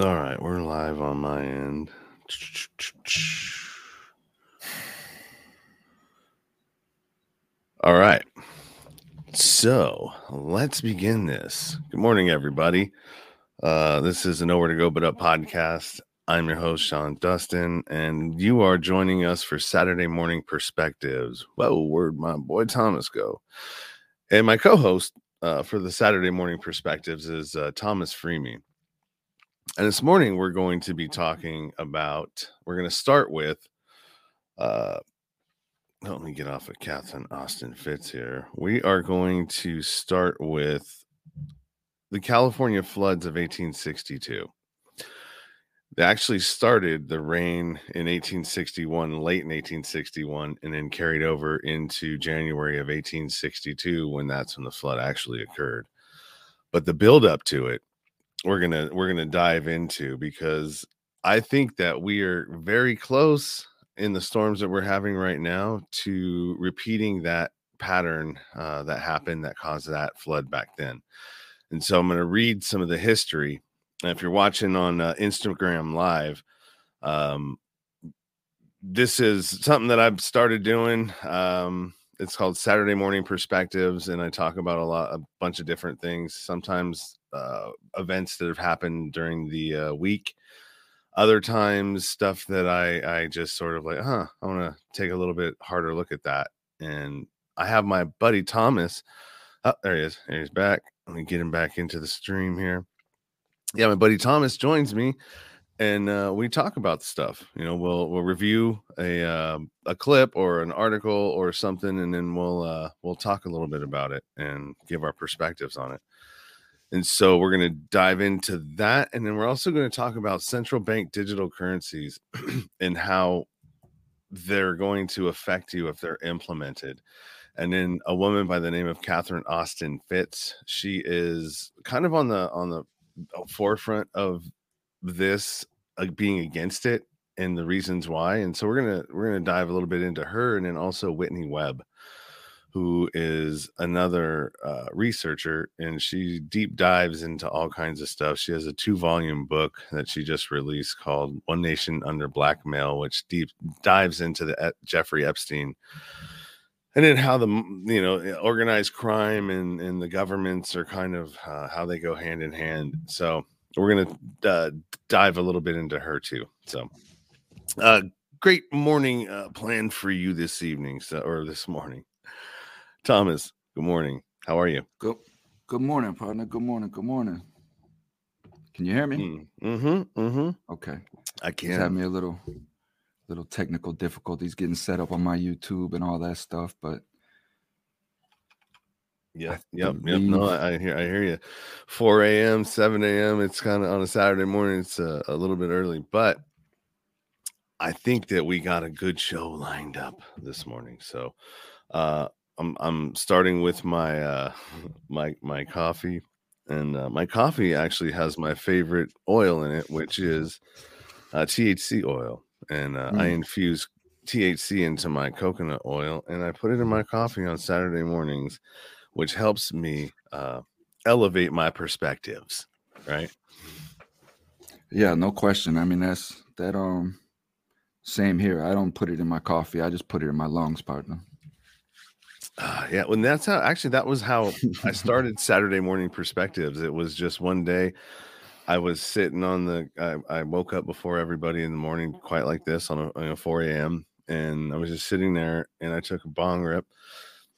All right, we're live on my end. All right. So let's begin this. Good morning, everybody. Uh, this is a Nowhere to Go But Up podcast. I'm your host, Sean Dustin, and you are joining us for Saturday Morning Perspectives. Whoa, where'd my boy Thomas go? And my co host uh, for the Saturday Morning Perspectives is uh, Thomas Freemy. And this morning we're going to be talking about, we're going to start with, uh, let me get off of Catherine Austin Fitts here. We are going to start with the California floods of 1862. They actually started the rain in 1861, late in 1861, and then carried over into January of 1862 when that's when the flood actually occurred. But the build up to it we're gonna we're gonna dive into because I think that we are very close in the storms that we're having right now to repeating that pattern uh, that happened that caused that flood back then. And so I'm going to read some of the history. And if you're watching on uh, Instagram Live, um, this is something that I've started doing. Um, it's called Saturday Morning Perspectives, and I talk about a lot, a bunch of different things. Sometimes uh, events that have happened during the uh, week. Other times, stuff that I I just sort of like, huh, I want to take a little bit harder look at that. And I have my buddy Thomas. Oh, there he is. There he's back. Let me get him back into the stream here. Yeah, my buddy Thomas joins me, and uh, we talk about stuff. You know, we'll we'll review a uh, a clip or an article or something, and then we'll uh, we'll talk a little bit about it and give our perspectives on it. And so we're going to dive into that. And then we're also going to talk about central bank digital currencies and how they're going to affect you if they're implemented. And then a woman by the name of Catherine Austin Fitts. She is kind of on the on the uh, forefront of this uh, being against it and the reasons why. And so we're gonna we're gonna dive a little bit into her and then also Whitney Webb who is another uh, researcher, and she deep dives into all kinds of stuff. She has a two volume book that she just released called One Nation Under Blackmail, which deep dives into the Jeffrey Epstein and then how the you know eh, organized crime and and the governments are kind of uh, how they go hand in hand. So we're gonna uh, dive a little bit into her too. So uh great morning uh plan for you this evening so or this morning Thomas, good morning. How are you? Good good morning, partner. Good morning. Good morning. Can you hear me? Mm, mm-hmm. Mm-hmm. Okay. I can. Just had me a little little technical difficulties getting set up on my YouTube and all that stuff, but yeah, yep, yep. No, I, I, hear, I hear you. 4 a.m., 7 a.m. It's kind of on a Saturday morning. It's a, a little bit early, but I think that we got a good show lined up this morning. So, uh, I'm I'm starting with my uh my my coffee and uh, my coffee actually has my favorite oil in it which is uh, THC oil and uh, mm. I infuse THC into my coconut oil and I put it in my coffee on Saturday mornings which helps me uh, elevate my perspectives right? Yeah no question. I mean that's that um same here. I don't put it in my coffee. I just put it in my lungs partner uh, yeah, when that's how actually that was how I started Saturday morning perspectives. It was just one day I was sitting on the I, I woke up before everybody in the morning, quite like this on a, on a 4 a.m. And I was just sitting there and I took a bong rip,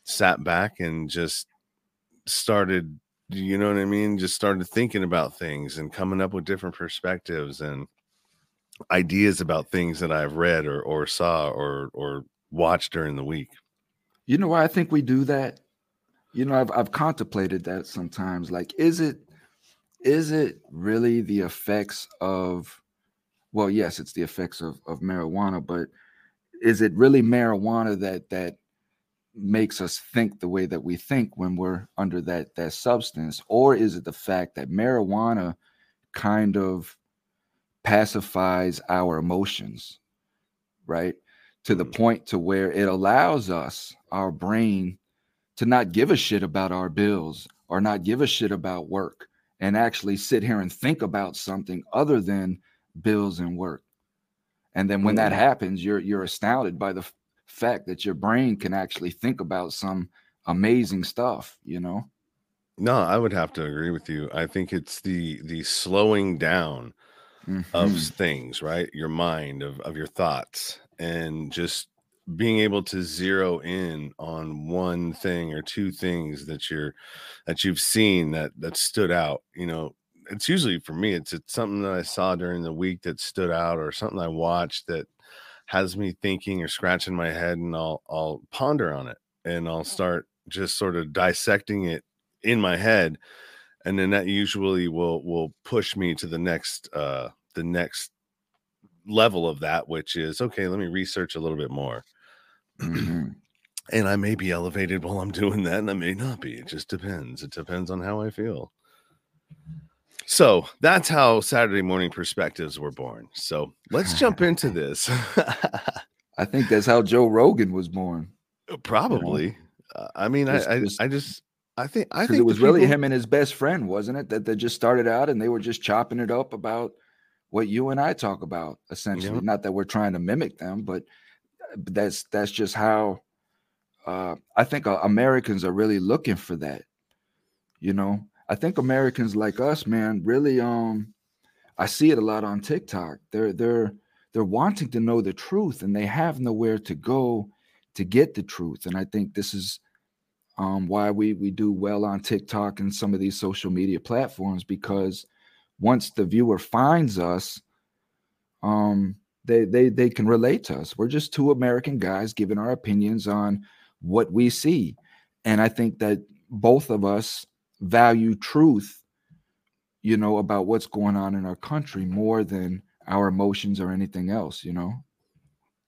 sat back and just started, you know what I mean? Just started thinking about things and coming up with different perspectives and ideas about things that I've read or or saw or or watched during the week. You know why I think we do that? You know, I've I've contemplated that sometimes. Like, is it is it really the effects of well, yes, it's the effects of, of marijuana, but is it really marijuana that that makes us think the way that we think when we're under that that substance? Or is it the fact that marijuana kind of pacifies our emotions, right? To the mm. point to where it allows us our brain to not give a shit about our bills or not give a shit about work and actually sit here and think about something other than bills and work. And then when that happens, you're you're astounded by the f- fact that your brain can actually think about some amazing stuff, you know? No, I would have to agree with you. I think it's the the slowing down mm-hmm. of things, right? Your mind of of your thoughts and just being able to zero in on one thing or two things that you're that you've seen that that stood out you know it's usually for me it's it's something that i saw during the week that stood out or something i watched that has me thinking or scratching my head and i'll i'll ponder on it and i'll start just sort of dissecting it in my head and then that usually will will push me to the next uh the next level of that which is okay let me research a little bit more. And i may be elevated while i'm doing that and i may not be it just depends it depends on how i feel so that's how saturday morning perspectives were born so let's jump into this i think that's how joe rogan was born probably you know? uh, i mean just, I, I, I just I think I think it was really him and his best friend, wasn't it? That they just started out and they were just chopping it up about what you and I talk about, essentially. Yeah. Not that we're trying to mimic them, but that's that's just how uh, I think uh, Americans are really looking for that. You know, I think Americans like us, man, really um I see it a lot on TikTok. They're they're they're wanting to know the truth and they have nowhere to go to get the truth. And I think this is um, why we we do well on TikTok and some of these social media platforms because once the viewer finds us, um, they they they can relate to us. We're just two American guys giving our opinions on what we see, and I think that both of us value truth, you know, about what's going on in our country more than our emotions or anything else. You know.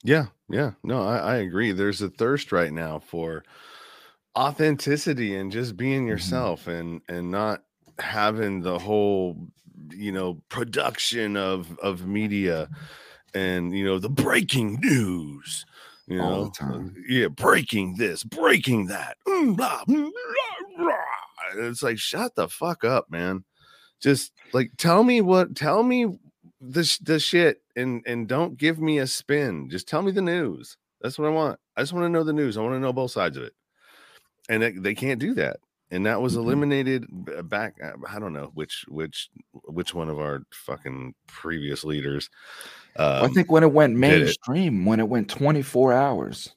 Yeah, yeah, no, I, I agree. There's a thirst right now for authenticity and just being mm-hmm. yourself mm-hmm. and and not having the whole you know production of of media and you know the breaking news you All know yeah breaking this breaking that mm, blah, blah, blah. it's like shut the fuck up man. Just like tell me what tell me the, the shit and and don't give me a spin. Just tell me the news. That's what i want. I just want to know the news. I want to know both sides of it. And they, they can't do that and that was mm-hmm. eliminated back uh, i don't know which which which one of our fucking previous leaders um, i think when it went mainstream it. when it went 24 hours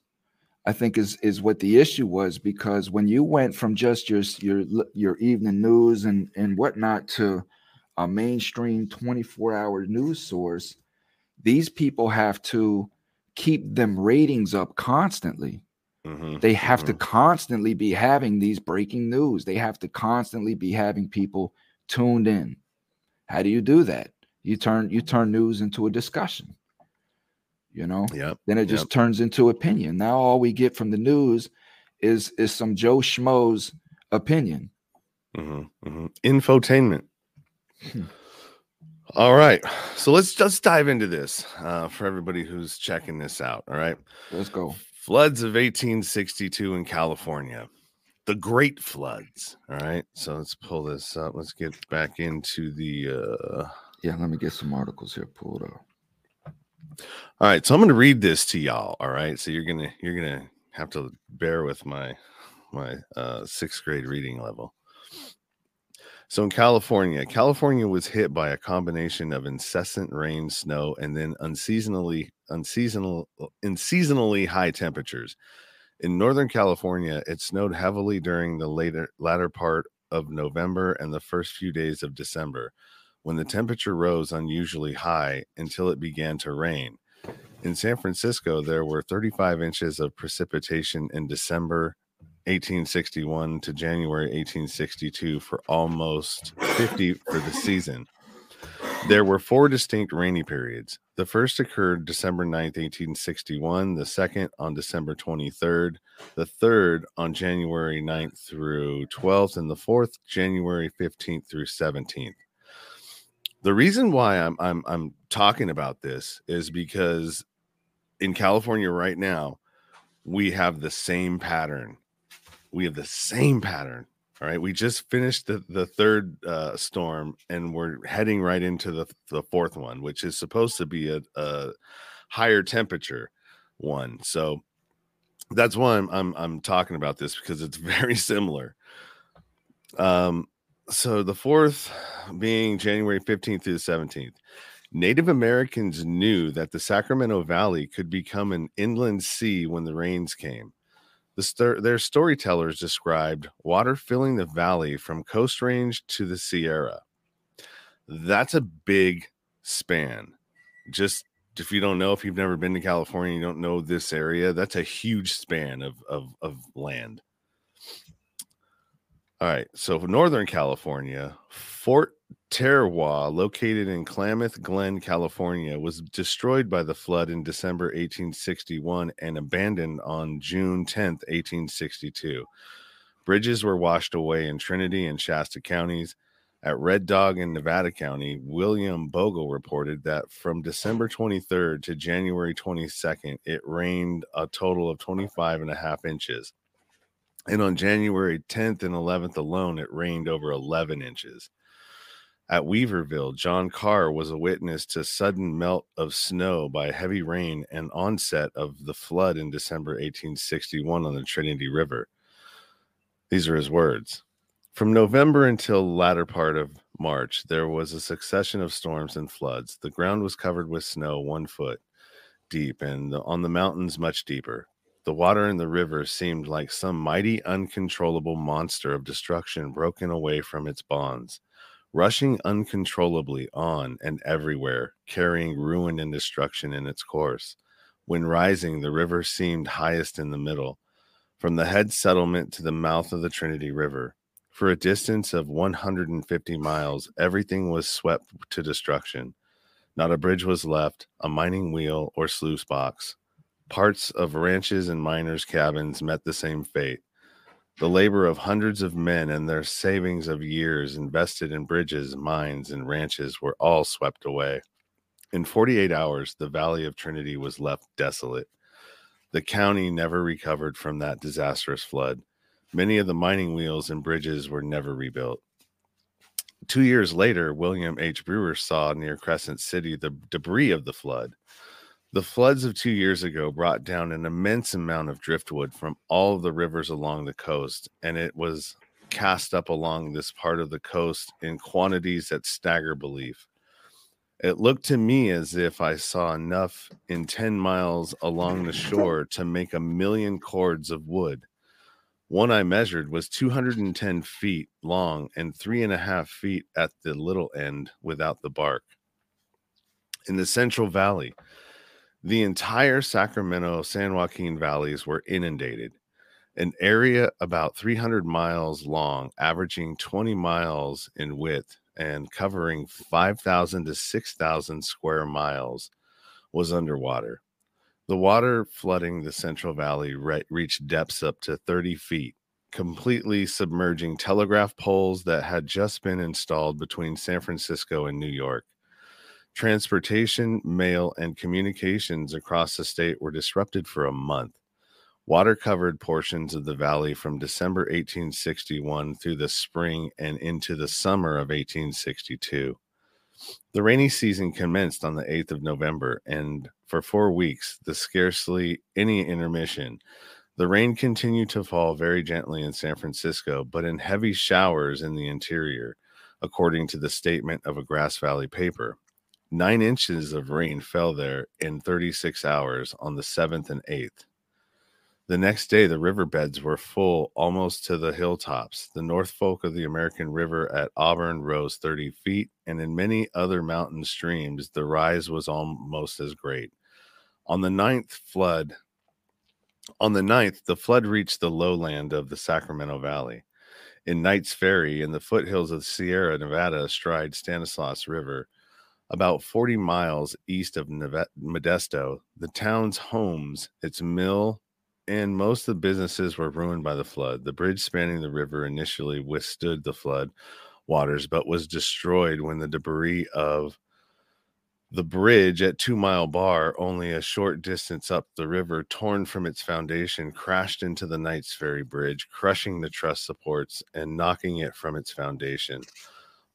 i think is is what the issue was because when you went from just your your your evening news and and whatnot to a mainstream 24 hour news source these people have to keep them ratings up constantly Mm-hmm. They have mm-hmm. to constantly be having these breaking news. They have to constantly be having people tuned in. How do you do that? You turn you turn news into a discussion. You know? Yeah. Then it just yep. turns into opinion. Now all we get from the news is is some Joe Schmo's opinion. Mm-hmm. mm-hmm. Infotainment. All right. So let's just dive into this uh, for everybody who's checking this out. All right. Let's go. Floods of 1862 in California. The Great Floods. All right. So let's pull this up. Let's get back into the uh yeah, let me get some articles here pulled up. All right, so I'm going to read this to y'all, all right? So you're going to you're to have to bear with my my uh 6th grade reading level. So in California, California was hit by a combination of incessant rain, snow, and then unseasonally unseasonal unseasonally high temperatures. In Northern California, it snowed heavily during the later latter part of November and the first few days of December, when the temperature rose unusually high until it began to rain. In San Francisco, there were 35 inches of precipitation in December 1861 to January 1862 for almost 50 for the season. There were four distinct rainy periods. The first occurred December 9th, 1861, the second on December 23rd, the third on January 9th through 12th, and the fourth January 15th through 17th. The reason why I'm I'm I'm talking about this is because in California right now, we have the same pattern we have the same pattern All right, we just finished the the third uh, storm, and we're heading right into the the fourth one, which is supposed to be a, a higher temperature one. So that's why I'm, I'm I'm talking about this because it's very similar. Um, so the fourth being January 15th through the 17th. Native Americans knew that the Sacramento Valley could become an inland sea when the rains came. The st- their storytellers described water filling the valley from Coast Range to the Sierra. That's a big span. Just if you don't know, if you've never been to California, you don't know this area, that's a huge span of, of, of land. All right. So, Northern California, Fort Terwaw, located in Klamath Glen, California, was destroyed by the flood in December 1861 and abandoned on June 10, 1862. Bridges were washed away in Trinity and Shasta counties. At Red Dog in Nevada County, William Bogle reported that from December 23rd to January 22nd, it rained a total of 25 and a half inches. And on January 10th and 11th alone, it rained over 11 inches. At Weaverville, John Carr was a witness to sudden melt of snow by heavy rain and onset of the flood in December 1861 on the Trinity River. These are his words. From November until latter part of March, there was a succession of storms and floods. The ground was covered with snow one foot deep, and on the mountains much deeper. The water in the river seemed like some mighty, uncontrollable monster of destruction broken away from its bonds, rushing uncontrollably on and everywhere, carrying ruin and destruction in its course. When rising, the river seemed highest in the middle, from the head settlement to the mouth of the Trinity River. For a distance of 150 miles, everything was swept to destruction. Not a bridge was left, a mining wheel or sluice box. Parts of ranches and miners' cabins met the same fate. The labor of hundreds of men and their savings of years invested in bridges, mines, and ranches were all swept away. In 48 hours, the Valley of Trinity was left desolate. The county never recovered from that disastrous flood. Many of the mining wheels and bridges were never rebuilt. Two years later, William H. Brewer saw near Crescent City the debris of the flood. The floods of two years ago brought down an immense amount of driftwood from all of the rivers along the coast, and it was cast up along this part of the coast in quantities that stagger belief. It looked to me as if I saw enough in 10 miles along the shore to make a million cords of wood. One I measured was 210 feet long and three and a half feet at the little end without the bark. In the Central Valley, the entire Sacramento San Joaquin valleys were inundated. An area about 300 miles long, averaging 20 miles in width and covering 5,000 to 6,000 square miles, was underwater. The water flooding the Central Valley re- reached depths up to 30 feet, completely submerging telegraph poles that had just been installed between San Francisco and New York. Transportation, mail, and communications across the state were disrupted for a month. Water covered portions of the valley from December 1861 through the spring and into the summer of 1862. The rainy season commenced on the 8th of November, and for four weeks, the scarcely any intermission. The rain continued to fall very gently in San Francisco, but in heavy showers in the interior, according to the statement of a Grass Valley paper. Nine inches of rain fell there in 36 hours on the 7th and 8th. The next day, the riverbeds were full almost to the hilltops. The North Fork of the American River at Auburn rose 30 feet, and in many other mountain streams, the rise was almost as great. On the ninth flood, on the ninth, the flood reached the lowland of the Sacramento Valley. In Knight's Ferry, in the foothills of Sierra Nevada, astride Stanislaus River, about 40 miles east of Modesto, the town's homes, its mill, and most of the businesses were ruined by the flood. The bridge spanning the river initially withstood the flood waters, but was destroyed when the debris of The bridge at Two Mile Bar, only a short distance up the river, torn from its foundation, crashed into the Knights Ferry Bridge, crushing the truss supports and knocking it from its foundation.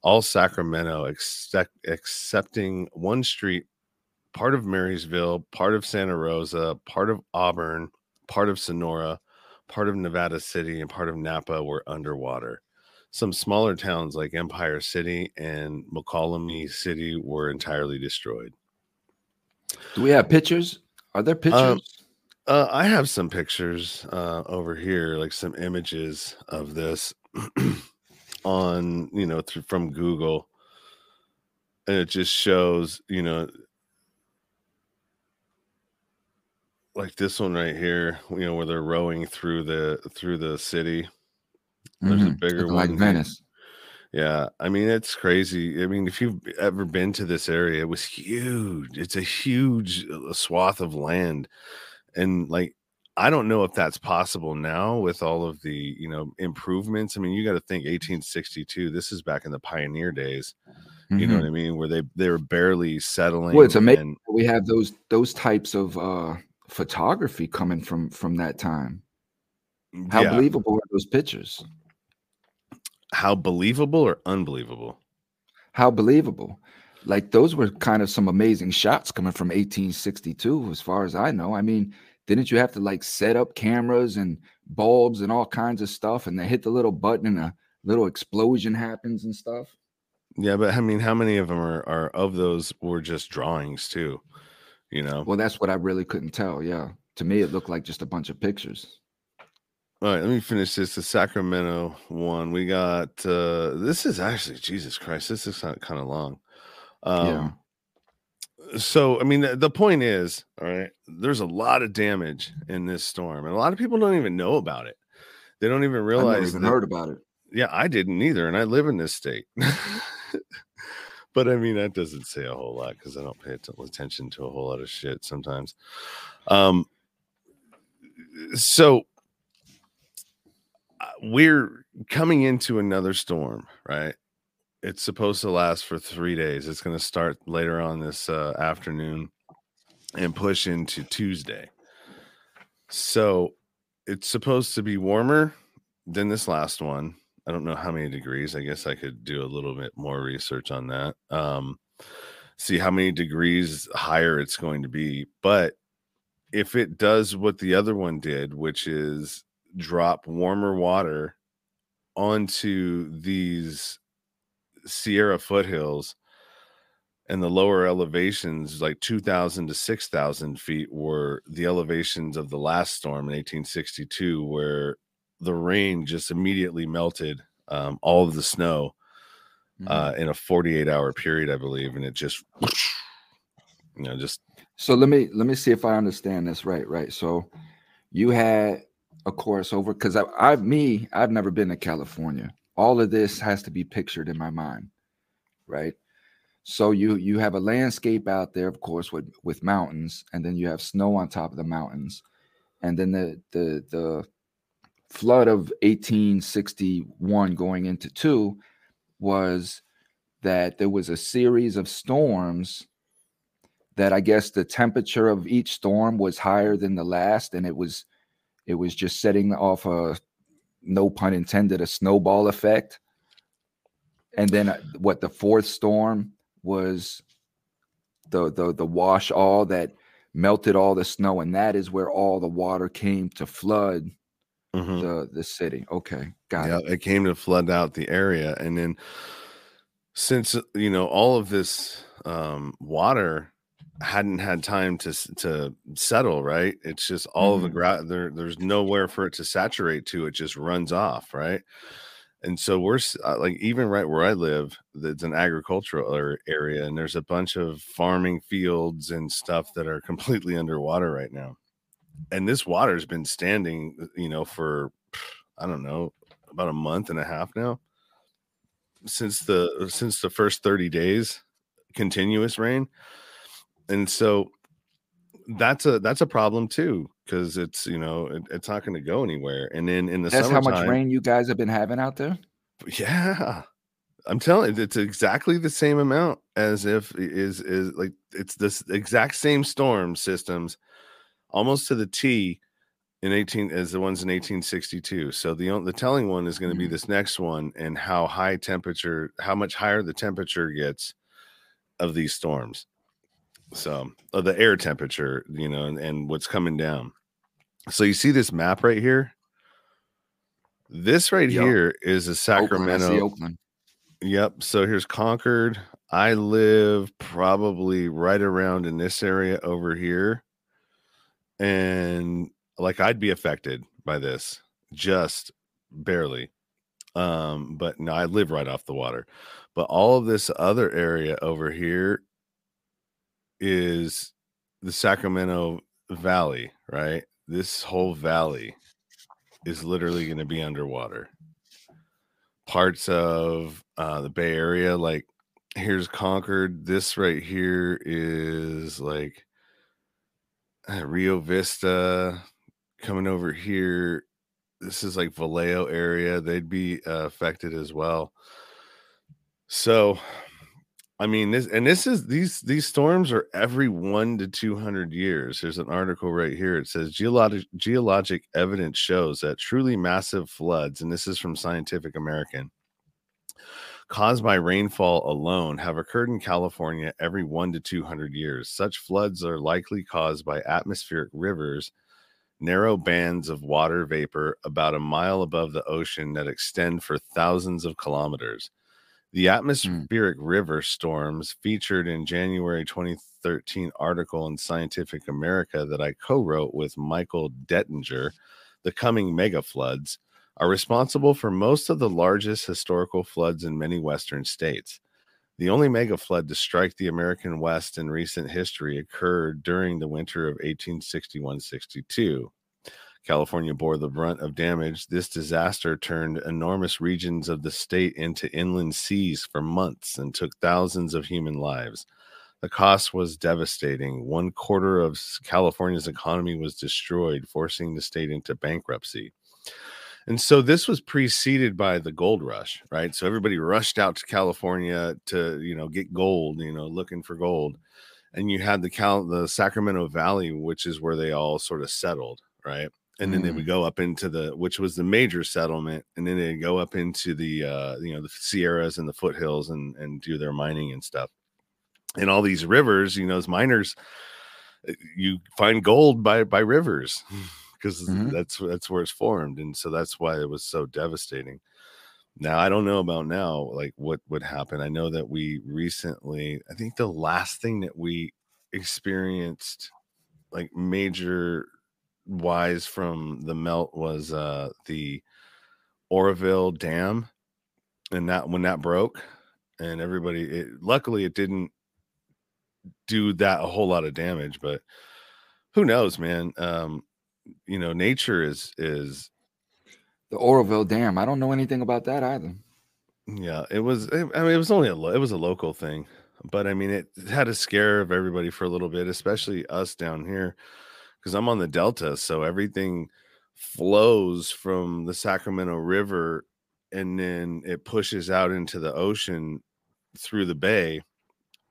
All Sacramento, except, excepting one street, part of Marysville, part of Santa Rosa, part of Auburn, part of Sonora, part of Nevada City, and part of Napa were underwater. Some smaller towns like Empire City and Mokelumne City were entirely destroyed. Do we have pictures? Are there pictures? Um, uh, I have some pictures uh, over here, like some images of this on, you know, through, from Google. And it just shows, you know, like this one right here, you know, where they're rowing through the through the city. There's a Mhm. bigger Looking one like. Venice. Yeah, I mean it's crazy. I mean, if you've ever been to this area, it was huge. It's a huge uh, swath of land, and like I don't know if that's possible now with all of the you know improvements. I mean, you got to think 1862. This is back in the pioneer days. You know Mhm. what I mean? Where they they were barely settling. Well, it's amazing. and- We have those those types of uh photography coming from from that time. How yeah, believable are those pictures? how believable or unbelievable? How believable. Like those were kind of some amazing shots coming from 1862 as far as I know. I mean, didn't you have to like set up cameras and bulbs and all kinds of stuff and they hit the little button and a little explosion happens and stuff? Yeah, but I mean, how many of them are, are of those were just drawings too? You know. Well, that's what I really couldn't tell. Yeah. To me, it looked like just a bunch of pictures. All right, let me finish this. The Sacramento one. We got uh this is actually Jesus Christ, this is kind of long. Um so I mean the, the point is, all right, there's a lot of damage in this storm, and a lot of people don't even know about it. They don't even realize even that- heard about it. yeah, I didn't either, and I live in this state. but I mean, that doesn't say a whole lot because I don't pay attention to a whole lot of shit sometimes. Um, so uh, we're coming into another storm, right? It's supposed to last for three days. It's going to start later on this uh, afternoon and push into Tuesday. So it's supposed to be warmer than this last one. I don't know how many degrees. I guess I could do a little bit more research on that. Um, see how many degrees higher it's going to be. But if it does what the other one did, which is drop warmer water onto these Sierra foothills and the lower elevations, like 2,000 to 6,000 feet, were the elevations of the last storm in 1862, where the rain just immediately melted um, all of the snow Mhm. uh, in a 48 hour period, I believe. And it just, you know, just So let me let me see if I understand this right. Right. So you had, a course, over because I, I me I've never been to California. All of this has to be pictured in my mind, right? So you you have a landscape out there, of course, with with mountains, and then you have snow on top of the mountains, and then the the the flood of 1861 going into two was that there was a series of storms that I guess the temperature of each storm was higher than the last, and it was it was just setting off a no pun intended a snowball effect. And then uh, what the fourth storm was the the the wash all that melted all the snow, and that is where all the water came to flood mhm. the the city. Okay, got yeah, it. it came to flood out the area, and then since you know all of this um, water hadn't had time to to settle, right? It's just all of the gra- there. There's nowhere for it to saturate to. It just runs off, right? And so we're uh, like even right where I live, it's an agricultural area, and there's a bunch of farming fields and stuff that are completely underwater right now. And this water's been standing, uh, you know, for I don't know about a month and a half now since the since the first 30 days continuous rain and so that's a that's a problem too because it's you know it, it's not going to go anywhere and then in the That's how much rain you guys have been having out there. yeah I'm telling you, it's exactly the same amount as if is is like it's this exact same storm systems, almost to the T, in 18 as the ones in 1862. So the the telling one is going to be Mhm. this next one and how high temperature, how much higher the temperature gets of these storms. So of the air temperature, you know, and, and what's coming down. So you see this map right here. This right Yup. here is a Oakland, Sacramento. Oakland. Yep. So here's Concord. I live probably right around in this area over here. And like I'd be affected by this just barely. Um, but no, I live right off the water. But all of this other area over here is the Sacramento Valley, right? This whole valley is literally going to be underwater. Parts of uh, the Bay Area, like here's Concord. This right here is like uh, Rio Vista coming over here. This is like Vallejo area. They'd be uh, affected as well. So, I mean, this and this is these these storms are every one to two hundred years. There's an article right here. It says geologic geologic evidence shows that truly massive floods, and this is from Scientific American, caused by rainfall alone have occurred in California every one to two hundred years. Such floods are likely caused by atmospheric rivers, narrow bands of water vapor about a mile above the ocean that extend for thousands of kilometers. The mm. atmospheric river storms featured in January 2013 article in Scientific America that I co-wrote with Michael Dettinger, The Coming Mega Floods, are responsible for most of the largest historical floods in many western states. The only mega flood to strike the American West in recent history occurred during the winter of 1861-62. California bore the brunt of damage. This disaster turned enormous regions of the state into inland seas for months and took thousands of human lives. The cost was devastating. One quarter of California's economy was destroyed, forcing the state into bankruptcy. And so this was preceded by the gold rush, right? So everybody rushed out to California to, you know, get gold, you know, looking for gold. And you had the Cal the Sacramento Valley, which is where they all sort of settled, right? And then they would go up into the which was the major settlement and then they'd go up into the uh you know the sierras and the foothills and and do their mining and stuff. And all these rivers you know as miners uh, you find gold by by rivers because Mhm. that's that's where it's formed and so that's why it was so devastating. Now i don't know about now like what would happen. I know that we recently i think the last thing that we experienced like major wise from the melt was uh the Oroville Dam and that when that broke and everybody it luckily it didn't do that a whole lot of damage but who knows man um you know nature is is The Oroville Dam. I don't know anything about that either. yeah it was i mean it was only a it was a local thing but i mean it had a scare of everybody for a little bit especially us down here because i'm on the delta so everything flows from the sacramento river and then it pushes out into the ocean through the bay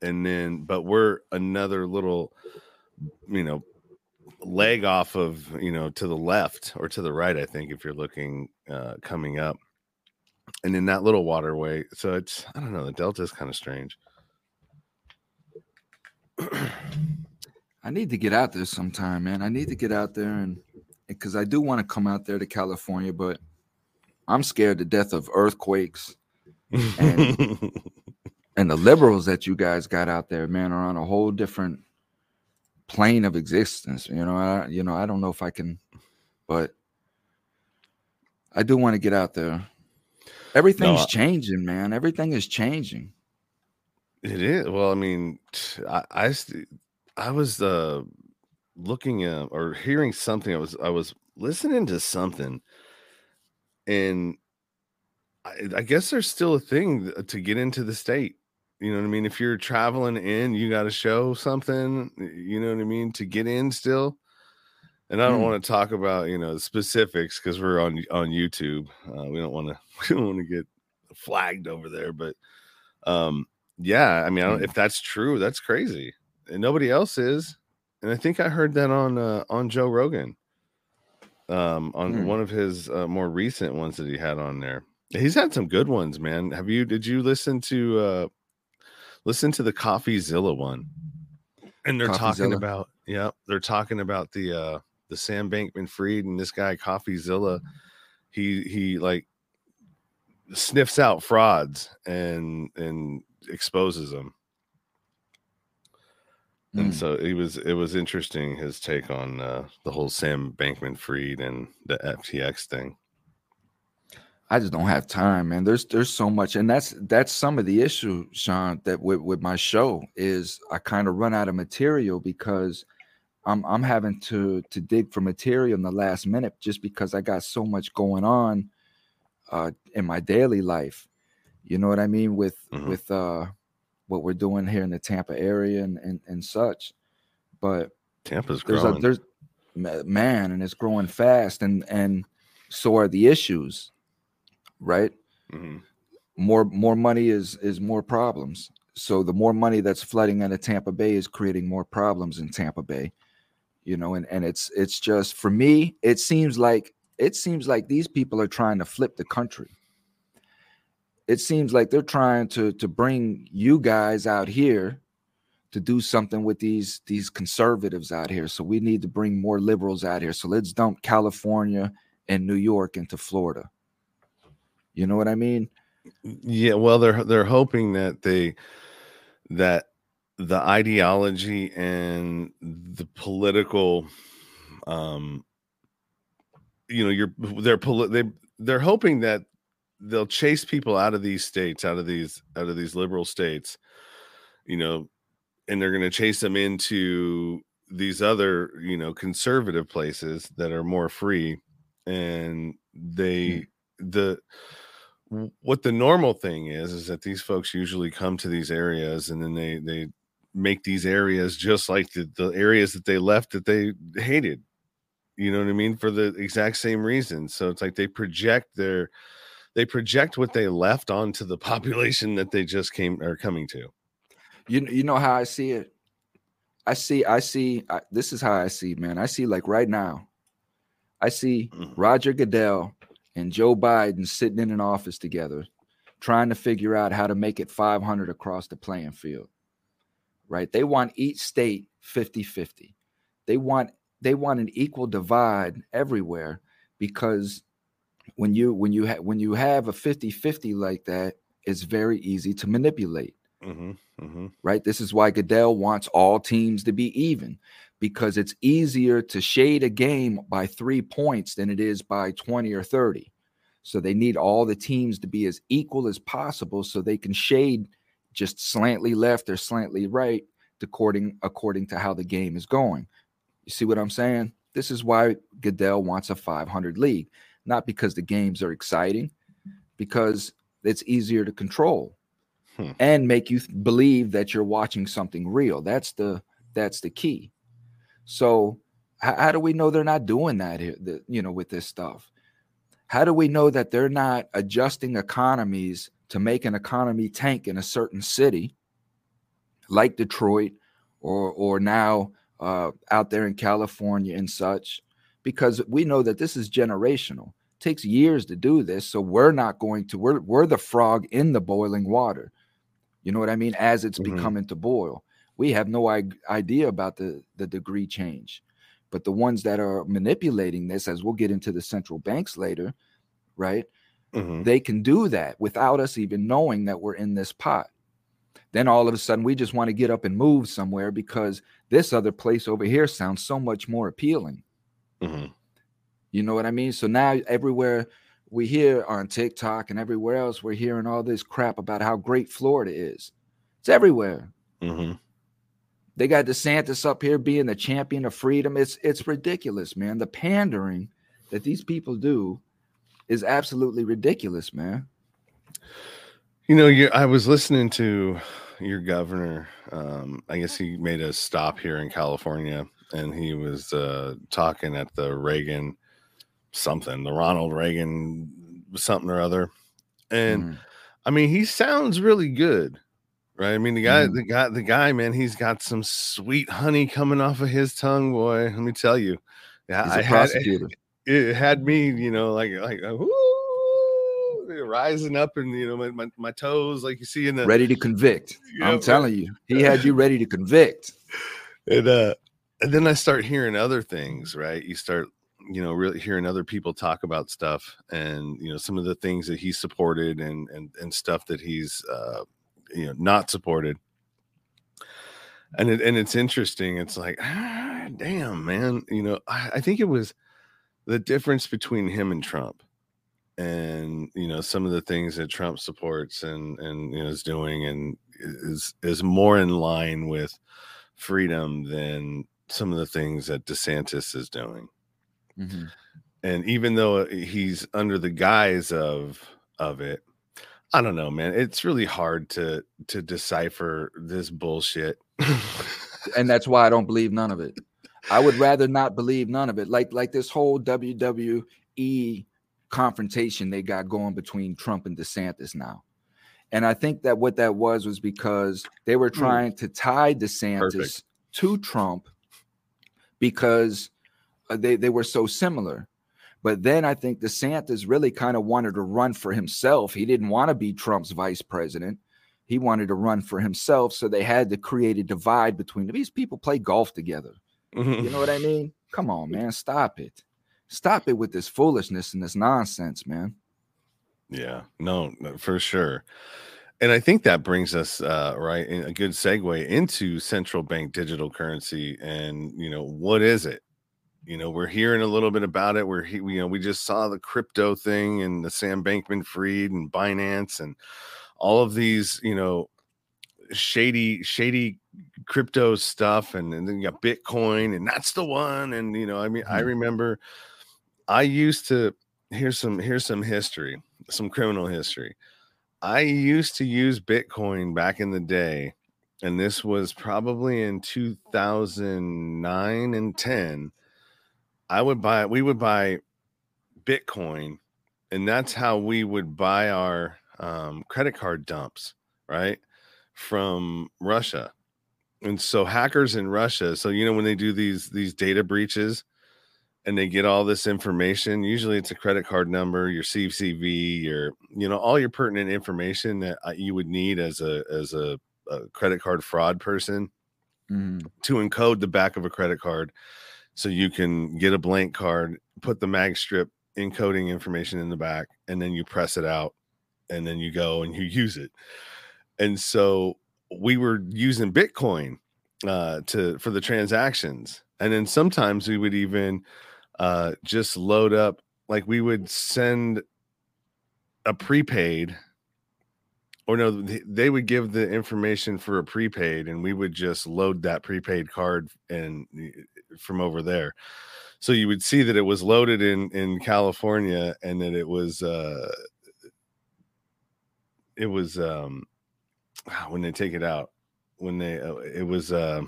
and then but we're another little you know leg off of you know to the left or to the right i think if you're looking uh coming up and in that little waterway so it's i don't know the delta is kind of strange I need to get out there sometime, man. I need to get out there and because I do want to come out there to California, but I'm scared to death of earthquakes. And and the liberals that you guys got out there, man, are on a whole different plane of existence. You know, I you know, I don't know if I can, but I do want to get out there. Everything's I- changing, man. Everything is changing. It is. Well, I mean, I, st- I was uh looking at or hearing something. I was I was listening to something, and I, I guess there's still a thing to get into the state. You know what I mean? If you're traveling in, you got to show something. You know what I mean to get in still. And I don't Mm. want to talk about you know specifics because we're on on YouTube. Uh, we don't want to we don't want to get flagged over there, but um, yeah, I mean, I don't, Mm. if that's true, that's crazy, and nobody else is. And I think I heard that on uh, on Joe Rogan, um, on Hmm. one of his uh, more recent ones that he had on there. He's had some good ones, man. Have you? Did you listen to uh, listen to the CoffeeZilla one? And they're talking about yeah, they're talking about the uh the Sam Bankman Fried and this guy CoffeeZilla. He he like sniffs out frauds and and exposes them. And Mm. so it was it was interesting his take on uh, the whole Sam Bankman Fried and the FTX thing. I just don't have time, man. There's there's so much, and that's that's some of the issue, Sean. That with with my show is I kind of run out of material because I'm I'm having to to dig for material in the last minute just because I got so much going on uh, in my daily life. You know what I mean with Mhm. with uh, what we're doing here in the Tampa area and and, and such. But Tampa's there's growing. a there's man, and it's growing fast, and and so are the issues, right? Mhm. more more money is is more problems. So the more money that's flooding into Tampa Bay is creating more problems in Tampa Bay. You know, and and it's it's just for me, it seems like it seems like these people are trying to flip the country. It seems like they're trying to to bring you guys out here to do something with these these conservatives out here. So we need to bring more liberals out here. So let's dump California and New York into Florida. You know what I mean? Yeah, well, they're they're hoping that they that the ideology and the political, um, you know, you're they're poli- they they're hoping that they'll chase people out of these states, out of these out of these liberal states, you know, and they're going to chase them into these other, you know, conservative places that are more free, and hmm. they the what the normal thing is is that these folks usually come to these areas and then they they make these areas just like the, the areas that they left that they hated you know what i mean for the exact same reason. So it's like they project their they project what they left onto the population that they just came are coming to you you know how I see it. I see I see I, this is how I see man. I see like right now. I see Mhm. Roger Goodell and Joe Biden sitting in an office together trying to figure out how to make it 500 across the playing field. Right? They want each state 50-50. They want they want an equal divide everywhere because when you when you ha- when you have a 50-50 like that, it's very easy to manipulate hmm hmm right? This is why Goodell wants all teams to be even because it's easier to shade a game by three points than it is by 20 or 30. So they need all the teams to be as equal as possible so they can shade just slantly left or slantly right according according to how the game is going. You see what I'm saying? This is why Goodell wants a 500 league, not because the games are exciting, because it's easier to control Hmm. and make you th- believe that you're watching something real. That's the that's the key. So how, how do we know they're not doing that here? The, you know, with this stuff. How do we know that they're not adjusting economies to make an economy tank in a certain city, like Detroit, or or now uh, out there in California and such? Because we know that this is generational. takes years to do this, so we're not going to. We're we're the frog in the boiling water. You know what I mean? As it's Mhm. becoming to boil, we have no I- idea about the the degree change. But the ones that are manipulating this, as we'll get into the central banks later, right? hmm They can do that without us even knowing that we're in this pot. Then all of a sudden, we just want to get up and move somewhere because this other place over here sounds so much more appealing. Hmm You know what I mean? So now everywhere we hear on TikTok and everywhere else, we're hearing all this crap about how great Florida is. It's everywhere. hmm They got DeSantis up here being the champion of freedom. It's it's ridiculous, man. The pandering that these people do is absolutely ridiculous, man. You know, you I was listening to your governor. Um, I guess he made a stop here in California, and he was uh, talking at the Reagan something, the Ronald Reagan something or other. And Mhm. I mean, he sounds really good, right? I mean, the guy, Mhm. the guy, the guy, man, he's got some sweet honey coming off of his tongue, boy. Let me tell you. Yeah, I had prosecutor. it had me, you know, like like uh, woo, rising up and you know my, my, my toes, like you see in the ready to convict. Yeah, I'm telling you, he had you ready to convict. and uh and then I start hearing other things, right? You start, you know, really hearing other people talk about stuff and you know some of the things that he supported and and and stuff that he's uh you know not supported. And it and it's interesting. It's like, ah, damn, man. You know, I, I think it was the difference between him and Trump and you know some of the things that Trump supports and and you know is doing and is is more in line with freedom than some of the things that DeSantis is doing. Mhm. And even though he's under the guise of of it, I don't know, man. It's really hard to to decipher this bullshit. And that's why I don't believe none of it. I would rather not believe none of it. Like like this whole WWE confrontation they got going between Trump and DeSantis now. And I think that what that was was because they were Mm. trying to tie DeSantis Perfect. to Trump because uh, they, they were so similar. But then I think DeSantis really kind of wanted to run for himself. He didn't want to be Trump's vice president. He wanted to run for himself. So they had to create a divide between them. these people play golf together. You know what I mean? Come on, man. Stop it. Stop it with this foolishness and this nonsense, man. Yeah, no, for sure. And I think that brings us uh, right in a good segue into central bank digital currency. And you know, what is it? You know, we're hearing a little bit about it. We're he, you know, we just saw the crypto thing and the Sam Bankman Fried and Binance and all of these, you know, shady, shady crypto stuff. And, and then you got Bitcoin, and that's the one. And you know, I mean, I Mhm. remember I used to here's some here's some history, some criminal history. I used to use Bitcoin back in the day, and this was probably in 2009 and 10. I would buy we would buy Bitcoin, and that's how we would buy our um, credit card dumps, right? From Russia. And so hackers in Russia, so you know when they do these these data breaches, and they get all this information. Usually, it's a credit card number, your CCV, your you know all your pertinent information that uh, you would need as a as a, a credit card fraud person Mhm. to encode the back of a credit card, so you can get a blank card, put the mag strip encoding information in the back, and then you press it out, and then you go and you use it. And so we were using Bitcoin uh, to for the transactions, and then sometimes we would even uh just load up like we would send a prepaid or no they would give the information for a prepaid and we would just load that prepaid card and from over there. So you would see that it was loaded in in california and that it was uh it was um when they take it out when they uh, it was uh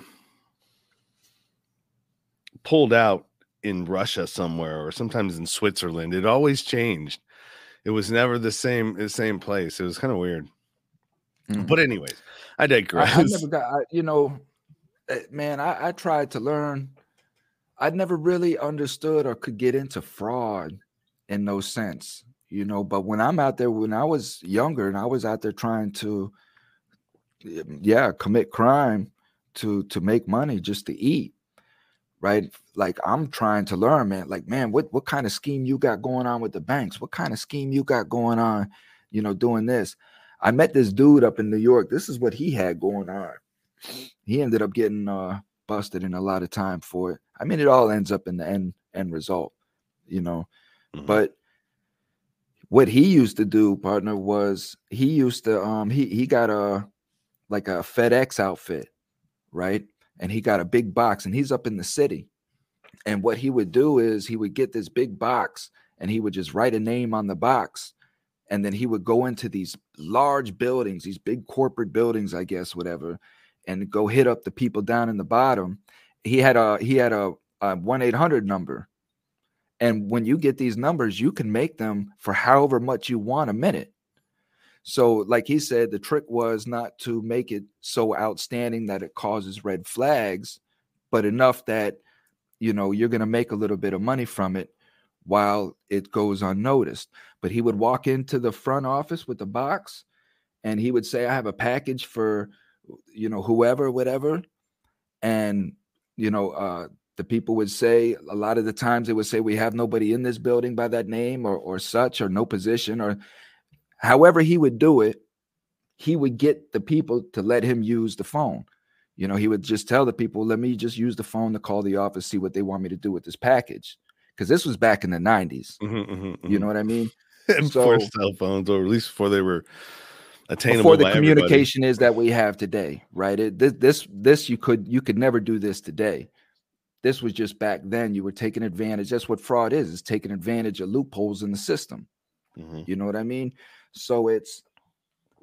pulled out in Russia somewhere or sometimes in Switzerland. It always changed. It was never the same the same place. It was kind of weird. Mm. But anyways, I I, digress. I never got, I, you know, eh, man, I, I tried to learn. I never really understood or could get into fraud in no sense, you know. But when I'm out there, when I was younger and I was out there trying to, eh, yeah, commit crime to to make money just to eat, right? Like I'm trying to learn, man. Like, man, what what kind of scheme you got going on with the banks? What kind of scheme you got going on, you know, doing this? I met this dude up in New York. This is what he had going on. He ended up getting uh busted in a lot of time for it. I mean, it all ends up in the end end result, you know. Mhm. But what he used to do, partner, was he used to um he he got a like a FedEx outfit, right? And he got a big box and he's up in the city. And what he would do is he would get this big box and he would just write a name on the box. And then he would go into these large buildings, these big corporate buildings, I guess, whatever, and go hit up the people down in the bottom. He had a he had a, a 1-800 number. And when you get these numbers, you can make them for however much you want a minute. So, like he said, the trick was not to make it so outstanding that it causes red flags, but enough that you know you're going to make a little bit of money from it while it goes unnoticed. But he would walk into the front office with the box and he would say, I have a package for, you know, whoever, whatever. And, you know, uh, the people would say a lot of the times they would say, We have nobody in this building by that name or, or such, or no position, or however he would do it, he would get the people to let him use the phone. You know, he would just tell the people, let me just use the phone to call the office, see what they want me to do with this package because this was back in the 90s. Mm-hmm, mm-hmm, mm-hmm. You know what I mean? and so, before cell phones, or at least before they were attainable. Before the communication everybody. is that we have today, right? It, this, this, this, you could, you could never do this today. This was just back then. You were taking advantage. That's what fraud is: is taking advantage of loopholes in the system. Mm-hmm. You know what I mean? So it's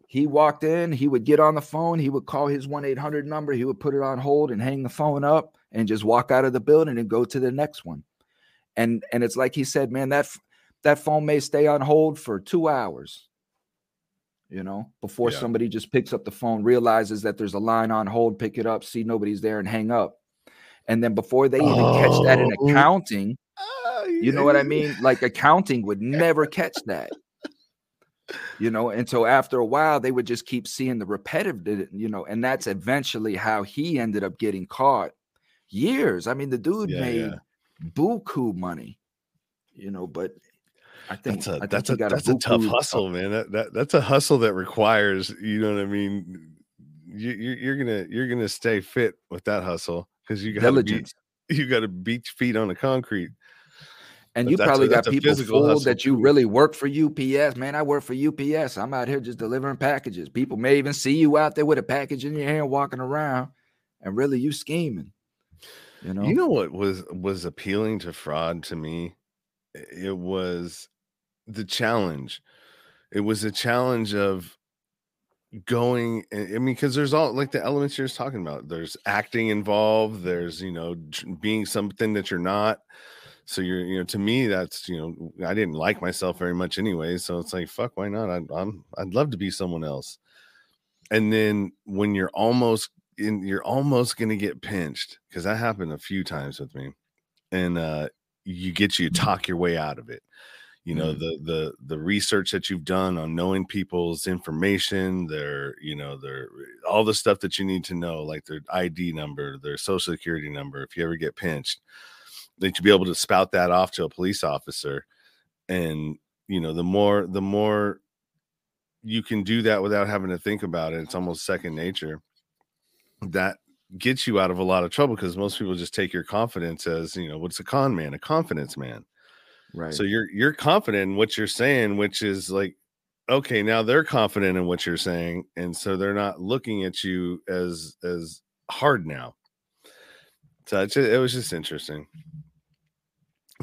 he walked in, he would get on the phone, he would call his 1 800 number, he would put it on hold and hang the phone up and just walk out of the building and go to the next one and and it's like he said man that that phone may stay on hold for two hours you know before yeah. somebody just picks up the phone realizes that there's a line on hold pick it up see nobody's there and hang up and then before they even oh. catch that in oh. accounting oh, yeah. you know what i mean like accounting would never catch that you know and so after a while they would just keep seeing the repetitive you know and that's eventually how he ended up getting caught years i mean the dude yeah, made buku money, you know. But I think that's a that's a that's a, tough hustle, man. That, that that's a hustle that requires you know what I mean. You, you're gonna you're gonna stay fit with that hustle because you got beat you got to beat feet on the concrete. And but you probably a, got people fooled that you really work for UPS. Man, I work for UPS. I'm out here just delivering packages. People may even see you out there with a package in your hand walking around, and really you scheming. You know, you know what was was appealing to fraud to me? It was the challenge. It was a challenge of going i mean because there's all like the elements you're just talking about there's acting involved there's you know being something that you're not so you're you know to me that's you know i didn't like myself very much anyway so it's like fuck why not I, i'm i'd love to be someone else and then when you're almost in, you're almost going to get pinched because that happened a few times with me and uh you get you mm-hmm. talk your way out of it you know mm. the the the research that you've done on knowing people's information their you know their all the stuff that you need to know like their id number their social security number if you ever get pinched that you be able to spout that off to a police officer. And you know the more the more you can do that without having to think about it it's almost second nature that gets you out of a lot of trouble because most people just take your confidence as you know what's a con man? A confidence man. Right. So you're you're confident in what you're saying which is like okay now they're confident in what you're saying and so they're not looking at you as as hard now. So it was just interesting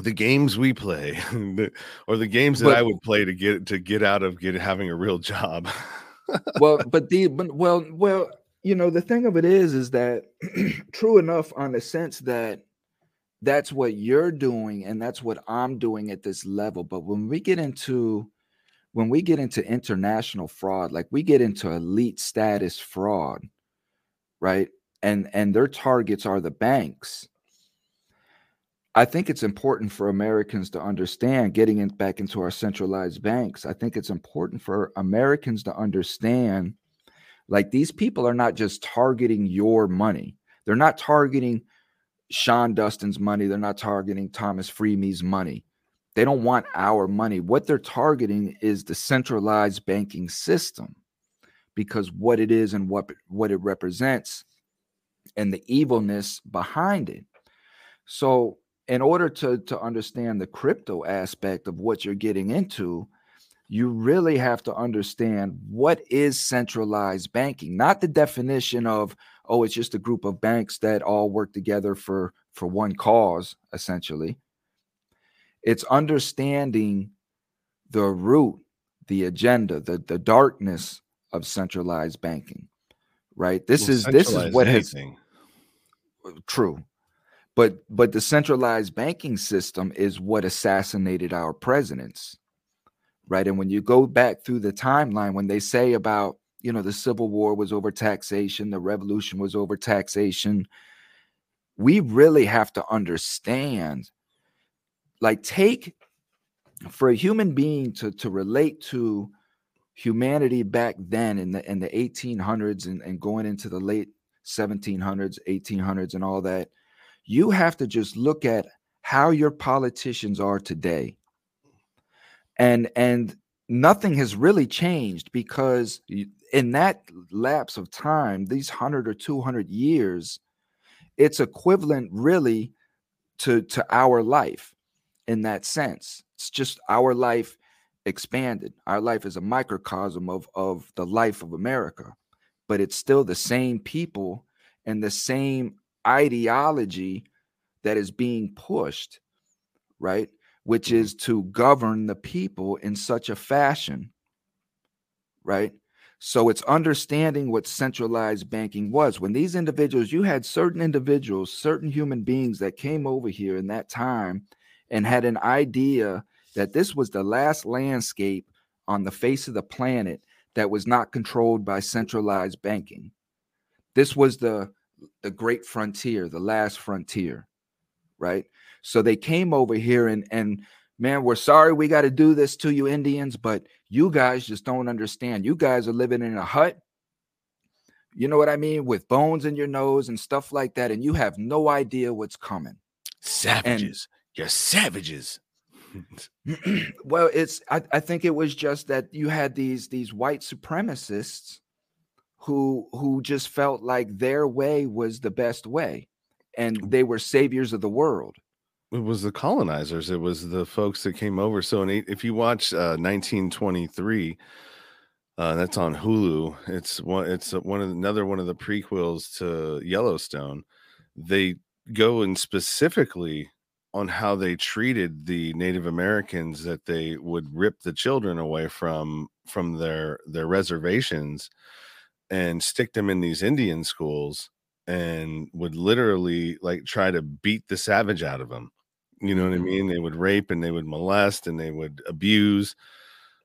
the games we play or the games that but, i would play to get to get out of get having a real job. Well but the but well well you know the thing of it is is that true enough on the sense that that's what you're doing and that's what i'm doing at this level but when we get into when we get into international fraud like we get into elite status fraud right? And and their targets are the banks i think it's important for americans to understand getting in, back into our centralized banks i think it's important for americans to understand like these people are not just targeting your money. They're not targeting Sean Dustin's money. They're not targeting Thomas Freeme's money. They don't want our money. What they're targeting is the centralized banking system because what it is and what, what it represents and the evilness behind it. So, in order to, to understand the crypto aspect of what you're getting into, you really have to understand what is centralized banking. Not the definition of oh it's just a group of banks that all work together for for one cause essentially. It's understanding the root the agenda the the darkness of centralized banking right? This well, is this is what anything. has true but but the centralized banking system is what assassinated our presidents right? And when you go back through the timeline, when they say about, you know, the Civil War was over taxation, the revolution was over taxation, we really have to understand, like, take for a human being to, to relate to humanity back then in the in the 1800s and, and going into the late 1700s 1800s and all that you have to just look at how your politicians are today. And and nothing has really changed because in that lapse of time these 100 or 200 years it's equivalent really to to our life in that sense. It's just our life expanded. Our life is a microcosm of of the life of america but it's still the same people and the same ideology that is being pushed right which mm-hmm. is to govern the people in such a fashion, right? So it's understanding what centralized banking was. When these individuals, you had certain individuals, certain human beings that came over here in that time and had an idea that this was the last landscape on the face of the planet that was not controlled by centralized banking. This was the the great frontier, the last frontier, right? So they came over here and and man, we're sorry we got to do this to you Indians, but you guys just don't understand. You guys are living in a hut. You know what I mean? With bones in your nose and stuff like that, and you have no idea what's coming. Savages. And, You're savages. well, it's I, I think it was just that you had these these white supremacists who who just felt like their way was the best way and they were saviors of the world it was the colonizers. It was the folks that came over. So, in, if you watch uh, 1923, uh, that's on Hulu. It's one. It's one of another one of the prequels to Yellowstone. They go and specifically on how they treated the Native Americans that they would rip the children away from from their their reservations and stick them in these Indian schools and would literally like try to beat the savage out of them you know what I mm-hmm. mean? They would rape and they would molest and they would abuse,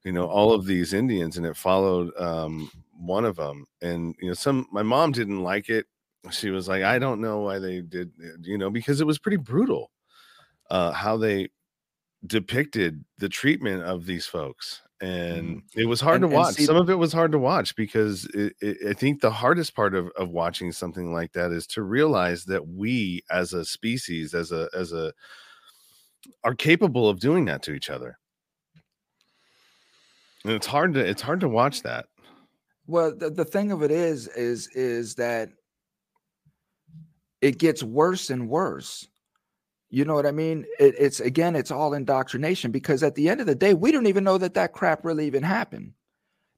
you know, all of these Indians. And it followed um, one of them. And, you know, some, my mom didn't like it. She was like, I don't know why they did, you know, because it was pretty brutal uh, how they depicted the treatment of these folks and mm-hmm. it was hard and, to watch. See, Some of it was hard to watch because it, it, I think the hardest part of, of watching something like that is to realize that we, as a species, as a as a are capable of doing that to each other. And it's hard to it's hard to watch that. Well, the, the thing of it is, is is that it gets worse and worse. You know what I mean? It, it's again, it's all indoctrination because at the end of the day, we don't even know that that crap really even happened.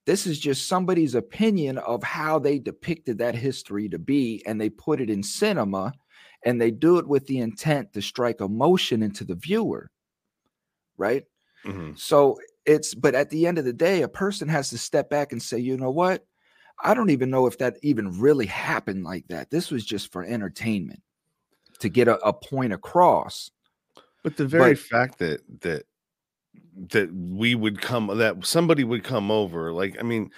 This is just somebody's opinion of how they depicted that history to be, and they put it in cinema and they do it with the intent to strike emotion into the viewer right mm-hmm. so it's but at the end of the day a person has to step back and say you know what i don't even know if that even really happened like that this was just for entertainment to get a, a point across but the very but, fact that that that we would come that somebody would come over like i mean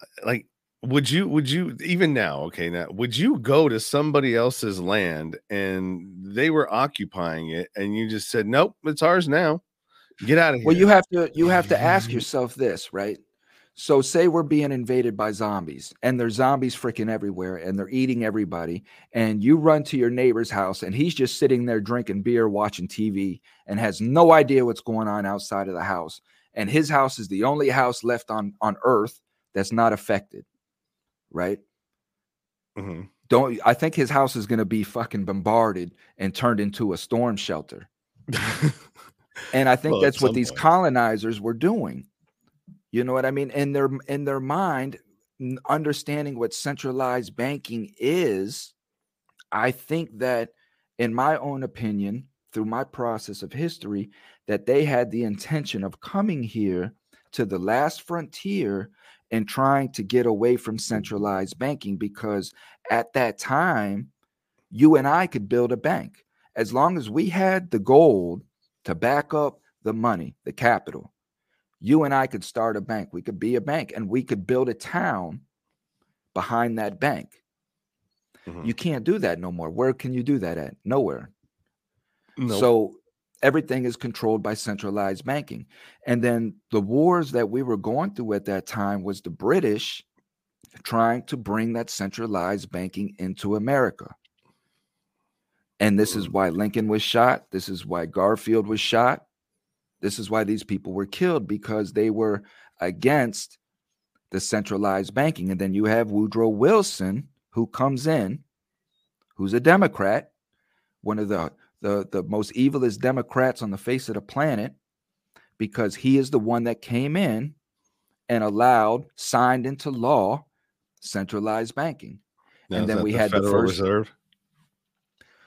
uh, like would you would you even now okay now would you go to somebody else's land and they were occupying it and you just said nope it's ours now. Get out of here. well you have to you have to ask yourself this right so say we're being invaded by zombies and there's zombies freaking everywhere and they're eating everybody and you run to your neighbor's house and he's just sitting there drinking beer watching tv and has no idea what's going on outside of the house and his house is the only house left on on earth that's not affected right? Mm-hmm. Don't I think his house is going to be fucking bombarded and turned into a storm shelter. and I think well, that's what these colonizers were doing. You know what I mean? In their in their mind, understanding what centralized banking is, I think that, in my own opinion, through my process of history, that they had the intention of coming here to the last frontier and trying to get away from centralized banking because at that time, you and I could build a bank as long as we had the gold to back up the money, the capital. You and I could start a bank. We could be a bank and we could build a town behind that bank. Mm-hmm. You can't do that no more. Where can you do that at? Nowhere. Nope. So everything is controlled by centralized banking. And then the wars that we were going through at that time was the British trying to bring that centralized banking into America. And this is mm. why Lincoln was shot. This is why Garfield was shot. This is why these people were killed because they were against the centralized banking. And then you have Woodrow Wilson, who comes in, who's a Democrat, one of the, the, the most evilest Democrats on the face of the planet, because he is the one that came in and allowed, signed into law, centralized banking. Now, and then we the had Federal the first Reserve.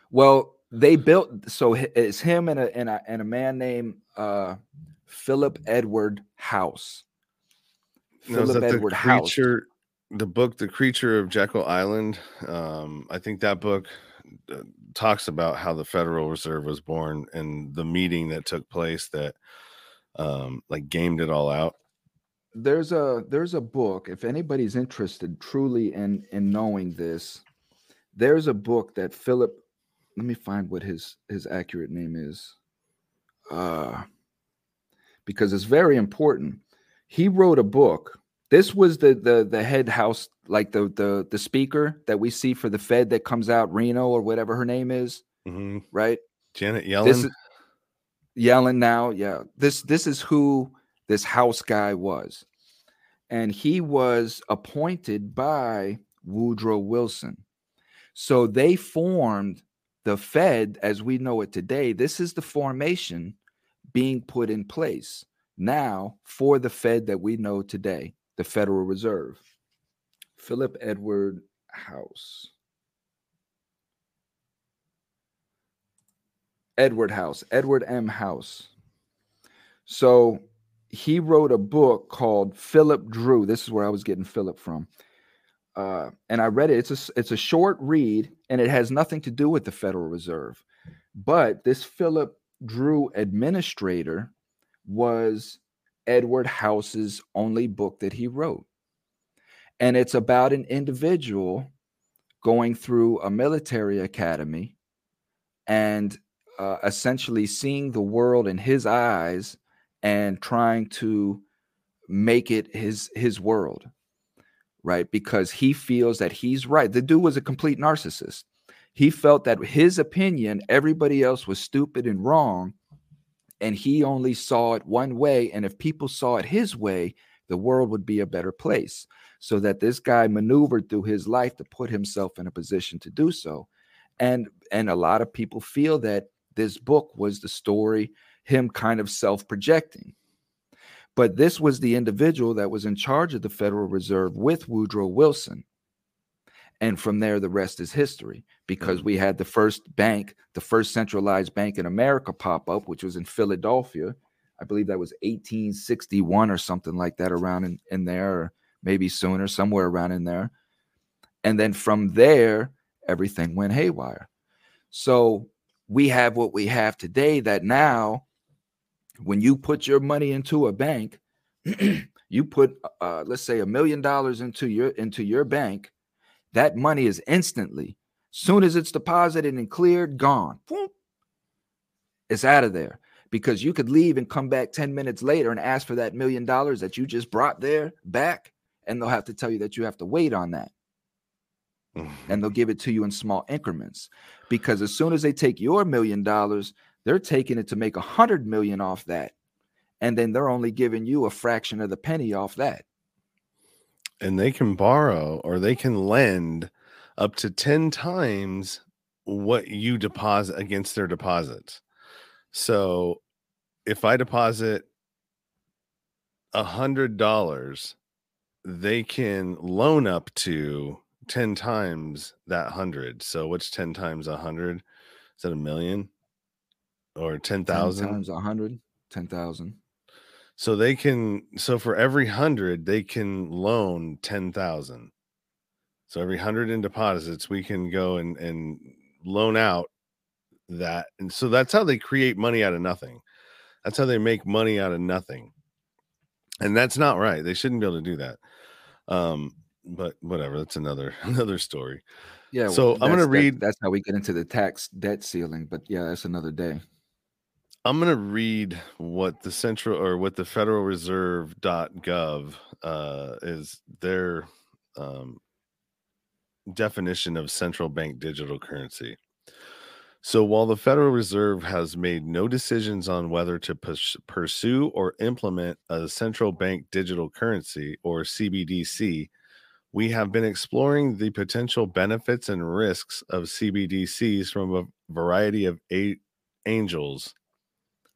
Well, they built so it's him and a and a, and a man named uh, Philip Edward House. Philip Edward the creature, House. The book, The Creature of Jekyll Island. Um, I think that book uh, talks about how the Federal Reserve was born and the meeting that took place that um, like gamed it all out. There's a there's a book. If anybody's interested truly in in knowing this, there's a book that Philip let me find what his his accurate name is. Uh because it's very important. He wrote a book. This was the the the head house like the the the speaker that we see for the fed that comes out reno or whatever her name is mm-hmm. right? Janet yellen. Yellen now yeah. This this is who this house guy was. And he was appointed by woodrow wilson. So they formed the Fed, as we know it today, this is the formation being put in place now for the Fed that we know today, the Federal Reserve. Philip Edward House. Edward House, Edward M. House. So he wrote a book called Philip Dru. This is where I was getting Philip from uh, and I read it. It's a it's a short read, and it has nothing to do with the Federal Reserve. But this Philip Dru administrator was Edward House's only book that he wrote, and it's about an individual going through a military academy and uh, essentially seeing the world in his eyes and trying to make it his his world right? Because he feels that he's right. The dude was a complete narcissist. He felt that his opinion, everybody else was stupid and wrong, and he only saw it one way. And if people saw it his way, the world would be a better place. So that this guy maneuvered through his life to put himself in a position to do so. And and a lot of people feel that this book was the story, him kind of self-projecting but this was the individual that was in charge of the Federal Reserve with Woodrow Wilson. And from there, the rest is history because mm. we had the first bank, the first centralized bank in America pop up, which was in Philadelphia. I believe that was 1861 or something like that, around in, in there, or maybe sooner, somewhere around in there. And then from there, everything went haywire. So we have what we have today that now when you put your money into a bank, you put uh, let's say a million dollars into your into your bank, that money is instantly, soon as it's deposited and cleared, gone. It's out of there because you could leave and come back 10 minutes later and ask for that million dollars that you just brought there back, and they'll have to tell you that you have to wait on that. and they'll give it to you in small increments because as soon as they take your million dollars, they're taking it to make a hundred million off that. And then they're only giving you a fraction of the penny off that. And they can borrow or they can lend up to 10 times what you deposit against their deposits. So if I deposit a hundred dollars, they can loan up to 10 times that hundred. So what's 10 times a hundred? Is that a million? Or 10,000 times 100, 10,000. So they can so for every 100 they can loan 10,000. So every 100 in deposits we can go and and loan out that and so that's how they create money out of nothing. That's how they make money out of nothing. and that's not right. They shouldn't be able to do that. Um, but whatever, that's another another story. Yeah. So I'm gonna that's- that- read. That's how we get into the tax debt ceiling. But yeah, that's another day. I'm going to read what the central or what the Federal Reserve.gov uh, is their um, definition of central bank digital currency. So while the Federal Reserve has made no decisions on whether to pursue or implement a central bank digital currency or CBDC, we have been exploring the potential benefits and risks of CBDCs from a variety of a- angels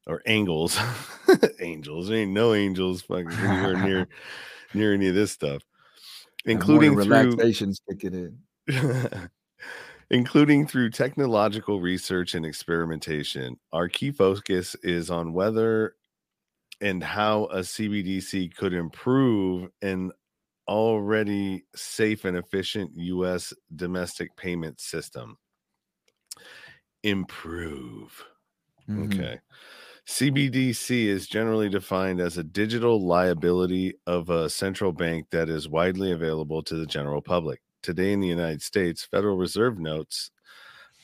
or angles. angels. There ain't no angels fucking anywhere near near any of this stuff. Including through relaxations kicking in. including through technological research and experimentation. Our key focus is on whether and how a CBDC could improve an already safe and efficient US domestic payment system. Improve. Mhm. Okay. CBDC is generally defined as a digital liability of a central bank that is widely available to the general public. Today in the United States, Federal Reserve notes,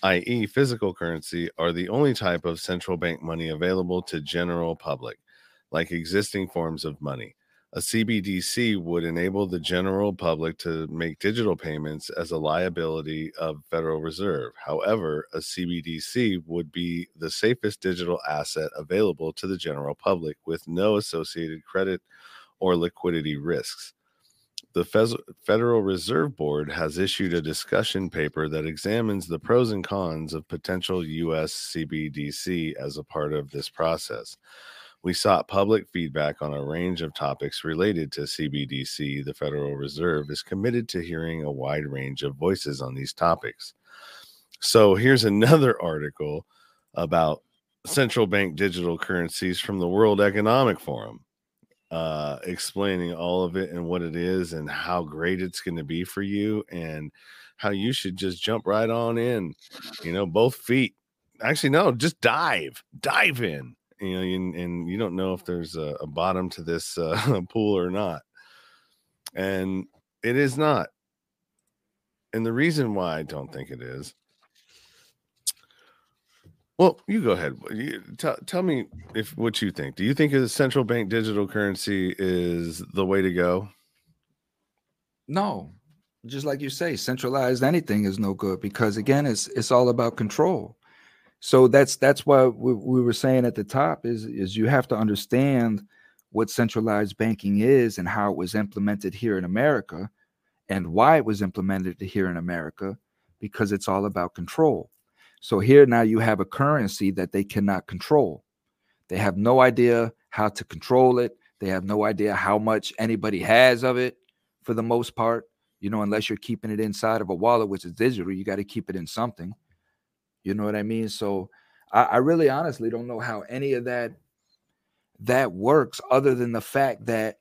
i.e., physical currency, are the only type of central bank money available to general public, like existing forms of money. A CBDC would enable the general public to make digital payments as a liability of Federal Reserve. However, a CBDC would be the safest digital asset available to the general public with no associated credit or liquidity risks. The Fez- Federal Reserve Board has issued a discussion paper that examines the pros and cons of potential US CBDC as a part of this process. We sought public feedback on a range of topics related to CBDC. The Federal Reserve is committed to hearing a wide range of voices on these topics. So here's another article about central bank digital currencies from the World Economic Forum, uh, explaining all of it and what it is and how great it's going to be for you and how you should just jump right on in, you know, both feet. Actually, no, just dive, dive in you know, and, and you don't know if there's a, a bottom to this uh, pool or not. And it is not. And the reason why I don't think it is, well, you go ahead. You, tell, tell me if what you think. Do you think a central bank digital currency is the way to go? No, just like you say, centralized anything is no good because again, it's it's all about control. So that's that's why we, we were saying at the top is is you have to understand what centralized banking is and how it was implemented here in America and why it was implemented here in America because it's all about control. So here now you have a currency that they cannot control. They have no idea how to control it. They have no idea how much anybody has of it for the most part. You know, unless you're keeping it inside of a wallet, which is digital, you got to keep it in something. You know what I mean? So I, I really honestly don't know how any of that that works other than the fact that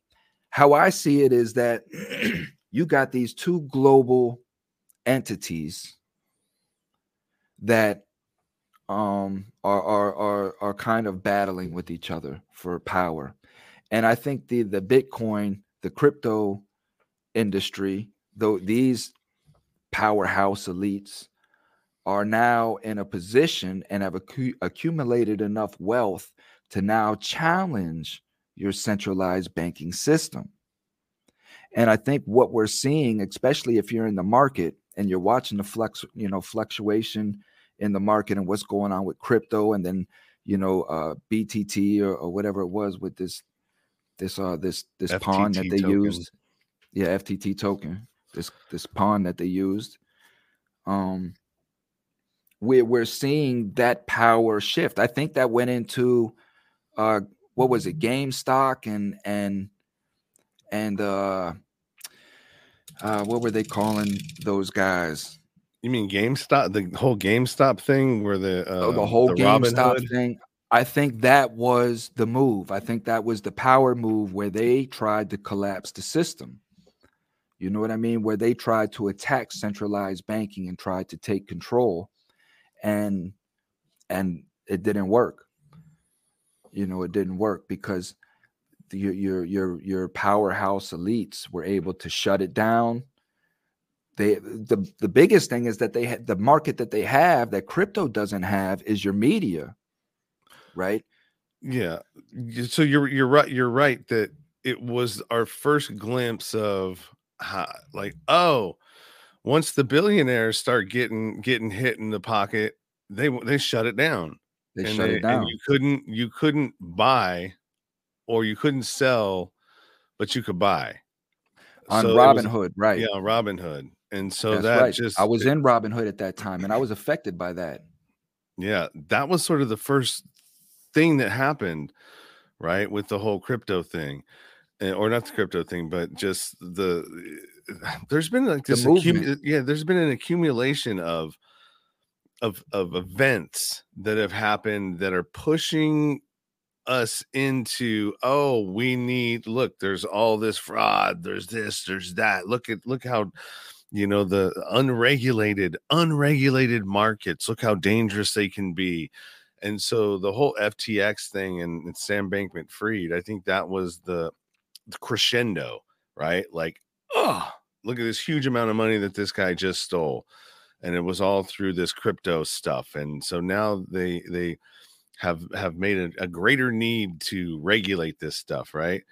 how I see it is that you got these two global entities that um are are are are kind of battling with each other for power. And I think the the Bitcoin, the crypto industry, though these powerhouse elites are now in a position and have accu- accumulated enough wealth to now challenge your centralized banking system. And I think what we're seeing, especially if you're in the market and you're watching the flex, you know, fluctuation in the market and what's going on with crypto, and then you know, uh, BTT or, or whatever it was with this, this, uh, this, this pawn that they token. used, yeah, FTT token, this, this pawn that they used. Um, we're we're seeing that power shift. I think that went into uh what was it, GameStop and and and uh uh what were they calling those guys? You mean GameStop, the whole GameStop thing where the uh, oh, the whole Robin GameStop thing. I think that was the move. I think that was the power move where they tried to collapse the system. You know what I mean? Where they tried to attack centralized banking and tried to take control and and it didn't work. You know, it didn't work because your your your your powerhouse elites were able to shut it down. They the the biggest thing is that they had the market that they have that crypto doesn't have is your media, right? Yeah. So you're you're right. You're right that it was our first glimpse of how, like oh once the billionaires start getting getting hit in the pocket they they shut it down they and shut they, it down you couldn't you couldn't buy or you couldn't sell but you could buy on so Robinhood, right? Yeah, on Robinhood, and so That's that right. just I was in Robinhood at that time, and I was affected by that. Yeah, that was sort of the first thing that happened, right, with the whole crypto thing, eh, or not the crypto thing, but just the. There's been like this, the yeah. There's been an accumulation of of of events that have happened that are pushing us into oh we need look there's all this fraud there's this there's that. Look at look how you know the unregulated unregulated markets look how dangerous they can be. And so the whole ftx thing and, and sam bankman fried i think that was the, the crescendo right? Like oh look at this huge amount of money that this guy just stole and it was all through this crypto stuff and so now they they have have made a, a greater need to regulate this stuff right?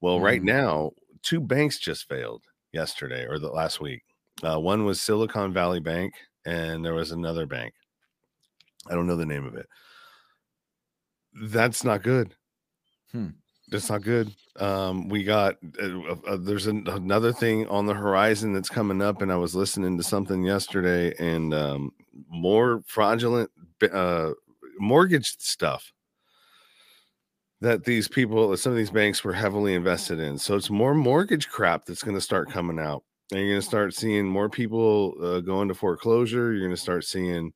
Well mm right now two banks just failed yesterday or the last week. Uh, one was silicon valley bank and there was another bank. I don't know the name of it. That's not good. Hmm. That's not good. Um, we got uh, uh, there's an, another thing on the horizon that's coming up and i was listening to something yesterday and um, more fraudulent uh, mortgage stuff that these people some of these banks were heavily invested in. So it's more mortgage crap that's going to start coming out and you're going to start seeing more people uh, go into foreclosure. You're going to start seeing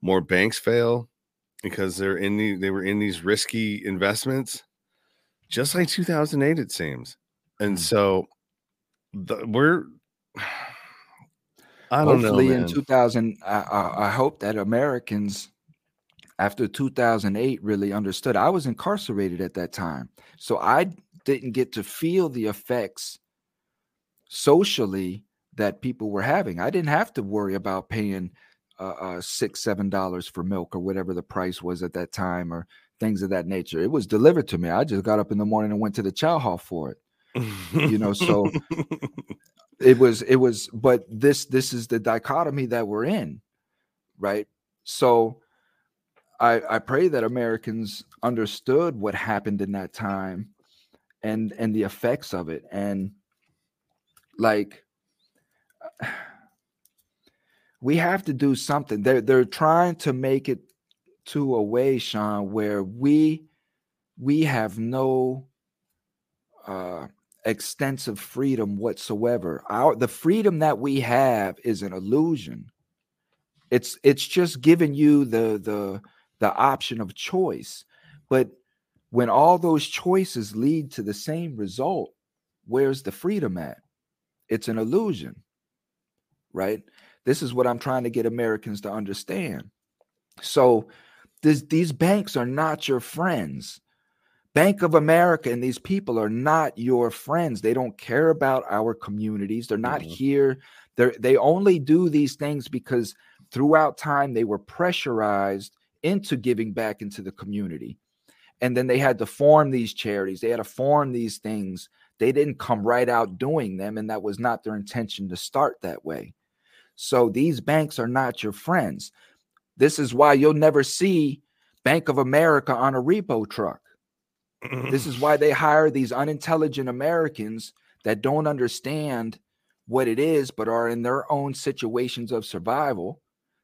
more banks fail because they're in the, they were in these risky investments just like 2008 it seems and hmm. so the, we're I don't Hopefully know. in 2000, I, I, I, hope that Americans, after 2008, really understood. I was incarcerated at that time, so I didn't get to feel the effects socially that people were having. I didn't have to worry about paying uh, uh, six, seven dollars for milk or whatever the price was at that time, or things of that nature. It was delivered to me. I just got up in the morning and went to the chow hall for it. you know, so it was it was but this this is the dichotomy that we're in, right? So I I pray that Americans understood what happened in that time and and the effects of it and like we have to do something. They're they're trying to make it to a way, Sean, where we we have no uh, extensive freedom whatsoever. Our the freedom that we have is an illusion. It's it's just giving you the the the option of choice. But when all those choices lead to the same result, where's the freedom at? It's an illusion. Right? This is what I'm trying to get Americans to understand. So this, these banks are not your friends. Bank of America and these people are not your friends. They don't care about our communities. They're not mm-hmm. here. They they only do these things because throughout time they were pressurized into giving back into the community. And then they had to form these charities. They had to form these things. They didn't come right out doing them and that was not their intention to start that way. So these banks are not your friends. This is why you'll never see Bank of America on a repo truck. this is why they hire these unintelligent Americans that don't understand what it is, but are in their own situations of survival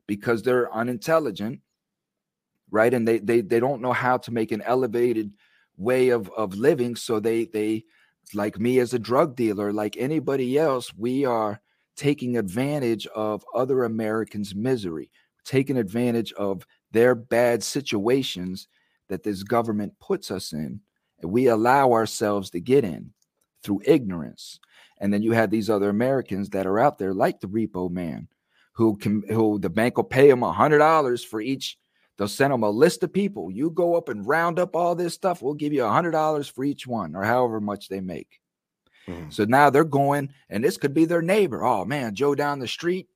because they're unintelligent, right? And they they they don't know how to make an elevated way of of living. So they they like me as a drug dealer, like anybody else, we are taking advantage of other Americans' misery taking advantage of their bad situations that this government puts us in and we allow ourselves to get in through ignorance and then you have these other americans that are out there like the repo man who can who the bank will pay them a hundred dollars for each They'll send them a list of people. You go up and round up all this stuff. We'll give you a hundred dollars for each one, or however much they make. Mm. So now they're going, and this could be their neighbor. Oh man, Joe down the street.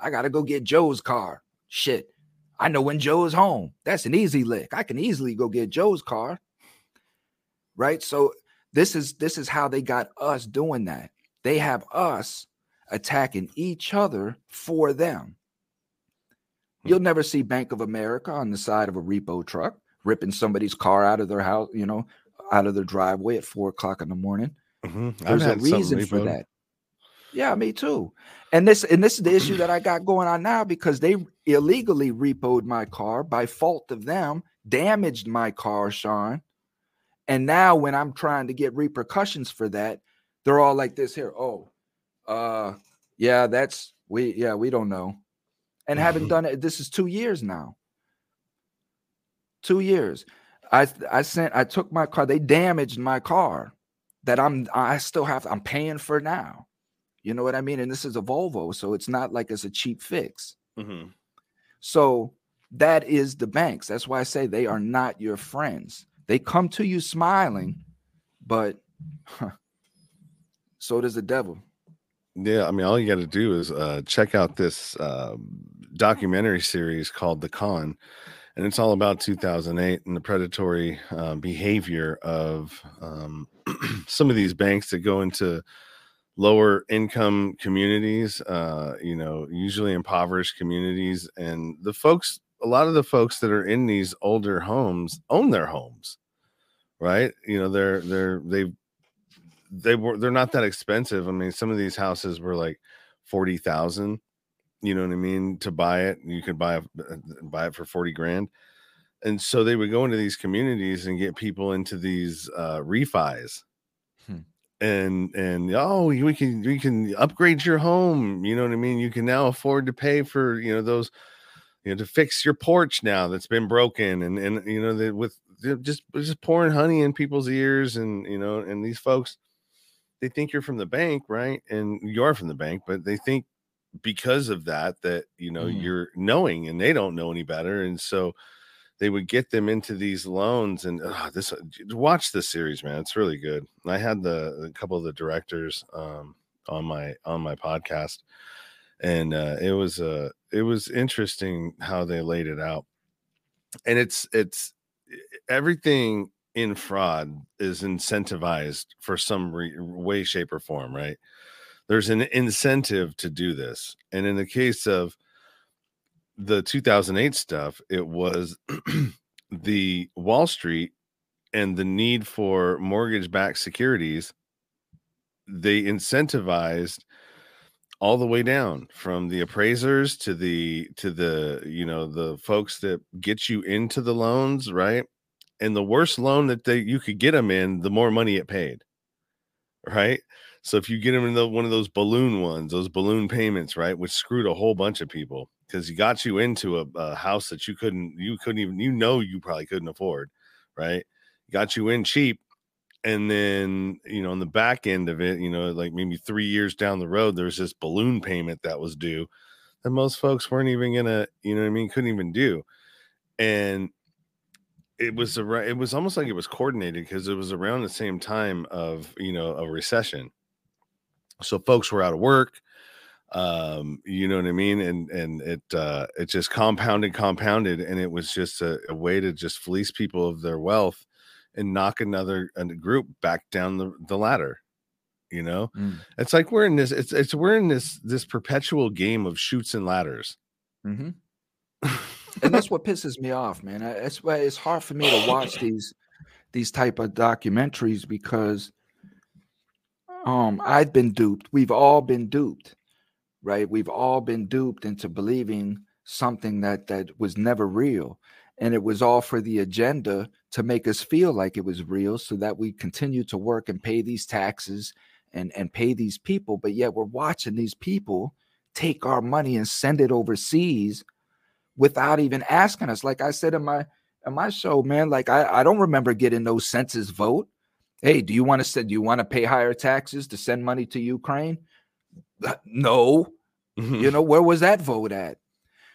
I gotta go get Joe's car. Shit. I know when Joe is home. That's an easy lick. I can easily go get Joe's car. Right. So this is this is how they got us doing that. They have us attacking each other for them. You'll hmm. never see Bank of America on the side of a repo truck ripping somebody's car out of their house, you know, out of their driveway at four o'clock in the morning. Mm-hmm. There's a reason for that. Yeah, me too. And this and this is the issue that I got going on now because they illegally repoed my car by fault of them, damaged my car, Sean. And now when I'm trying to get repercussions for that, they're all like this here. Oh, uh, yeah, that's we yeah, we don't know. And haven't done it. This is two years now. Two years. I I sent I took my car, they damaged my car that I'm I still have I'm paying for now. You know what I mean? And this is a Volvo, so it's not like it's a cheap fix. Mm-hmm. So that is the banks. That's why I say they are not your friends. They come to you smiling, but huh, so does the devil. Yeah, I mean, all you got to do is uh, check out this uh, documentary series called The Con, and it's all about 2008 and the predatory uh, behavior of um, some of these banks that go into lower income communities, uh, you know, usually impoverished communities, and the folks, a lot of the folks that are in these older homes own their homes, right? You know, they're they're they they were they're not that expensive. I mean, some of these houses were like forty thousand. You know what I mean? To buy it, you could buy buy it for forty grand. And so they would go into these communities and get people into these uh, refis, and and oh we can we can upgrade your home you know what i mean? You can now afford to pay for you know those you know to fix your porch now that's been broken and and you know that with just just pouring honey in people's ears and you know and these folks they think you're from the bank right? And you are from the bank but they think because of that that you know mm. you're knowing and they don't know any better. And so they would get them into these loans and uh, this watch this series man it's really good. I had the a couple of the directors um, on my on my podcast and uh, it was uh it was interesting how they laid it out. And it's it's everything in fraud is incentivized for some re- way shape or form right? There's an incentive to do this. And in the case of the 2008 stuff, it was the Wall Street and the need for mortgage backed securities. They incentivized all the way down from the appraisers to the to the you know the folks that get you into the loans right and the worst loan that they you could get them in the more money it paid right so if you get them in the, one of those balloon ones those balloon payments right which screwed a whole bunch of people because he got you into a, a, house that you couldn't you couldn't even you know you probably couldn't afford right? Got you in cheap and then you know on the back end of it you know like maybe three years down the road there's this balloon payment that was due that most folks weren't even gonna you know i mean couldn't even do and it was a it was almost like it was coordinated because it was around the same time of you know a recession. So folks were out of work um you know what i mean? And and it uh it just compounded compounded and it was just a, a way to just fleece people of their wealth and knock another group back down the, the ladder you know? Mm. it's like we're in this it's it's we're in this this perpetual game of Chutes and ladders. Mm-hmm. and that's what pisses me off man. That's why it's hard for me to watch these these type of documentaries because um i've been duped. We've all been duped right? We've all been duped into believing something that that was never real. And it was all for the agenda to make us feel like it was real so that we continue to work and pay these taxes and, and pay these people. But yet we're watching these people take our money and send it overseas without even asking us. Like I said in my in my show, man, like I, I don't remember getting no census vote. Hey, do you want to send do you want to pay higher taxes to send money to Ukraine? Uh, no. Mm-hmm. You know, where was that vote at?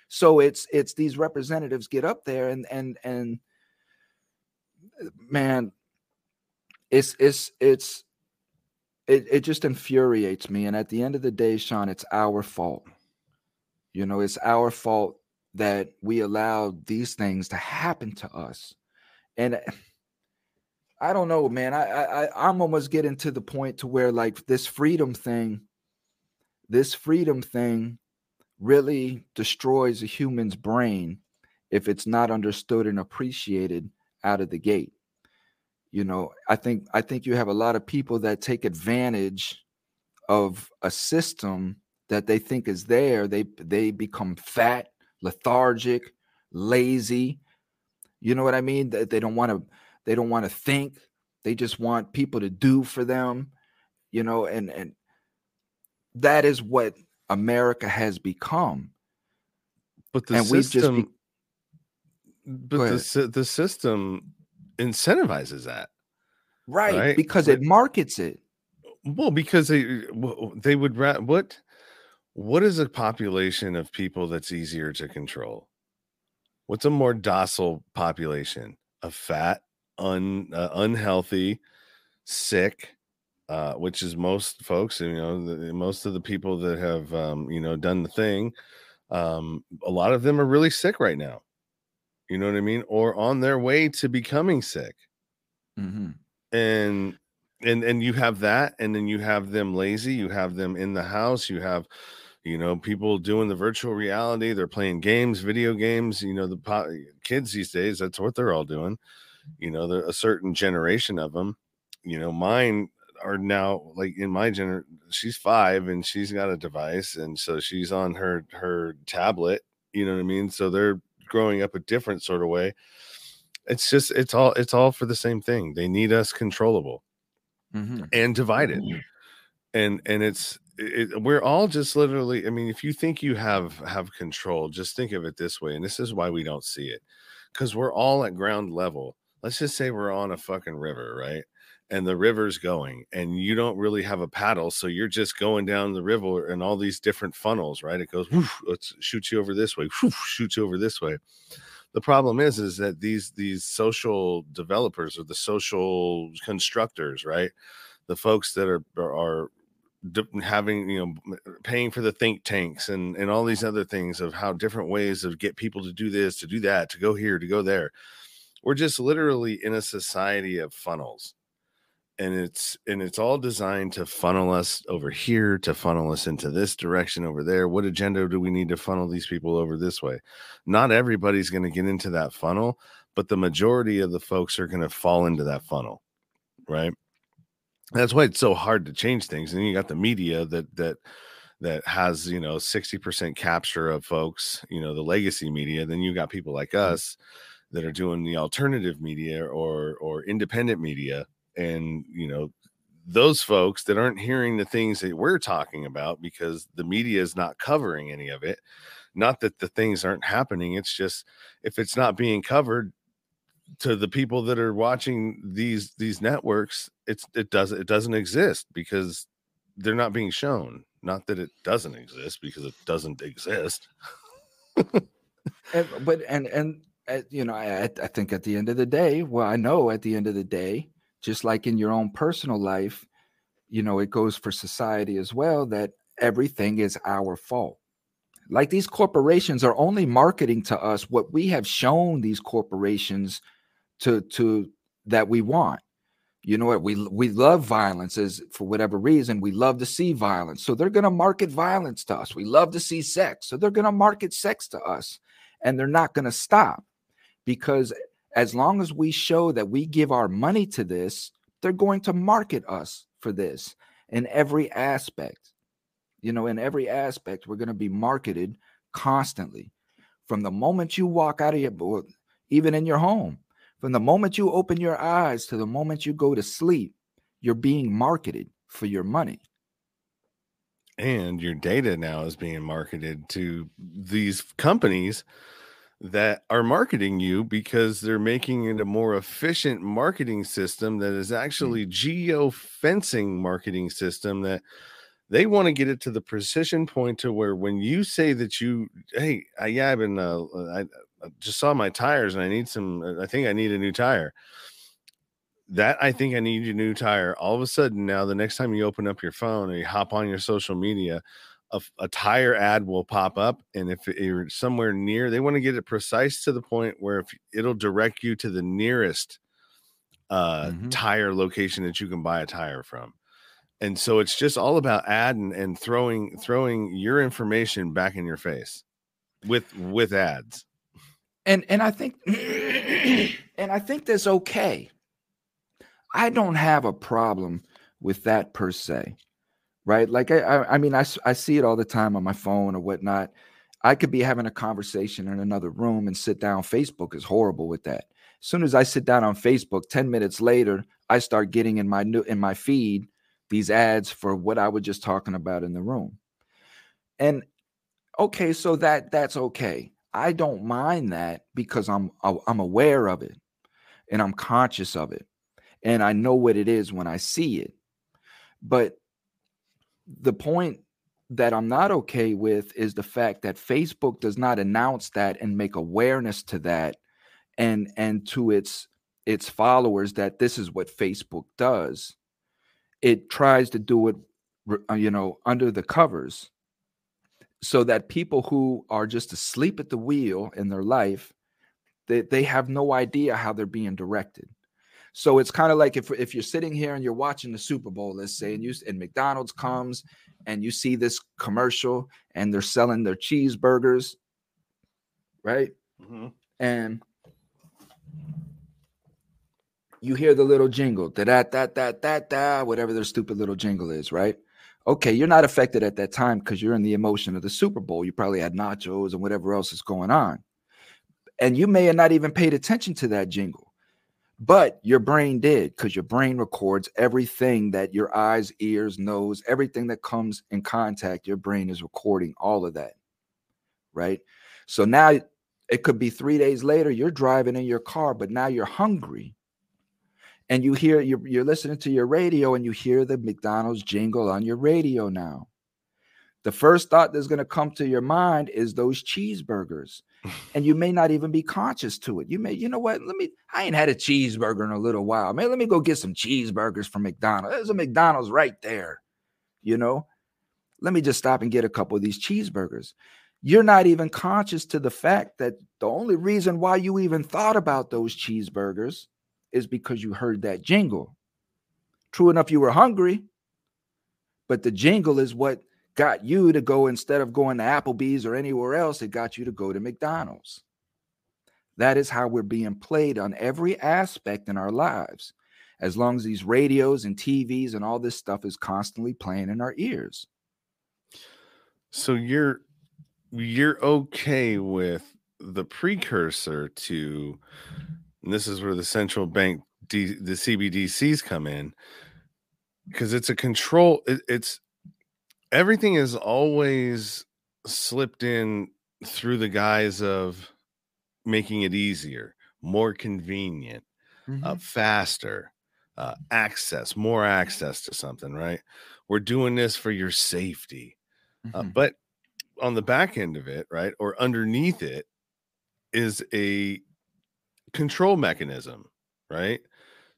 So it's it's these representatives get up there and and and uh, man, it's it's it's it, it just infuriates me. And at the end of the day, Sean, it's our fault. You know, it's our fault that we allowed these things to happen to us. And uh, I don't know, man. I, I I'm almost getting to the point to where like this freedom thing, this freedom thing really destroys a human's brain if it's not understood and appreciated out of the gate. You know i think i think you have a lot of people that take advantage of a system that they think is there. They they become fat lethargic lazy. You know what i mean? That they don't want to they don't want to think. They just want people to do for them you know and and that is what america has become but the and system be, but the, the system incentivizes that. Right, right? because but, it markets it. Well, because they they would what what is a population of people that's easier to control? What's a more docile population? A fat, un uh, unhealthy, sick, uh, which is most folks. You know, the, most of the people that have um, you know done the thing. Um, a lot of them are really sick right now you know what I mean, or on their way to becoming sick. Mm-hmm. And and and you have that, and then you have them lazy, you have them in the house, you have you know people doing the virtual reality they're playing games video games you know the po- kids these days that's what they're all doing you know a certain generation of them you know mine are now like in my gener she's five and she's got a device and so she's on her her tablet you know what i mean? So they're growing up a different sort of way. It's just it's all it's all for the same thing. They need us controllable mm-hmm. and divided. Mm-hmm. and and it's it, we're all just literally i mean if you think you have have control just think of it this way and this is why we don't see it. Because we're all at ground level. Let's just say we're on a fucking river right and the river's going and you don't really have a paddle so you're just going down the river and all these different funnels right? It goes whoosh, let's shoot you over this way whoosh, shoot you over this way. The problem is is that these these social developers or the social constructors right? The folks that are are having you know paying for the think tanks and and all these other things of how different ways of get people to do this to do that to go here to go there. We're just literally in a society of funnels and it's and it's all designed to funnel us over here to funnel us into this direction over there. What agenda do we need to funnel these people over this way? Not everybody's going to get into that funnel but the majority of the folks are going to fall into that funnel right? That's why it's so hard to change things and you got the media that that that has you know 60% capture of folks you know the legacy media then you got people like mm. us that are doing the alternative media or or independent media and you know those folks that aren't hearing the things that we're talking about because the media is not covering any of it not that the things aren't happening it's just if it's not being covered to the people that are watching these these networks it's it doesn't it doesn't exist because they're not being shown. Not that it doesn't exist because it doesn't exist. And, but and and uh, you know I, I think at the end of the day well i know at the end of the day just like in your own personal life, you know, it goes for society as well that everything is our fault. Like these corporations are only marketing to us what we have shown these corporations to to that we want. You know what? We we love violence as for whatever reason. We love to see violence. So they're to market violence to us. We love to see sex. So they're to market sex to us. And they're not to stop because as long as we show that we give our money to this, they're going to market us for this in every aspect. You know, in every aspect, we're going to be marketed constantly. From the moment you walk out of your, even in your home, from the moment you open your eyes to the moment you go to sleep, you're being marketed for your money. And your data now is being marketed to these companies that are marketing you because they're making it a more efficient marketing system that is mm. actually geo fencing marketing system that they want to get it to the precision point to where when you say that you, hey, I, yeah, I've been, uh, I, I just saw my tires and I need some, uh, I think I need a new tire. That I think I need a new tire. All of a sudden, now the next time you open up your phone or you hop on your social media, a, a tire ad will pop up. And if you're somewhere near, they want to get it precise to the point where if it'll direct you to the nearest uh, mm-hmm. tire location that you can buy a tire from and so it's just all about adding and throwing throwing your information back in your face with with ads and and i think and i think that's okay i don't have a problem with that per se right like i i, mean I, I see it all the time on my phone or whatnot i could be having a conversation in another room and sit down facebook is horrible with that as soon as i sit down on facebook 10 minutes later i start getting in my new in my feed these ads for what I was just talking about in the room. And okay, so that that's okay. I don't mind that because I'm I'm aware of it and I'm conscious of it and I know what it is when I see it. But the point that I'm not okay with is the fact that Facebook does not announce that and make awareness to that and and to its its followers that this is what Facebook does. It tries to do it uh, you know under the covers so that people who are just asleep at the wheel in their life they, they have no idea how they're being directed so it's kind of like if, if you're sitting here and you're watching the super bowl let's say and you and mcdonald's comes and you see this commercial and they're selling their cheeseburgers right mm-hmm. and you hear the little jingle, da da da da da da, whatever their stupid little jingle is, right? Okay, you're not affected at that time because you're in the emotion of the Super Bowl. You probably had nachos and whatever else is going on. And you may have not even paid attention to that jingle, but your brain did because your brain records everything that your eyes, ears, nose, everything that comes in contact. Your brain is recording all of that, right? So now it could be three days later, you're driving in your car, but now you're hungry and you hear you're, you're listening to your radio and you hear the McDonald's jingle on your radio now. The first thought that's going to come to your mind is those cheeseburgers. And you may not even be conscious to it. You may, you know what? Let me, I ain't had a cheeseburger in a little while. Man, let me go get some cheeseburgers from McDonald's. There's a McDonald's right there. You know, let me just stop and get a couple of these cheeseburgers. You're not even conscious to the fact that the only reason why you even thought about those cheeseburgers is because you heard that jingle. True enough, you were hungry, but the jingle is what got you to go instead of going to Applebee's or anywhere else, it got you to go to McDonald's. That is how we're being played on every aspect in our lives, as long as these radios and TVs and all this stuff is constantly playing in our ears. So you're you're okay with the precursor to this is where the central bank D, the cbdc's come in because it's a control it, it's everything is always slipped in through the guise of making it easier more convenient uh, mm-hmm. uh, faster uh, access more access to something right we're doing this for your safety uh, mm-hmm. uh, but on the back end of it right or underneath it is a control mechanism, right?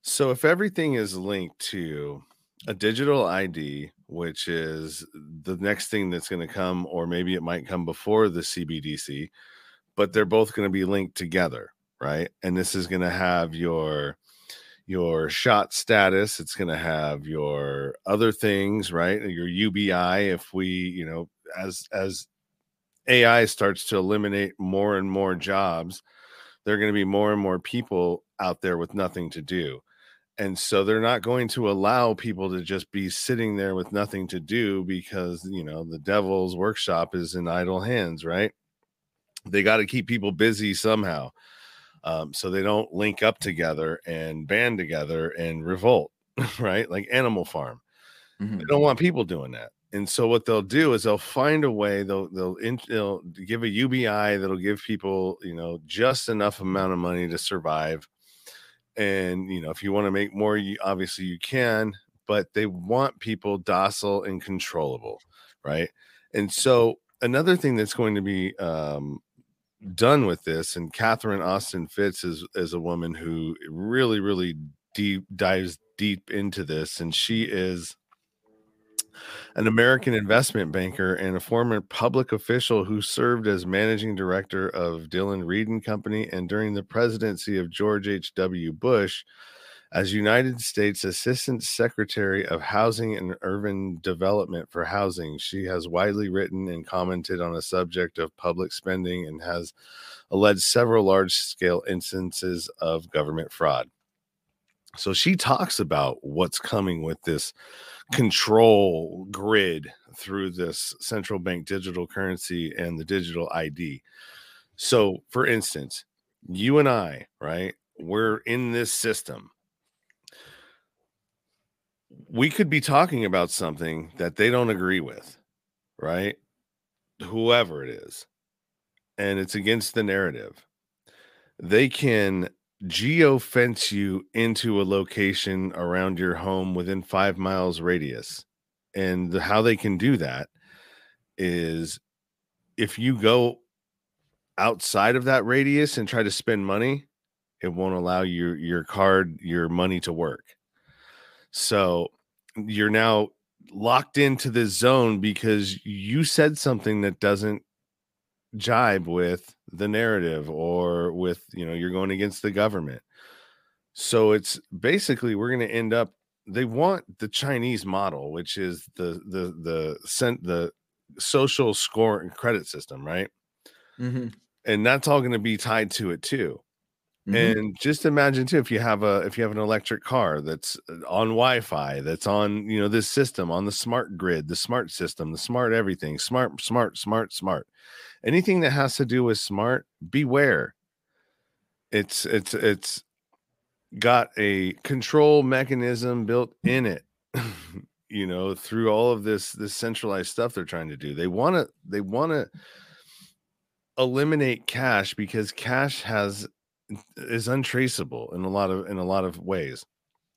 So if everything is linked to a digital ID, which is the next thing that's going to come, or maybe it might come before the CBDC, but they're both going to be linked together, right? And this is going to have your your shot status it's going to have your other things right your ubi if we you know as as ai starts to eliminate more and more jobs there are going to be more and more people out there with nothing to do. And so they're not going to allow people to just be sitting there with nothing to do because, you know, the devil's workshop is in idle hands, right? They got to keep people busy somehow. Um, so they don't link up together and band together and revolt, right? Like Animal Farm. Mm-hmm. They don't want people doing that and so what they'll do is they'll find a way they'll they'll, in, they'll give a ubi that'll give people you know just enough amount of money to survive and you know if you want to make more you obviously you can but they want people docile and controllable, right? And so another thing that's going to be um, done with this, and Catherine Austin Fitts is is a woman who really, really deep dives deep into this, and she is an American investment banker and a former public official who served as managing director of Dillon Read and Company and during the presidency of George H.W. Bush as United States Assistant Secretary of Housing and Urban Development for Housing. She has widely written and commented on the subject of public spending and has alleged several large scale instances of government fraud. So she talks about what's coming with this control grid through this central bank digital currency and the digital ID. So, for instance, you and I, right, we're in this system. We could be talking about something that they don't agree with, right? Whoever it is, and it's against the narrative. They can geo fence you into a location around your home within five miles radius. And the, how they can do that is if you go outside of that radius and try to spend money, it won't allow your your card, your money to work. So you're now locked into this zone because you said something that doesn't jibe with the narrative or with you know you're going against the government so it's basically we're going to end up they want the chinese model which is the the the sent the social score and credit system right mm-hmm. and that's all going to be tied to it too mm-hmm. and just imagine too if you have a if you have an electric car that's uh, on wi-fi that's on you know this system on the smart grid the smart system the smart everything smart smart smart smart anything that has to do with smart beware. It's it's it's got a control mechanism built in it you know through all of this this centralized stuff they're trying to do. They want to they want to eliminate cash because cash has is untraceable in a lot of in a lot of ways.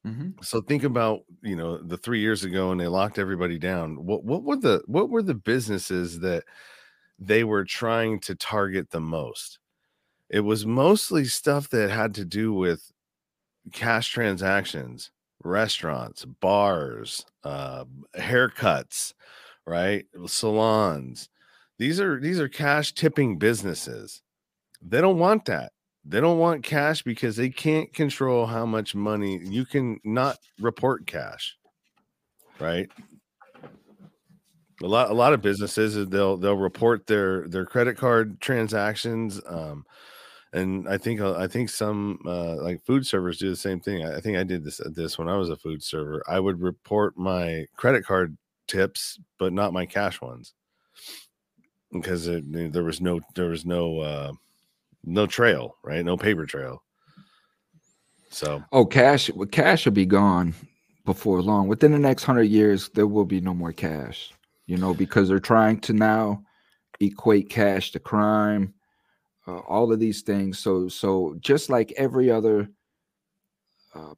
Mm-hmm. so think about you know the three years ago and they locked everybody down what what were the what were the businesses that they were trying to target the most. It was mostly stuff that had to do with cash transactions, restaurants, bars, uh, haircuts, right? Salons. These are these are cash tipping businesses. They don't want that. They don't want cash because they can't control how much money you can not report cash. Right? A lot a lot of businesses uh, they'll they'll report their their credit card transactions um and i think uh, i think some uh like food servers do the same thing. I think i did this this when i was a food server. I would report my credit card tips but not my cash ones. Because it, there was no there was no uh no trail right? No paper trail. So. Oh cash cash will be gone before long. Within the next 100 years there will be no more cash you know, because they're trying to now equate cash to crime, uh, all of these things. So, so just like every other uh,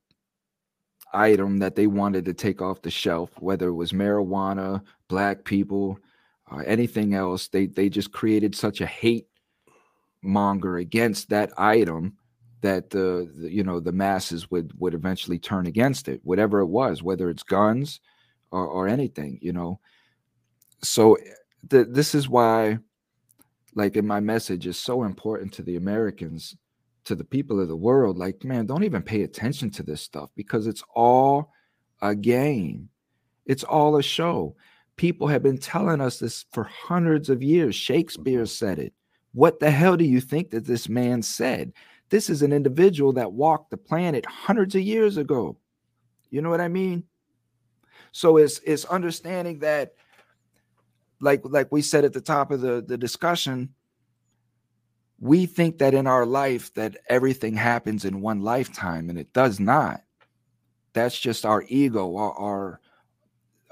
item that they wanted to take off the shelf, whether it was marijuana, black people, uh, anything else, they they just created such a hate monger against that item that the, the, you know the masses would would eventually turn against it whatever it was whether it's guns or, or anything you know so th- this is why like in my message is so important to the americans to the people of the world like man don't even pay attention to this stuff because it's all a game. It's all a show. People have been telling us this for hundreds of years. Shakespeare mm-hmm. said it. What the hell do you think that this man said? This is an individual that walked the planet hundreds of years ago. You know what i mean? So it's it's understanding that like like we said at the top of the the discussion we think that in our life that everything happens in one lifetime and it does not. That's just our ego our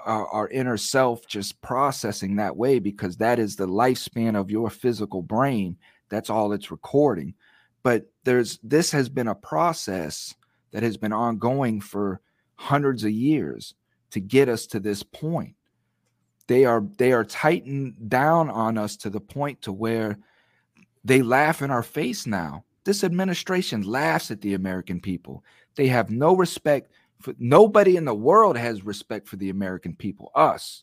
our our, inner self just processing that way because that is the lifespan of your physical brain. That's all it's recording. But there's this has been a process that has been ongoing for hundreds of years to get us to this point. They are they are tightened down on us to the point to where they laugh in our face now. This administration laughs at the American people. They have no respect for nobody in the world has respect for the American people, us.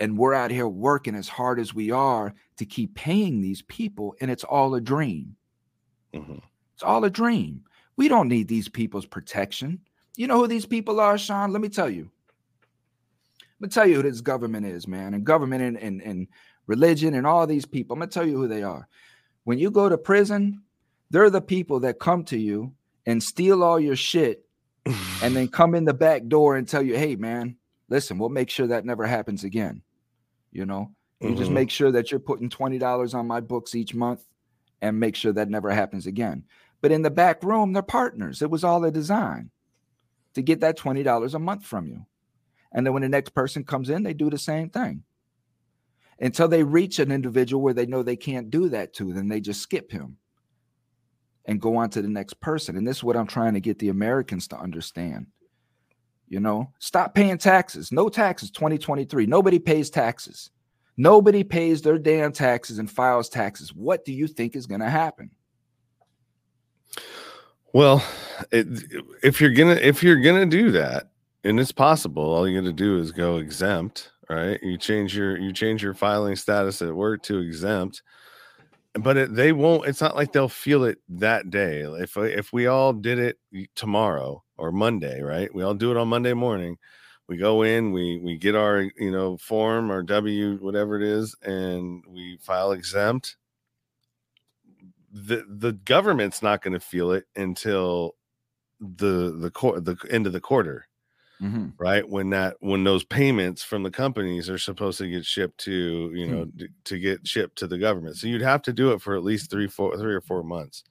And we're out here working as hard as we are to keep paying these people, and it's all a dream. Mm-hmm. It's all a dream. We don't need these people's protection. You know who these people are, Sean? Let me tell you. Let me tell you who this government is, man. And government and, and, and religion and all these people. I'm gonna tell you who they are. When you go to prison, they're the people that come to you and steal all your shit and then come in the back door and tell you, hey man, listen, we'll make sure that never happens again. You know, you mm-hmm. just make sure that you're putting $20 on my books each month and make sure that never happens again. But in the back room, they're partners. It was all a design to get that $20 a month from you. And then when the next person comes in, they do the same thing until they reach an individual where they know they can't do that to, then they just skip him and go on to the next person. And this is what I'm trying to get the Americans to understand. You know, stop paying taxes. No taxes 2023. Nobody pays taxes. Nobody pays their damn taxes and files taxes. What do you think is going to happen? Well, it, if you're gonna if you're gonna do that, and it's possible, all you got to do is go exempt, right? You change your you change your filing status at work to exempt, but it, they won't. It's not like they'll feel it that day. If if we all did it tomorrow or Monday, right? We all do it on Monday morning. We go in, we we get our you know form or W whatever it is, and we file exempt the the government's not going to feel it until the the core the end of the quarter mm-hmm. right when that when those payments from the companies are supposed to get shipped to you know mm-hmm. to get shipped to the government so you'd have to do it for at least three four three or four months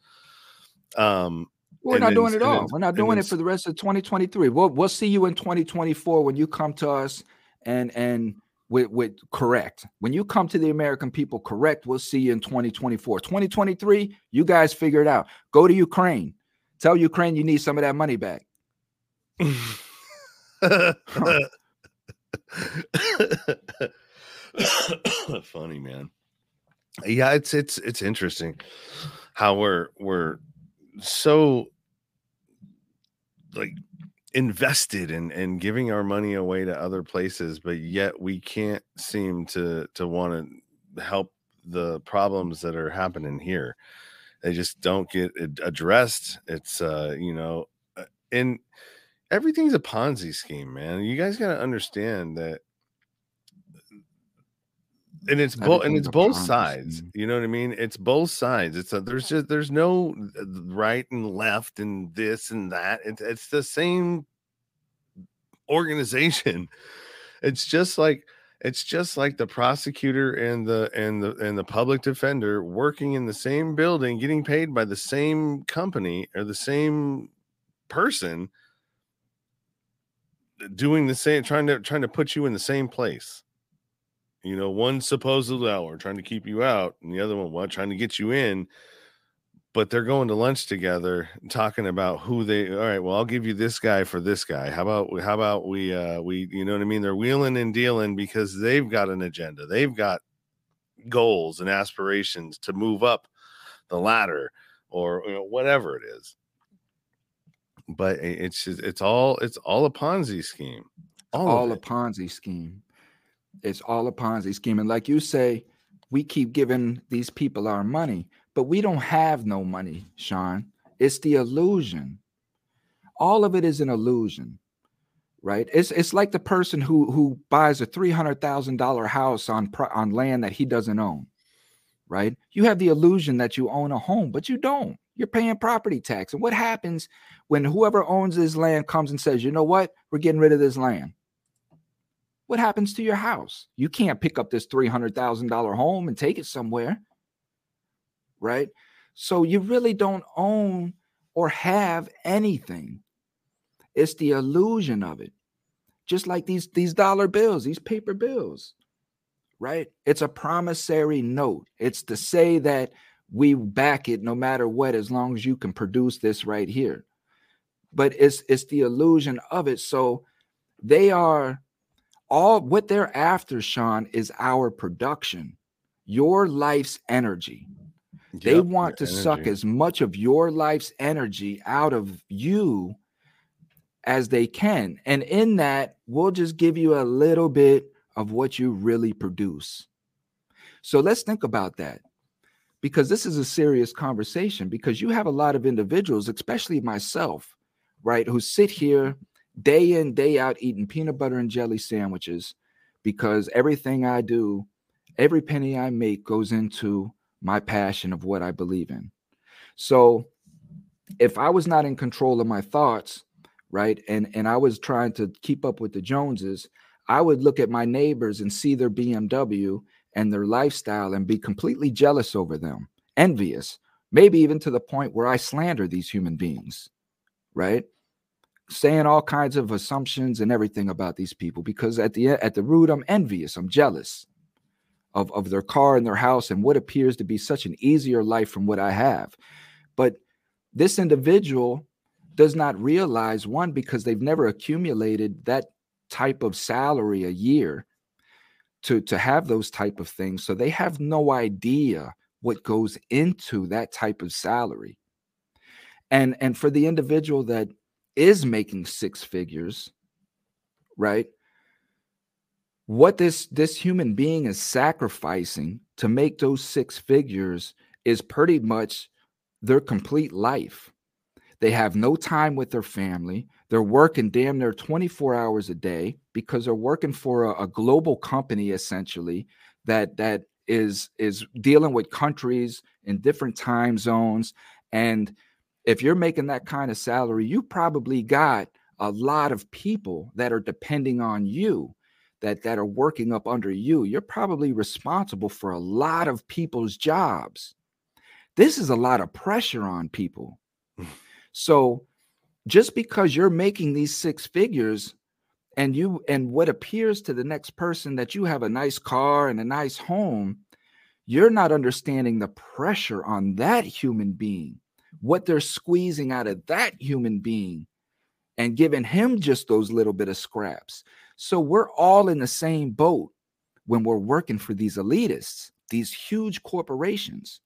um we're not then, doing it all. We're not doing it for the rest of 2023. We'll we'll see you in 2024 when you come to us and and with, with correct. When you come to the American people correct, we'll see you in 2024. 2023, you guys figure it out. Go to Ukraine. Tell Ukraine you need some of that money back. Funny man. Yeah, it's it's it's interesting how we're we're so like invested in in giving our money away to other places but yet we can't seem to to want to help the problems that are happening here they just don't get addressed it's uh you know uh, and everything's a ponzi scheme man. You guys got to understand that and it's both and it's both sides you know what i mean? It's both sides. It's a there's just there's no uh, right and left and this and that. It's, it's the same organization. It's just like it's just like the prosecutor and the and the and the public defender working in the same building getting paid by the same company or the same person doing the same trying to trying to put you in the same place you know, one supposedly out, trying to keep you out, and the other one well, trying to get you in. But they're going to lunch together, talking about who they. All right, well, I'll give you this guy for this guy. How about how about we uh we you know what I mean? They're wheeling and dealing because they've got an agenda. They've got goals and aspirations to move up the ladder or you know, whatever it is. But it's just, it's all it's all a Ponzi scheme. All, all a Ponzi scheme. It's all a Ponzi scheme. And like you say, we keep giving these people our money, but we don't have no money, Sean. It's the illusion. All of it is an illusion, right? It's it's like the person who who buys a three hundred thousand dollar house on on land that he doesn't own, right? You have the illusion that you own a home, but you don't. You're paying property tax. And what happens when whoever owns this land comes and says, you know what, we're getting rid of this land? what happens to your house? You can't pick up this $300,000 home and take it somewhere. Right? So you really don't own or have anything. It's the illusion of it. Just like these these dollar bills, these paper bills. Right? It's a promissory note. It's to say that we back it no matter what as long as you can produce this right here. But it's it's the illusion of it so they are all what they're after, Sean, is our production, your life's energy. Yep, they want to energy. suck as much of your life's energy out of you as they can. And in that, we'll just give you a little bit of what you really produce. So let's think about that because this is a serious conversation because you have a lot of individuals, especially myself, right, who sit here day in, day out eating peanut butter and jelly sandwiches because everything I do, every penny I make goes into my passion of what I believe in. So if I was not in control of my thoughts, right, and and I was trying to keep up with the Joneses, I would look at my neighbors and see their BMW and their lifestyle and be completely jealous over them, envious, maybe even to the point where I slander these human beings, right? saying all kinds of assumptions and everything about these people because at the at the root I'm envious, I'm jealous of of their car and their house and what appears to be such an easier life from what I have. But this individual does not realize one because they've never accumulated that type of salary a year to to have those type of things so they have mm-hmm. no idea what goes into that type of salary and and for the individual that is making six figures, right? What this this human being is sacrificing to make those six figures is pretty much their complete life. They have no time with their family. They're working damn near 24 hours a day because they're working for a, a global company essentially that that is is dealing with countries in different time zones and if you're making that kind of salary, you probably got a lot of people that are depending on you that that are working up under you. You're probably responsible for a lot of people's jobs. This is a lot of pressure on people. so just because you're making these six figures and you and what appears to the next person that you have a nice car and a nice home, you're not understanding the pressure on that human being what they're squeezing out of that human being and giving him just those little bit of scraps. So we're all in the same boat when we're working for these elitists, these huge corporations.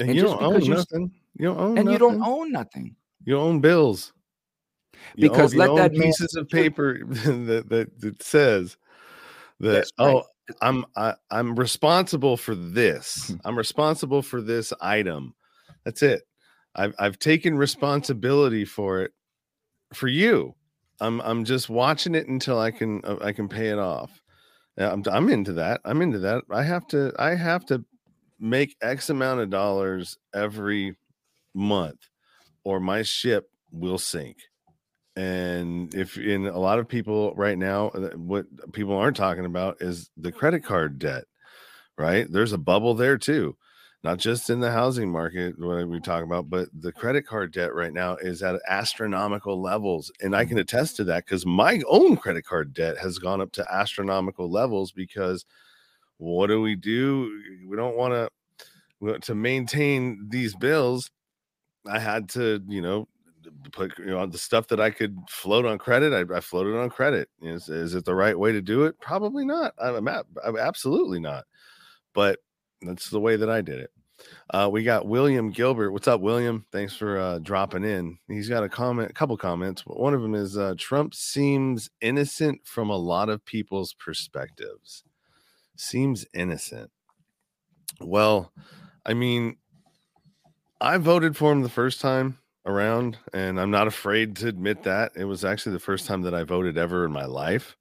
And, and you don't own nothing. You don't own and nothing. you don't own nothing. You own bills. You because own, let that pieces man, of paper that, that, that says that right. oh I'm I, am i am responsible for this. I'm responsible for this item. That's it. I've I've taken responsibility for it for you. I'm I'm just watching it until I can uh, I can pay it off. I'm I'm into that. I'm into that. I have to I have to make X amount of dollars every month, or my ship will sink. And if in a lot of people right now, uh, what people aren't talking about is the credit card debt, right? There's a bubble there too not just in the housing market what we talk about but the credit card debt right now is at astronomical levels and i can mm-hmm. attest to that because my own credit card debt has gone up to astronomical levels because what do we do we don't want to to maintain these bills i had to you know put you know the stuff that i could float on credit i, I floated on credit is, is it the right way to do it probably not i'm, I'm absolutely not but that's the way that I did it. Uh, we got William Gilbert. What's up, William? Thanks for uh, dropping in. He's got a comment, a couple comments. But One of them is uh, Trump seems innocent from a lot of people's perspectives. Seems innocent. Well, I mean, I voted for him the first time around, and I'm not afraid to admit that. It was actually the first time that I voted ever in my life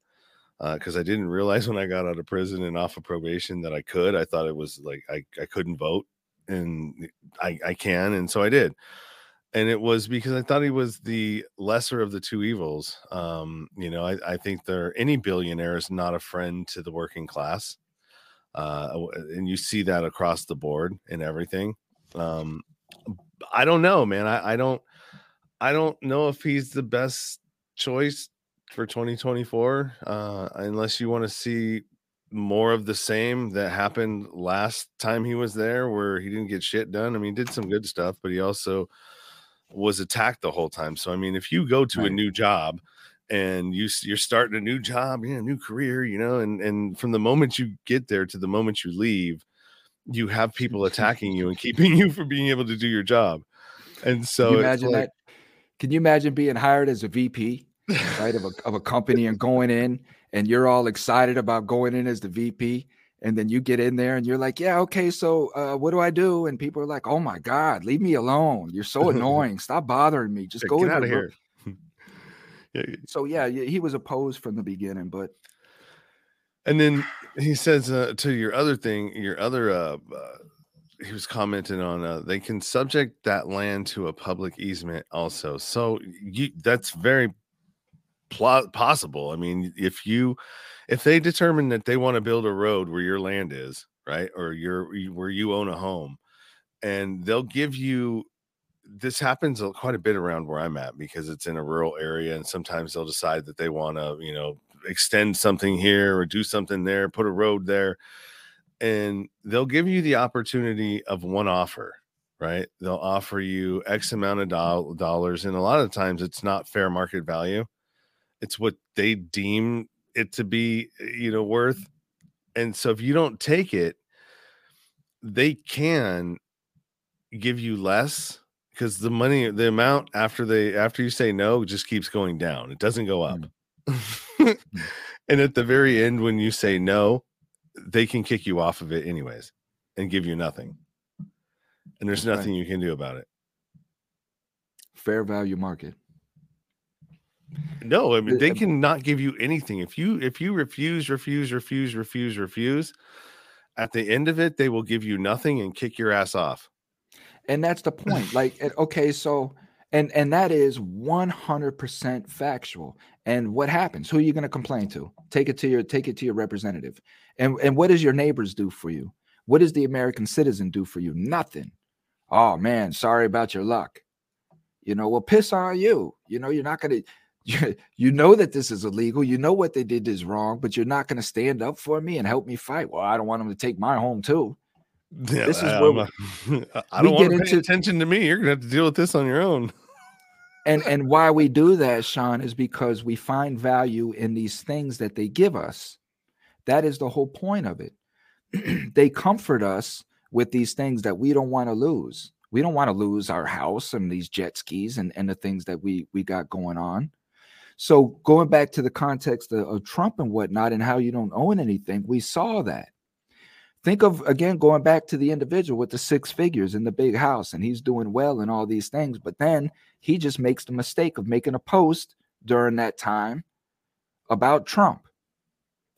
because uh, I didn't realize when I got out of prison and off of probation that I could. I thought it was like I, I couldn't vote, and I, I can, and so I did. And it was because I thought he was the lesser of the two evils. Um, you know, I, I think there any billionaire is not a friend to the working class, uh, and you see that across the board in everything. Um, I don't know, man. I, I don't, I don't know if he's the best choice for 2024 uh, unless you want to see more of the same that happened last time he was there where he didn't get shit done i mean he did some good stuff but he also was attacked the whole time so i mean if you go to right. a new job and you you're starting a new job, you know, new career, you know, and and from the moment you get there to the moment you leave, you have people attacking you and keeping you from being able to do your job. And so Can you imagine like, that? Can you imagine being hired as a VP, right, of a of a company and going in and you're all excited about going in as the VP, and then you get in there and you're like, yeah, okay, so uh, what do I do? And people are like, oh my god, leave me alone. You're so annoying. Stop bothering me. Just "Yeah, go get out of your room." here. So yeah, he was opposed from the beginning, but And then he says uh, to your other thing, your other uh, uh he was commenting on uh, they can subject that land to a public easement also. So you that's very pl- possible. I mean, if you if they determine that they want to build a road where your land is, right? Or your where you own a home and they'll give you this happens quite a bit around where I'm at because it's in a rural area, and sometimes they'll decide that they want to, you know, extend something here or do something there, put a road there, and they'll give you the opportunity of one offer, right? They'll offer you X amount of doll- dollars, and a lot of times it's not fair market value. It's what they deem it to be, eh, you know, worth. And so if you don't take it, they can give you less because the money the amount after they after you say no just keeps going down it doesn't go up mm. and at the very end when you say no they can kick you off of it anyways and give you nothing. And there's That's right. nothing you can do about it. Fair value market. no i mean they um, cannot give you anything. If you if you refuse refuse refuse refuse refuse at the end of it they will give you nothing and kick your ass off. And that's the point. Like okay so and and that is 100% factual. And what happens? Who are you going to complain to? Take it to your take it to your representative. And and what does your neighbors do for you? What does the american citizen do for you? Nothing. Oh man sorry about your luck. You know well piss on you. You know you're not going to you, you know that this is illegal. You know what they did is wrong but you're not going to stand up for me and help me fight. Well i don't want them to take my home too Yeah, This is I'm a- I we don't want get to pay into- attention to me. You're gonna have to deal with this on your own. and and why we do that sean is because we find value in these things that they give us. That is the whole point of it. They comfort us with these things that we don't want to lose. We don't want to lose our house and these jet skis and, and the things that we we got going on. So going back to the context of, of trump and whatnot and how you don't own anything we saw that think of again going back to the individual with the six figures in the big house and he's doing well and all these things but then he just makes the mistake of making a post during that time about Trump.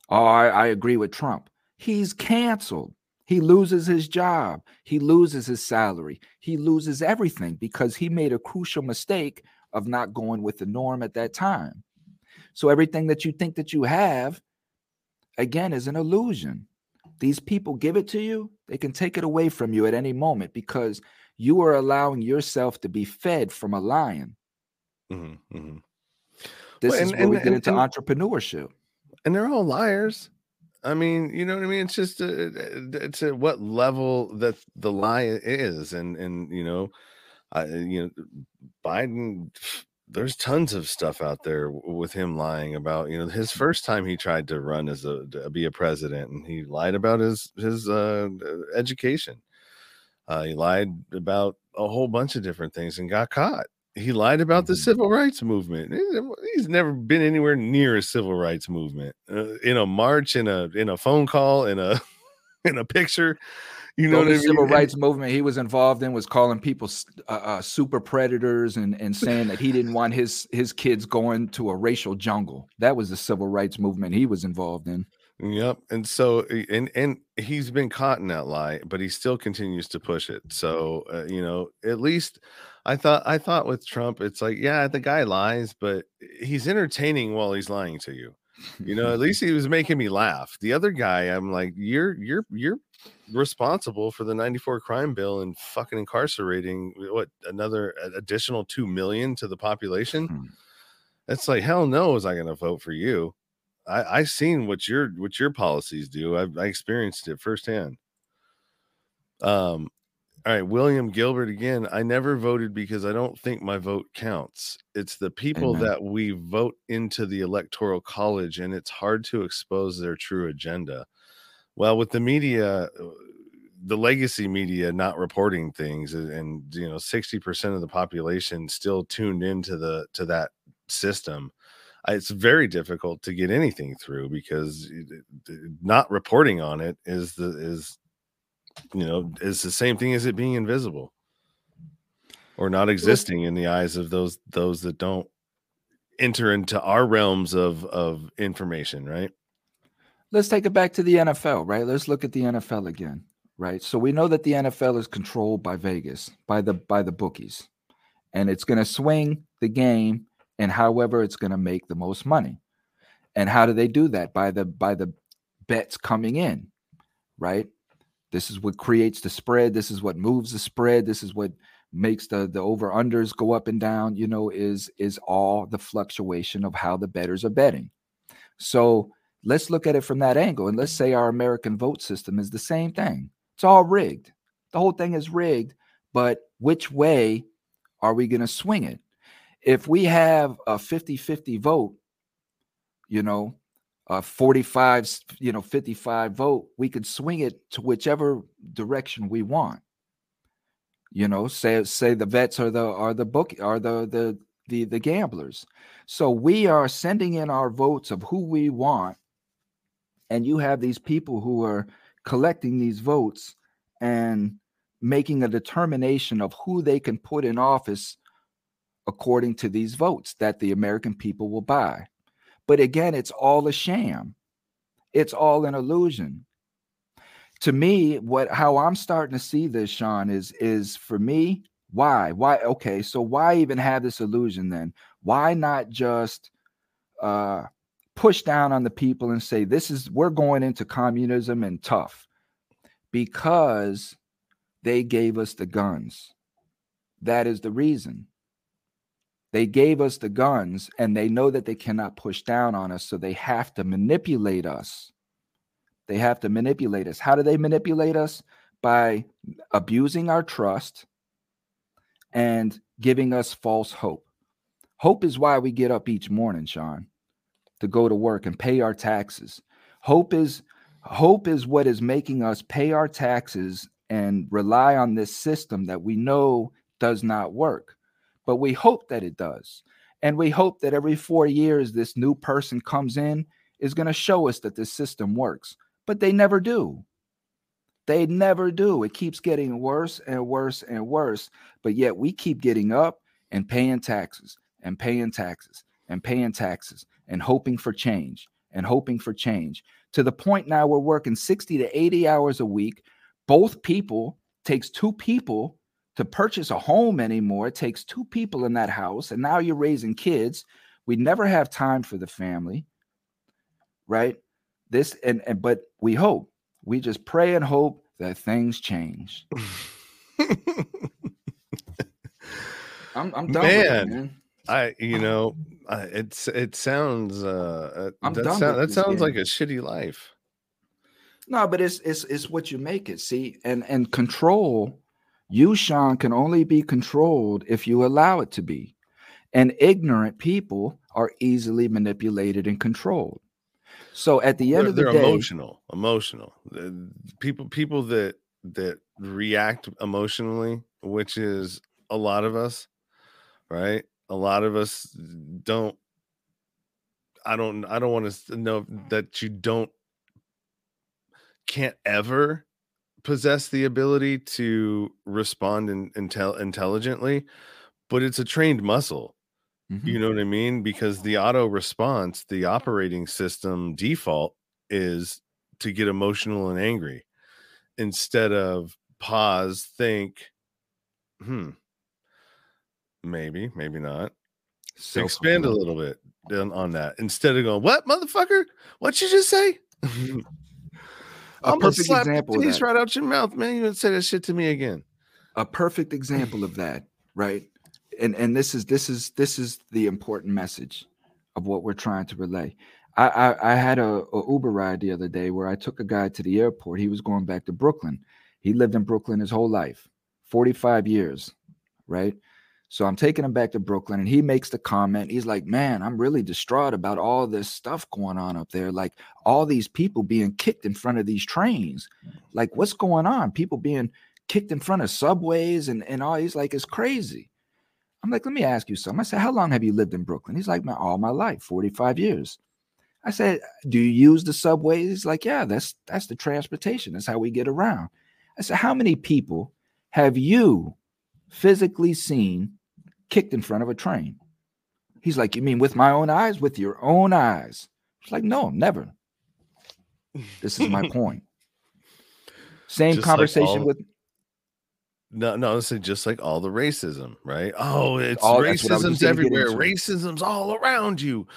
Oh, I, I agree with Trump. He's canceled. He loses his job. He loses his salary. He loses everything because he made a crucial mistake of not going with the norm at that time. So everything that you think that you have, again, is an illusion. These people give it to you, they can take it away from you at any moment because you are allowing yourself to be fed from a lion. Mhm, mhm. This Well, is and- we and- get and- into and- entrepreneurship. And they're all liars. I mean, you know what I mean? It's just uh, it's at what level that the lie is, and and you know, I you know, Biden. There's tons of stuff out there with him lying about you know his first time he tried to run as a be a president, and he lied about his his uh, education. Uh, he lied about a whole bunch of different things and got caught. He lied about the Mhm. civil rights movement. He's never been anywhere near a civil rights movement. Uh, in a march, in a in a phone call, in a in a picture. You know mean? civil rights movement he was involved in was calling people uh, uh, super predators and, and saying that he didn't want his his kids going to a racial jungle. That was the civil rights movement he was involved in. Yep. And so eh, and and he's been caught in that lie, but he still continues to push it. So uh, you know, at least I thought I thought with Trump, it's like, yeah, the guy lies, but he's entertaining while he's lying to you. You know, at least he was making me laugh. The other guy, I'm like, you're you're you're responsible for the 94 crime bill and fucking incarcerating what another additional two million to the population. Hmm. It's like hell no, was I gonna vote for you? I, I seen what your what your policies do. I, I experienced it firsthand. Um, All right, William Gilbert again. I never voted because I don't think my vote counts. It's the people Amen. that we vote into the electoral college, and it's hard to expose their true agenda. Well, with the media, the legacy media not reporting things, and, and you know, sixty percent of the population still tuned into the to that system. It's very difficult to get anything through because not reporting on it is the is you know is the same thing as it being invisible or not existing in the eyes of those those that don't enter into our realms of of information right let's take it back to the NFL, right? Let's look at the NFL again, right? So we know that the NFL is controlled by Vegas, by the by the bookies, and it's going to swing the game and however it's going to make the most money. And how do they do that? By the by the bets coming in, right? This is what creates the spread. This is what moves the spread. This is what makes the the over unders go up and down. You know, is is all the fluctuation of how the bettors are betting. So let's look at it from that angle, and let's say our American vote system is the same thing. It's all rigged. The whole thing is rigged. But which way are we going to swing it? If we have a 50-50 vote, you know, a 45, you know, 55 vote, we could swing it to whichever direction we want. You know, say say the vets are the are the book are the the the the gamblers. So we are sending in our votes of who we want, and you have these people who are collecting these votes and making a determination of who they can put in office according to these votes that the American people will buy. But again, it's all a sham. It's all an illusion. To me, what how I'm starting to see this, Sean, is is for me, why? Why okay, so why even have this illusion then? Why not just uh push down on the people and say this is we're going into communism and tough because they gave us the guns. That is the reason. They gave us the guns and they know that they cannot push down on us. So they have to manipulate us. They have to manipulate us. How do they manipulate us? By abusing our trust and giving us false hope. Hope is why we get up each morning, Sean, to go to work and pay our taxes. Hope is hope is what is making us pay our taxes and rely on this system that we know does not work but we hope that it does. And we hope that every four years, this new person comes in, is going to show us that this system works. But they never do. They never do. It keeps getting worse and worse and worse. But yet we keep getting up and paying taxes and paying taxes and paying taxes and hoping for change and hoping for change to the point now we're working 60 to 80 hours a week. Both people takes two people to purchase a home anymore. It takes two people in that house, and now you're raising kids. We never have time for the family, right? This and and but we hope. We just pray and hope that things change. I'm I'm done with it, Man. I you know I, it's it sounds uh I'm that, sound, that sounds game. like a shitty life No, but it's it's it's what you make it. See, and and control, you, Sean, can only be controlled if you allow it to be. And ignorant people are easily manipulated and controlled. So at the end they're, of the they're day, emotional emotional people people that that react emotionally which is a lot of us right a lot of us don't i don't i don't want to know that you don't can't ever possess the ability to respond in, intel, intelligently but it's a trained muscle Mhm. you know what I mean? Because the auto response, the operating system default is to get emotional and angry instead of pause, think, hmm, maybe, maybe not. Expand a little bit on, on that instead of going, what, motherfucker? What you just say? A I'm gonna perfect slap example of that. right out your mouth, man. You didn't say that shit to me again. a perfect example of that right and and this is this is this is the important message of what we're trying to relay i i, I had a, a uber ride the other day where i took a guy to the airport he was going back to brooklyn he lived in brooklyn his whole life 45 years, right? So I'm taking him back to Brooklyn and he makes the comment. He's like, Man, I'm really distraught about all this stuff going on up there. Like all these people being kicked in front of these trains. Like, what's going on? People being kicked in front of subways and, and all. He's like, It's crazy. I'm like, Let me ask you something. I said, How long have you lived in Brooklyn? He's like, All my life, 45 years. I said, Do you use the subways? He's like, Yeah, that's that's the transportation. That's how we get around. I said, How many people have you physically seen kicked in front of a train. He's like, You mean with my own eyes? With your own eyes? It's like, No, never. This is my point. Same just conversation like all, with. No, no, it's just like all the racism, right? Oh, it's all, racism's everywhere. Racism's all around you.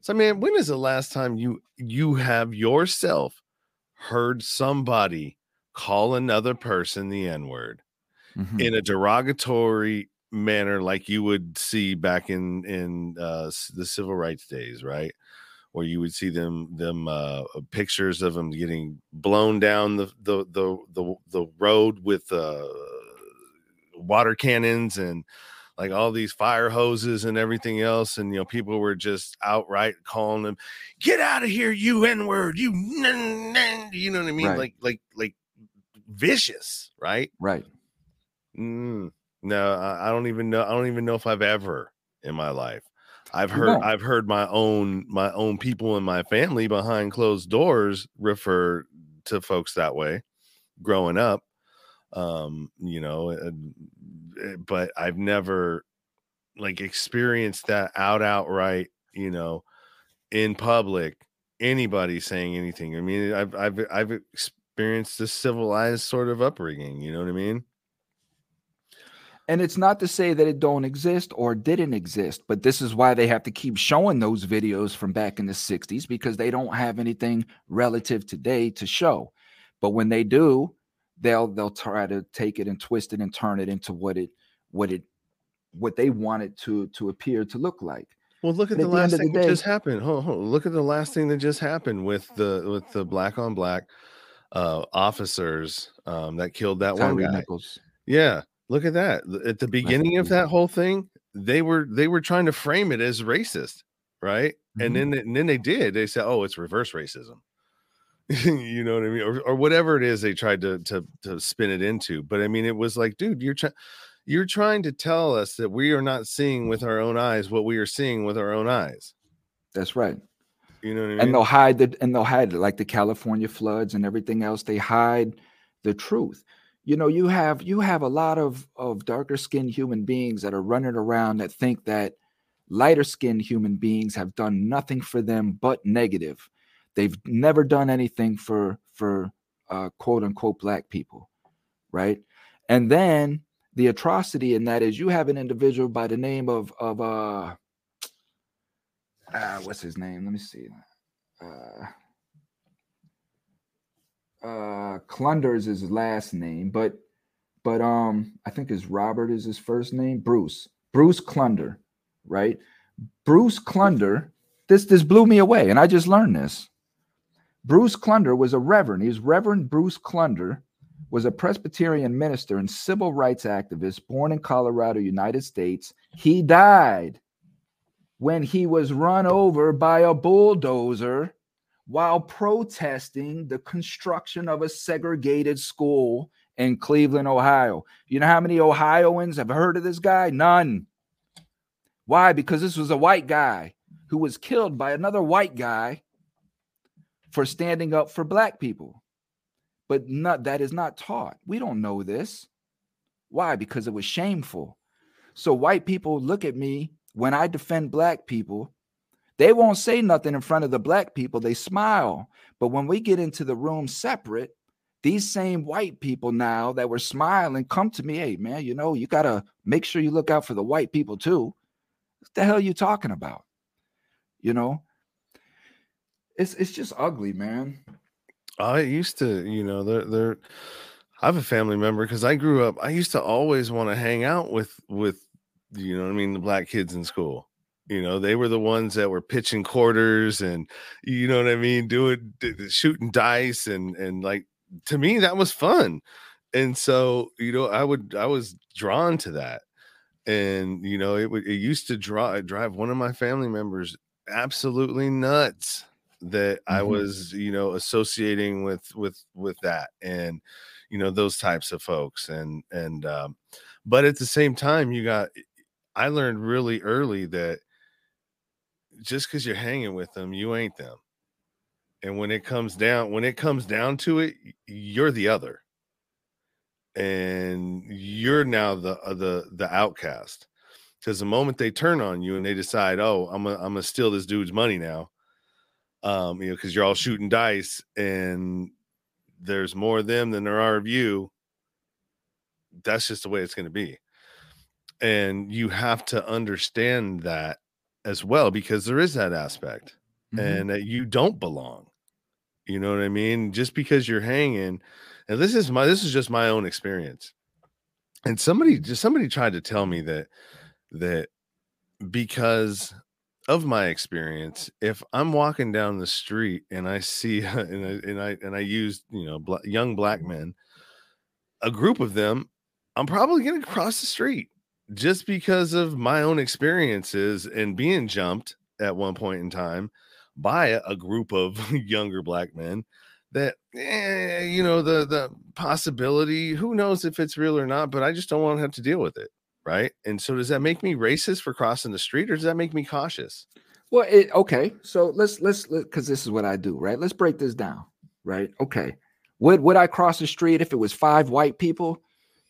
So, I mean, when is the last time you you have yourself heard somebody call another person the N word mm-hmm. in a derogatory manner like you would see back in in uh, the civil rights days, right? Where you would see them them uh, pictures of them getting blown down the the the the, the road with uh, water cannons and like all these fire hoses and everything else, and you know people were just outright calling them, "Get out of here, you n word, you," you know what I mean? Right. Like like like vicious, right? Right. Mm. No, I, don't even know. I don't even know if I've ever in my life. I've heard no. I've heard my own my own people in my family behind closed doors refer to folks that way growing up. Um, you know, eh, but I've never like experienced that out outright, you know, in public anybody saying anything. I mean, I've I've I've experienced this civilized sort of upbringing, you know what I mean? And it's not to say that it don't exist or didn't exist, but this is why they have to keep showing those videos from back in the 60s because they don't have anything relative today to show. But when they do, they'll they'll try to take it and twist it and turn it into what it what it what they want it to to appear to look like. Well, look at the, the last thing the that just happened. Hold, hold, look at the last thing that just happened with the with the black on black uh officers um that killed that Tyree one guy. Nichols. Yeah. Look at that. At the beginning of that whole thing, they were they were trying to frame it as racist, right? Mm-hmm. And then and then they did. They said, "Oh, it's reverse racism." you know what I mean? Or, or whatever it is they tried to to to spin it into. But I mean, it was like, dude, you're trying you're trying to tell us that we are not seeing with our own eyes what we are seeing with our own eyes. That's right. You know what I mean? And they'll hide the and they'll hide it, like the California floods and everything else. They hide the truth you know you have you have a lot of of darker skinned human beings that are running around that think that lighter skinned human beings have done nothing for them but negative. They've never done anything for for uh, quote unquote black people right? And then the atrocity in that is you have an individual by the name of of uh, uh what's his name? Let me see. Uh uh Klunder is his last name, but but um I think is Robert is his first name, Bruce. Bruce Klunder, right? Bruce Klunder, this this blew me away, and I just learned this. Bruce Klunder was a reverend. He was Reverend Bruce Klunder, was a Presbyterian minister and civil rights activist born in Colorado, United States. He died when he was run over by a bulldozer while protesting the construction of a segregated school in Cleveland, Ohio. You know how many Ohioans have heard of this guy? None. Why? Because this was a white guy who was killed by another white guy for standing up for black people. But not that is not taught. We don't know this. Why? Because it was shameful. So white people look at me when I defend black people they won't say nothing in front of the black people. They smile. But when we get into the room separate, these same white people now that were smiling come to me, hey man, you know, you gotta make sure you look out for the white people too. What the hell are you talking about? You know, it's it's just ugly, man. I used to, you know, they're they're I have a family member because I grew up, I used to always want to hang out with with you know I mean, the black kids in school. You know, they were the ones that were pitching quarters and you know what I mean, doing shooting dice and and like to me that was fun. and so you know i would i was drawn to that and you know it would it used to draw drive one of my family members absolutely nuts that i Mhm. was you know associating with with with that and you know those types of folks and and um but at the same time you got i learned really early that just because you're hanging with them you ain't them. And when it comes down when it comes down to it you're the other. And you're now the uh, the the outcast. Because the moment they turn on you and they decide oh i'm gonna i'm gonna steal this dude's money now um you know because you're all shooting dice and there's more of them than there are of you that's just the way it's to be. And you have to understand that as well because there is that aspect Mhm. and that you don't belong you know what i mean? Just because you're hanging and this is my this is just my own experience. And somebody just somebody tried to tell me that that because of my experience if i'm walking down the street and i see and i and i, and I use you know young black men a group of them i'm probably going to cross the street just because of my own experiences and being jumped at one point in time by a, group of younger black men that eh, you know the the possibility who knows if it's real or not but i just don't want to have to deal with it right and so does that make me racist for crossing the street or does that make me cautious Well, it okay. So let's let's because this is what I do, right? Let's break this down, right? Okay. Would would I cross the street if it was five white people?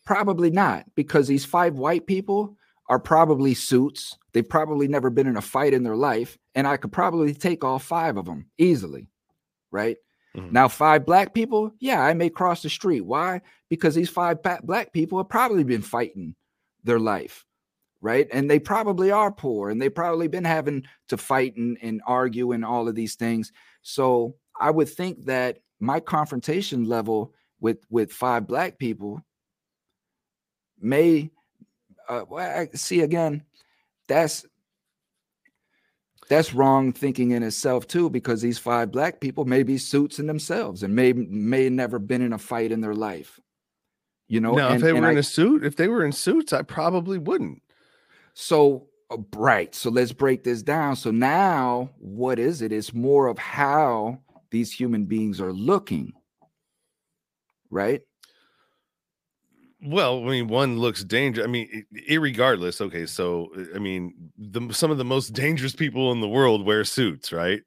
Probably not, because these five white people are probably suits. They've probably never been in a fight in their life, and I could probably take all five of them easily, right? Mhm. Now, five black people, yeah, I may cross the street. Why? Because these five black people have probably been fighting their life right? And they probably are poor and they've probably been having to fight and, and argue and all of these things. So I would think that my confrontation level with with five black people may uh well, I see again that's that's wrong thinking in itself too because these five black people may be suits in themselves and may may never been in a fight in their life you know now and, if they were I- in a suit if they were in suits i probably wouldn't So, uh, right. So let's break this down. So now, what is it? It's more of how these human beings are looking, right? Well, I mean, one looks dangerous. I mean, irregardless. Okay, so uh, I mean, the some of the most dangerous people in the world wear suits, right?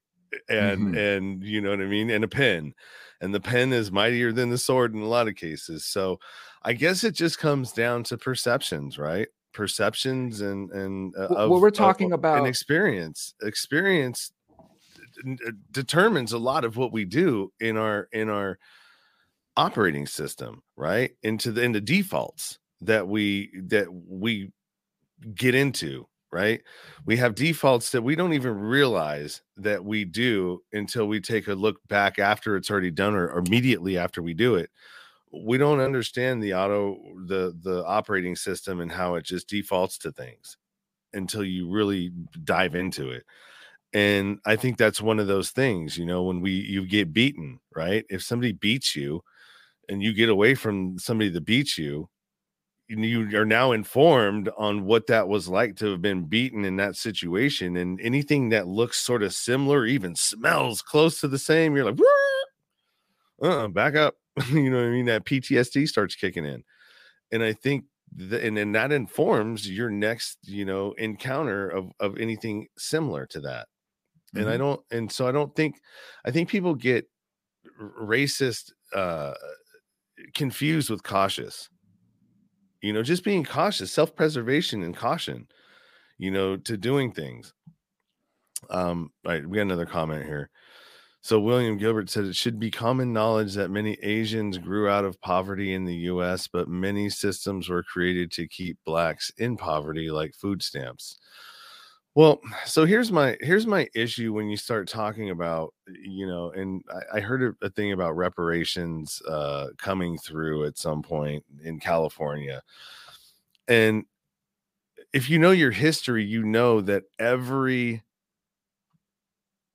And Mhm. and you know what I mean, and a pen, and the pen is mightier than the sword in a lot of cases. So, I guess it just comes down to perceptions, right? Perceptions and and uh, Well, of, we're of- talking an about- experience. Experience d- d- determines a lot of what we do in our in our operating system right into the into defaults that we that we get into right? We have defaults that we don't even realize that we do until we take a look back after it's already done or, or immediately after we do it. We don't understand the auto the the operating system and how it just defaults to things until you really dive into it. And i think that's one of those things you know when we you get beaten right? If somebody beats you and you get away from somebody that beats you you are now informed on what that was like to have been beaten in that situation and anything that looks sort of similar even smells close to the same you're like uh back up. You know what i mean? That ptsd starts kicking in. And i think the, and then that informs your next you know encounter of of anything similar to that. And i Mhm. don't and so i don't think i think people get racist uh confused with cautious. You know just being cautious self-preservation and caution you know to doing things. Um right we got another comment here. So william gilbert said it should be common knowledge that many asians grew out of poverty in the us but many systems were created to keep blacks in poverty like food stamps well so here's my here's my issue when you start talking about you know and i, I heard a, a thing about reparations uh coming through at some point in california and if you know your history you know that every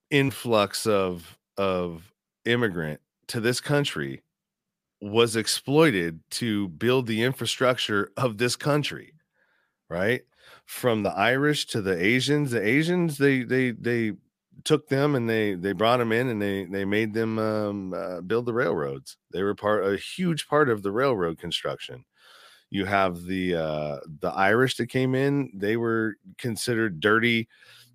influx of of immigrant to this country was exploited to build the infrastructure of this country, right? From the Irish to the Asians, the Asians they they they took them and they they brought them in and they they made them um, uh, build the railroads. They were part a huge part of the railroad construction. You have the uh, the Irish that came in; they were considered dirty.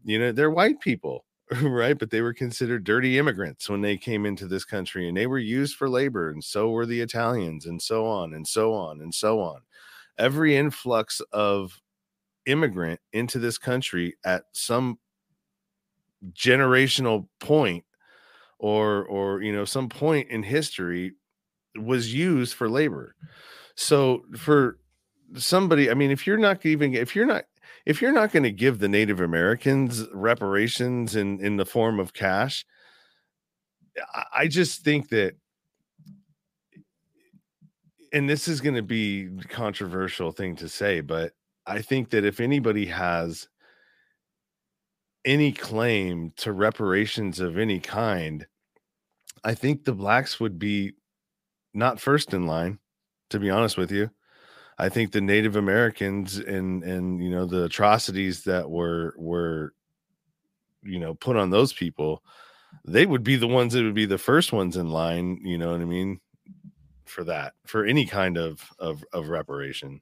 You know, they're white people, right? But they were considered dirty immigrants when they came into this country, and they were used for labor. And so were the Italians, and so on and so on and so on. Every influx of immigrant into this country at some generational point or or you know some point in history was used for labor. So for somebody i mean if you're not even if you're not if you're not going to give the native americans reparations in in the form of cash i just think that and this is going to be controversial thing to say but i think that if anybody has any claim to reparations of any kind, I think the blacks would be not first in line, to be honest with you. I think the Native Americans and and you know the atrocities that were were you know put on those people, they would be the ones that would be the first ones in line, you know what I mean, for that, for any kind of of, of reparation.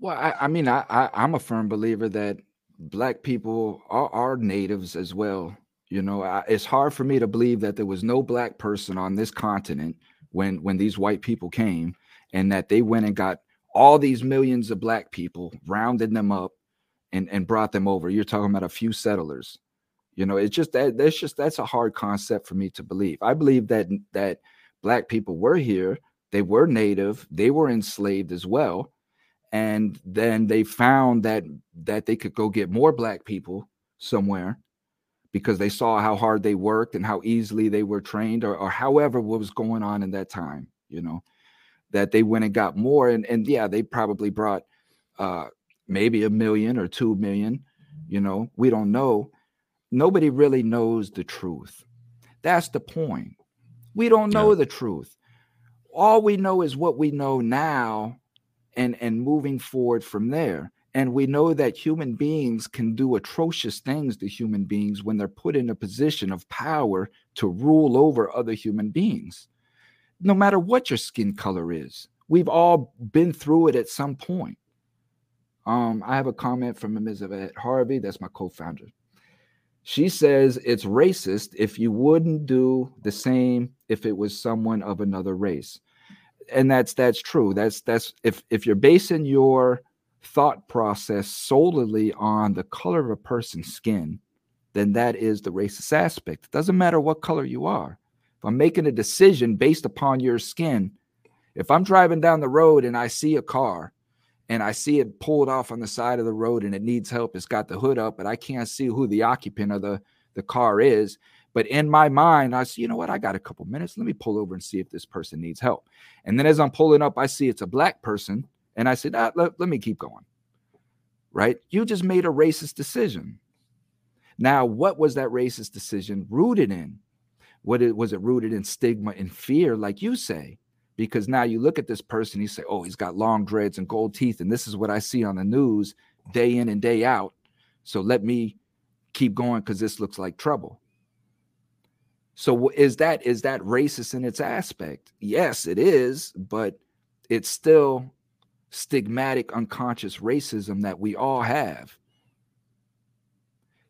Well, I, I mean, I, I I'm a firm believer that black people are, are natives as well. You know, I, it's hard for me to believe that there was no black person on this continent when when these white people came, and that they went and got all these millions of black people, rounded them up, and and brought them over. You're talking about a few settlers. You know, it's just that that's just that's a hard concept for me to believe. I believe that that black people were here, they were native, they were enslaved as well, and then they found that that they could go get more black people somewhere because they saw how hard they worked and how easily they were trained or, or however what was going on in that time you know that they went and got more. And and yeah they probably brought uh maybe a million or two million you know we don't know. Nobody really knows the truth. That's the point. We don't know yeah. the truth. All we know is what we know now and and moving forward from there. And we know that human beings can do atrocious things to human beings when they're put in a position of power to rule over other human beings. No matter what your skin color is we've all been through it at some point. Um, i have a comment from elizabeth harvey that's my co-founder. She says it's racist if you wouldn't do the same if it was someone of another race and that's that's true. That's that's if if you're basing your thought process solely on the color of a person's skin, then that is the racist aspect. It doesn't matter what color you are. If I'm making a decision based upon your skin, if I'm driving down the road and I see a car and I see it pulled off on the side of the road and it needs help, it's got the hood up, but I can't see who the occupant of the, the car is. But in my mind, I see, you know what? I got a couple minutes. Let me pull over and see if this person needs help. And then as I'm pulling up, I see it's a black person. And I said, ah, let, let me keep going. Right? You just made a racist decision. Now, what was that racist decision rooted in? What it was it rooted in stigma and fear, like you say? Because now you look at this person, you say, oh, he's got long dreads and gold teeth, and this is what I see on the news day in and day out. So let me keep going because this looks like trouble. So is that is that racist in its aspect? Yes, it is, but it's still stigmatic unconscious racism that we all have.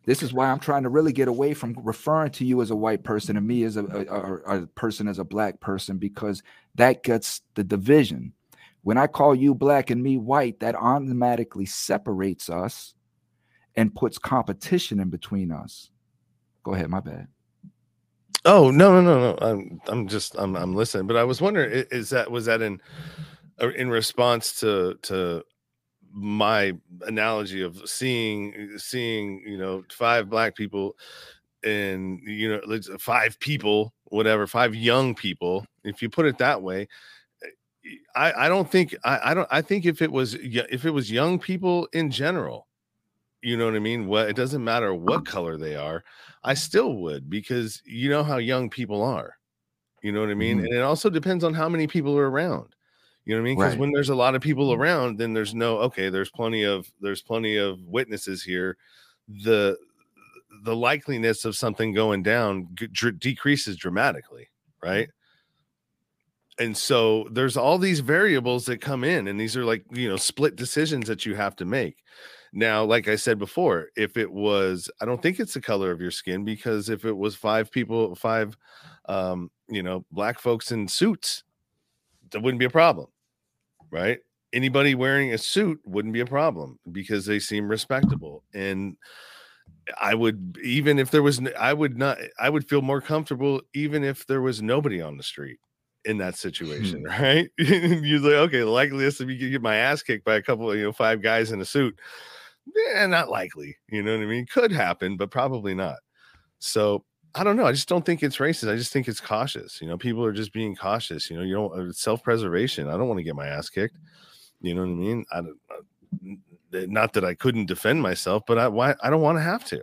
This is why I'm trying to really get away from referring to you as a white person and me as a, a, a person as a black person because that gets the division. When I call you black and me white, that automatically separates us and puts competition in between us. Go ahead, my bad. Oh no no no no! I'm I'm just I'm I'm listening. But I was wondering, is that was that in uh, in response to to my analogy of seeing seeing you know five black people and you know five people whatever five young people if you put it that way i i don't think i i don't i think if it was if it was young people in general you know what I mean? What it doesn't matter what color they are, I still would because you know how young people are. You know what I mean? Mm-hmm. And it also depends on how many people are around. You know what I mean? Because right. when there's a lot of people around, then there's no okay. There's plenty of there's plenty of witnesses here. The the likeliness of something going down g- decreases dramatically, right? And so there's all these variables that come in, and these are like you know split decisions that you have to make. Now, like I said before, if it was, I don't think it's the color of your skin because if it was five people, five, um, you know, black folks in suits, that wouldn't be a problem, right? Anybody wearing a suit wouldn't be a problem because they seem respectable. And I would, even if there was, I would not, I would feel more comfortable even if there was nobody on the street in that situation, hmm. right? You're like, okay, the likeliest of you get my ass kicked by a couple of, you know, five guys in a suit yeah, not likely. You know what I mean? Could happen, but probably not. So I don't know. I just don't think it's racist. I just think it's cautious. You know, people are just being cautious. You know, you don't uh, self preservation. I don't want to get my ass kicked. You know what I mean? I don't. Uh, not that I couldn't defend myself, but I why I don't want to have to.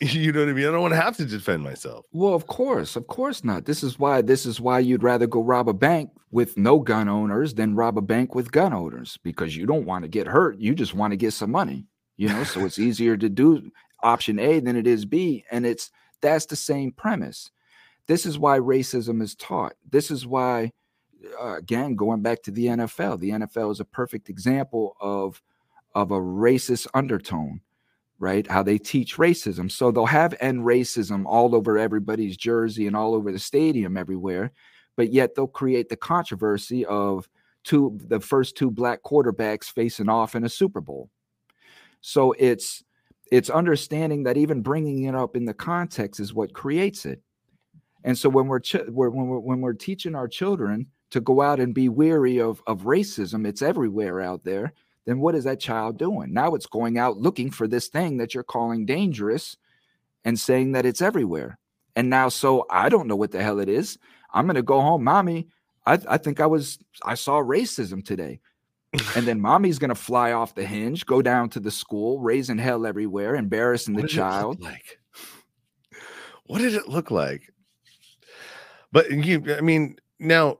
You know what I mean? I don't want to have to defend myself. Well, of course, of course not. This is why this is why you'd rather go rob a bank with no gun owners than rob a bank with gun owners because you don't want to get hurt. You just want to get some money. You know, so it's easier to do option A than it is B, and it's that's the same premise. This is why racism is taught. This is why, uh, again, going back to the NFL, the NFL is a perfect example of of a racist undertone right? How they teach racism. So they'll have end racism all over everybody's jersey and all over the stadium everywhere, but yet they'll create the controversy of two the first two black quarterbacks facing off in a Super Bowl. So it's it's understanding that even bringing it up in the context is what creates it. And so when we're, ch- when we're when we're teaching our children to go out and be weary of of racism, it's everywhere out there then what is that child doing? Now it's going out looking for this thing that you're calling dangerous and saying that it's everywhere. And now, so I don't know what the hell it is. I'm going to go home, mommy. I, I think I was, I saw racism today. and then mommy's going to fly off the hinge, go down to the school, raising hell everywhere, embarrassing the child. like? What did it look like? But you, I mean, now,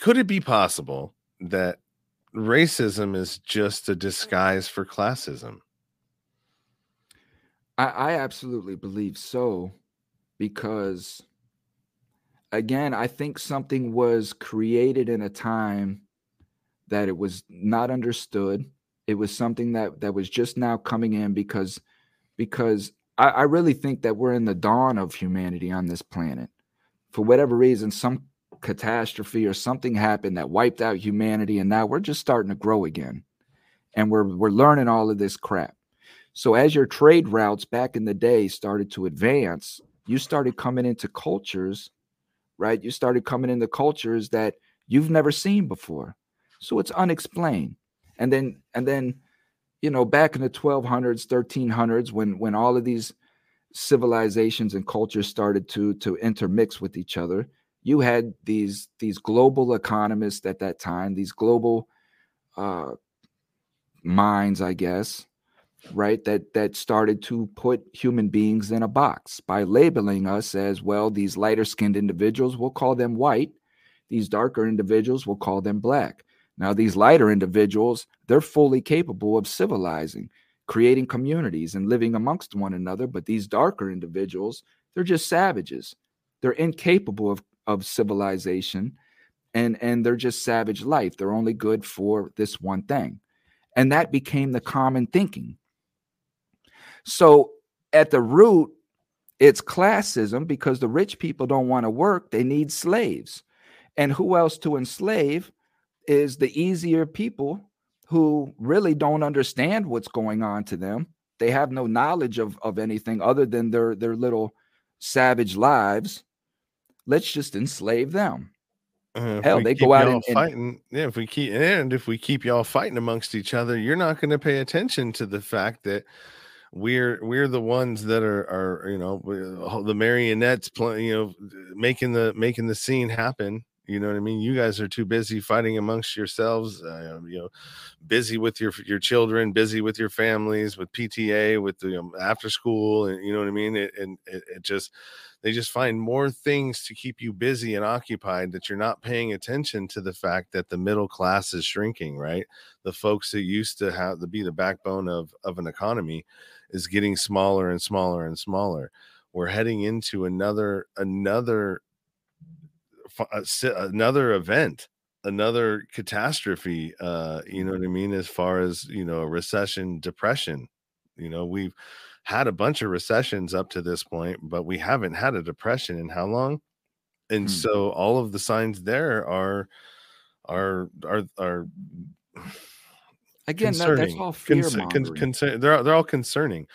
could it be possible that racism is just a mm-hmm. disguise for classism. I, I absolutely believe so, because again, I think something was created in a time that it was not understood. It was something that that was just now coming in because because I, I really think that we're in the dawn of humanity on this planet. For whatever reason, some catastrophe or something happened that wiped out humanity and now we're just starting to grow again. And we're we're learning all of this crap. So as your trade routes back in the day started to advance you started coming into cultures right? You started coming into cultures that you've never seen before. So it's unexplained. And then and then you know back in the 1200s 1300s when when all of these civilizations and cultures started to to intermix with each other you had these these global economists at that time, these global uh, minds, I guess, right? That that started to put human beings in a box by labeling us as well. These lighter skinned individuals, we'll call them white. These darker individuals, we'll call them black. Now, these lighter individuals, they're fully capable of civilizing, creating communities, and living amongst one another. But these darker individuals, they're just savages. They're incapable of of civilization and and they're just savage life. They're only good for this one thing. And that became the common thinking. So at the root it's classism because the rich people don't want to work they need slaves. And who else to enslave is the easier people who really don't understand what's going on to them. They have no knowledge of, of anything other than their their little savage lives let's just enslave them. Uh, Hell, they go out and, and, fighting. Yeah, if we keep and if we keep y'all fighting amongst each other, you're not going to pay attention to the fact that we're we're the ones that are are you know the marionettes playing you know making the making the scene happen You know what I mean? You guys are too busy fighting amongst yourselves. Uh, you know, busy with your your children, busy with your families, with PTA, with the um, after school, and you know what I mean. It, and it, it just they just find more things to keep you busy and occupied that you're not paying attention to the fact that the middle class is shrinking. Right, the folks that used to have to be the backbone of of an economy is getting smaller and smaller and smaller. We're heading into another another another event another catastrophe uh you know what i mean as far as you know recession depression. You know we've had a bunch of recessions up to this point but we haven't had a depression in how long? And hmm. so all of the signs there are are are are Again, that, that's all fear mongering. Con, concern, they're they're all concerning.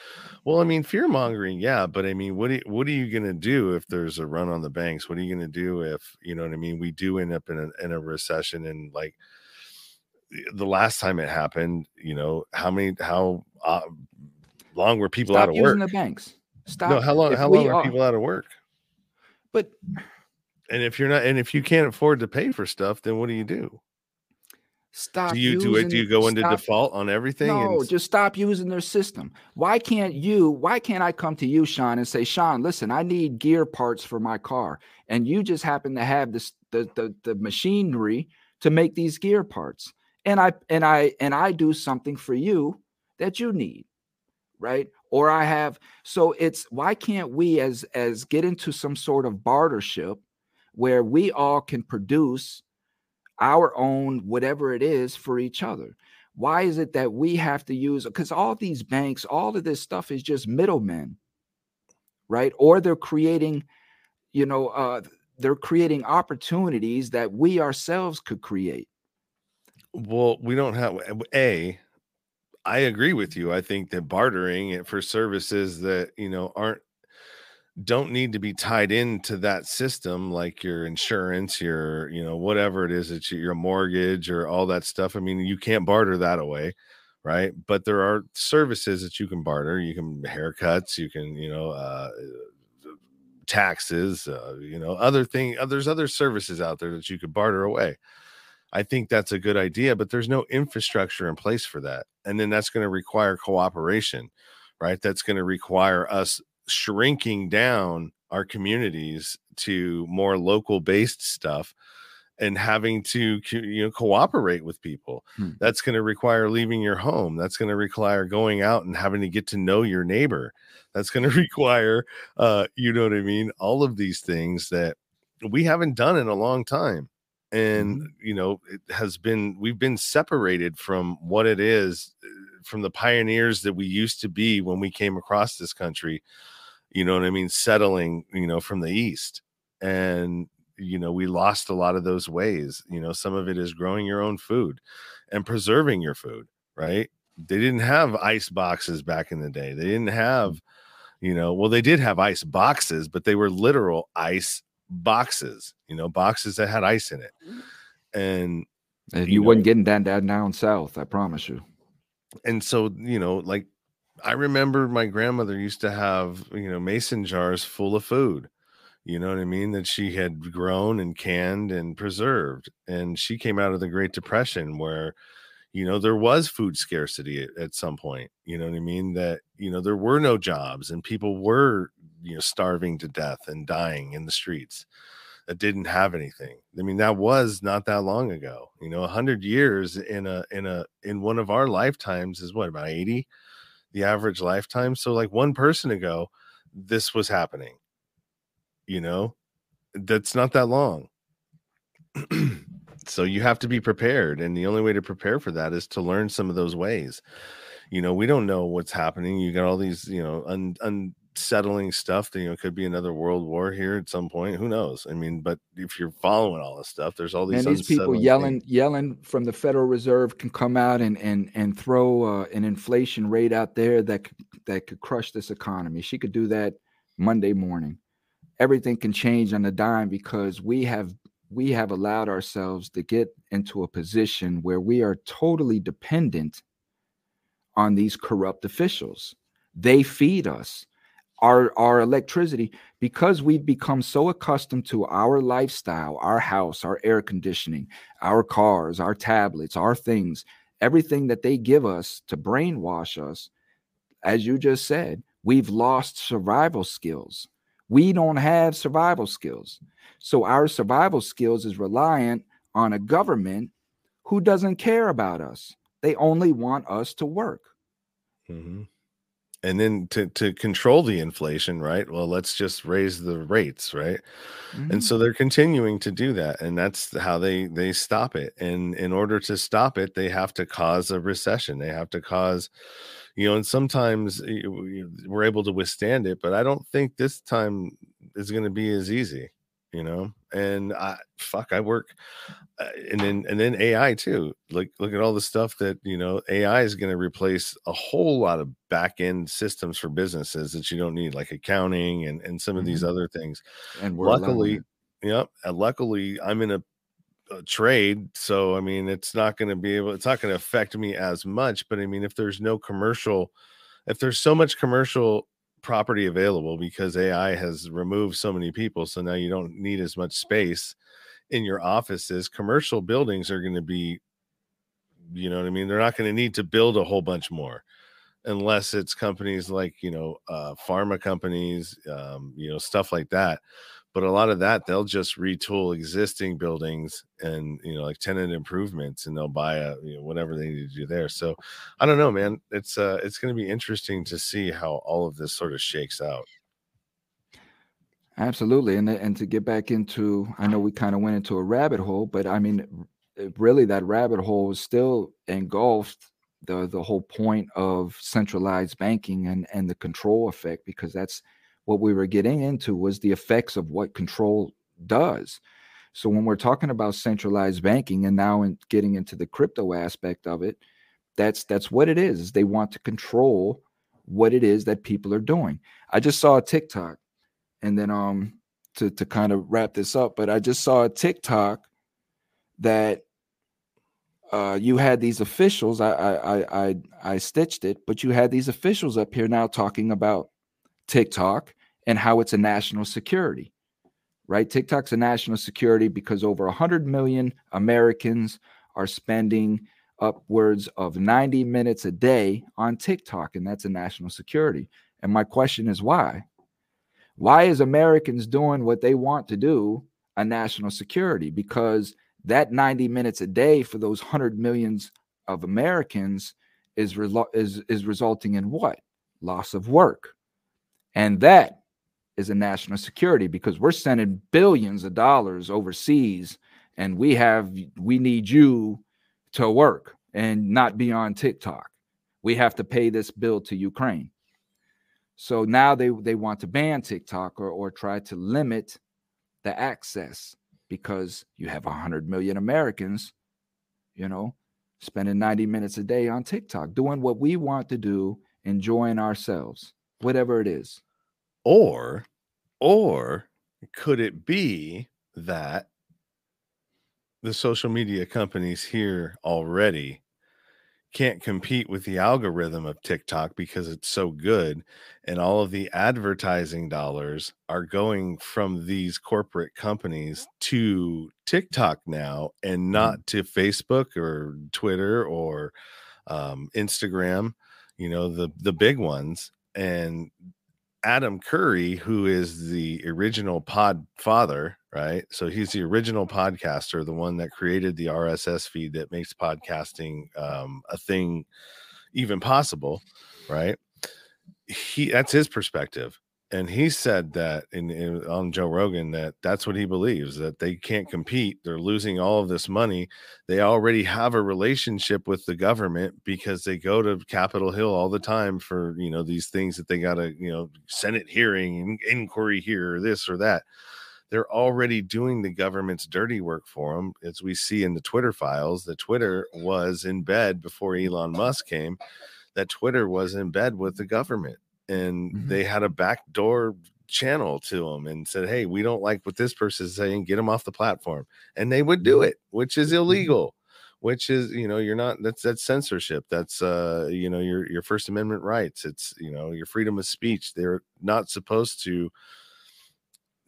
Well, I mean, fear mongering, yeah, but I mean, what are, what are you going to do if there's a run on the banks? What are you going to do if you know what I mean? We do end up in a in a recession, and like the last time it happened, you know, how many how uh, long were people Stop out of work? the banks. Stop. No, how long? How long are people out of work? But and if you're not, and if you can't afford to pay for stuff, then what do you do? Stop. Do you do it? Do you go into stop, default on everything? No, and... just stop using their system. Why can't you? Why can't I come to you, Sean, and say, Sean, listen, I need gear parts for my car, and you just happen to have this the the, the machinery to make these gear parts, and I and I and I do something for you that you need, right? Or I have. So it's why can't we as as get into some sort of bartership where we all can produce our own whatever it is for each other. Why is it that we have to use because all these banks all of this stuff is just middlemen right? Or they're creating you know uh they're creating opportunities that we ourselves could create. Well we don't have a i agree with you. I think that bartering for services that you know aren't don't need to be tied into that system like your insurance your you know whatever it is it's your mortgage or all that stuff i mean you can't barter that away right? But there are services that you can barter. You can haircuts you can you know uh taxes uh, you know other thing uh, there's other services out there that you could barter away. I think that's a good idea but there's no infrastructure in place for that and then that's going to require cooperation right? That's going to require us shrinking down our communities to more local based stuff and having to you know cooperate with people. Hmm. that's going to require leaving your home. That's going to require going out and having to get to know your neighbor. That's going to require uh you know what i mean? All of these things that we haven't done in a long time. And mm-hmm. you know it has been we've been separated from what it is uh, from the pioneers that we used to be when we came across this country you know what I mean, settling, you know, from the east. And, you know, we lost a lot of those ways. You know, some of it is growing your own food and preserving your food, right? They didn't have ice boxes back in the day. They didn't have, mm. you know, well, they did have ice boxes, but they were literal ice boxes, you know, boxes that had ice in it. Mm. And, and you, you know, wasn't getting that down down south, I promise you. And so, you know, like I remember my grandmother used to have, you know, mason jars full of food. You know what I mean? That she had grown and canned and preserved. And she came out of the Great Depression where, you know, there was food scarcity at, at some point. You know what I mean? That, you know, there were no jobs and people were, you know, starving to death and dying in the streets that didn't have anything. I mean, that was not that long ago. You know, a hundred years in a in a in one of our lifetimes is what about 80? The average lifetime. So, like one person ago, this was happening. You know, that's not that long. so, you have to be prepared. And the only way to prepare for that is to learn some of those ways. You know, we don't know what's happening. You got all these, you know, un, un settling stuff that you know could be another world war here at some point who knows? I mean but if you're following all this stuff there's all these and these people yelling things. yelling from the federal reserve can come out and and and throw uh, an inflation rate out there that could, that could crush this economy. She could do that monday morning. Everything can change on a dime because we have we have allowed ourselves to get into a position where we are totally dependent on these corrupt officials. They feed us our our electricity because we've become so accustomed to our lifestyle our house our air conditioning our cars our tablets our things everything that they give us to brainwash us as you just said we've lost survival skills. We don't have survival skills. So our survival skills is reliant on a government who doesn't care about us. They only want us to work. Mm-hmm and then to to control the inflation right? Well let's just raise the rates right? Mm-hmm. and so they're continuing to do that and that's how they they stop it. And in order to stop it they have to cause a recession. They have to cause you know and sometimes we're able to withstand it but i don't think this time is going to be as easy you know and i fuck i work uh, and then and then ai too like look at all the stuff that you know ai is going to replace a whole lot of back end systems for businesses that you don't need like accounting and and some of mm-hmm. these other things and luckily yep and luckily i'm in a, a trade so i mean it's not going to be able it's not going to affect me as much but i mean if there's no commercial if there's so much commercial property available because AI has removed so many people. So now you don't need as much space in your offices. Commercial buildings are going to be, you know what I mean? They're not going to need to build a whole bunch more unless it's companies like, you know, uh, pharma companies, um, you know, stuff like that but a lot of that they'll just retool existing buildings and you know like tenant improvements and they'll buy a you know whatever they need to do there. So i don't know man it's uh it's going to be interesting to see how all of this sort of shakes out. Absolutely and and to get back into i know we kind of went into a rabbit hole but i mean really that rabbit hole is still engulfed the the whole point of centralized banking and and the control effect because that's what we were getting into was the effects of what control does. So when we're talking about centralized banking and now in getting into the crypto aspect of it, that's that's what it is. They want to control what it is that people are doing. I just saw a TikTok, and then um to to kind of wrap this up, but I just saw a TikTok that uh, you had these officials. I, I I I stitched it, but you had these officials up here now talking about TikTok and how it's a national security, right? TikTok's a national security because over 100 million Americans are spending upwards of 90 minutes a day on TikTok, and that's a national security. And my question is why? Why is Americans doing what they want to do a national security? Because that 90 minutes a day for those 100 millions of Americans is, is, is resulting in what? Loss of work. And that is a national security because we're sending billions of dollars overseas and we have we need you to work and not be on TikTok. We have to pay this bill to Ukraine. So now they, they want to ban TikTok or, or try to limit the access because you have 100 million Americans, you know, spending 90 minutes a day on TikTok, doing what we want to do, enjoying ourselves, whatever it is. Or, or could it be that the social media companies here already can't compete with the algorithm of TikTok because it's so good and all of the advertising dollars are going from these corporate companies to TikTok now and mm-hmm. not to Facebook or Twitter or um, Instagram, you know, the the big ones and Adam Curry, who is the original pod father, right? So he's the original podcaster, the one that created the RSS feed that makes podcasting um, a thing even possible, right? He that's his perspective and he said that in, in, on Joe Rogan that that's what he believes that they can't compete. They're losing all of this money. They already have a relationship with the government because they go to Capitol Hill all the time for you know these things that they got to you know Senate hearing, inquiry here, or this or that. They're already doing the government's dirty work for them, as we see in the Twitter files. That Twitter was in bed before Elon Musk came. That Twitter was in bed with the government and mm-hmm. they had a backdoor channel to them and said, "Hey, we don't like what this person is saying. Get them off the platform." And they would do mm-hmm. it, which is mm-hmm. illegal. which is you know you're not that's that's censorship that's uh you know your your first amendment rights it's you know your freedom of speech they're not supposed to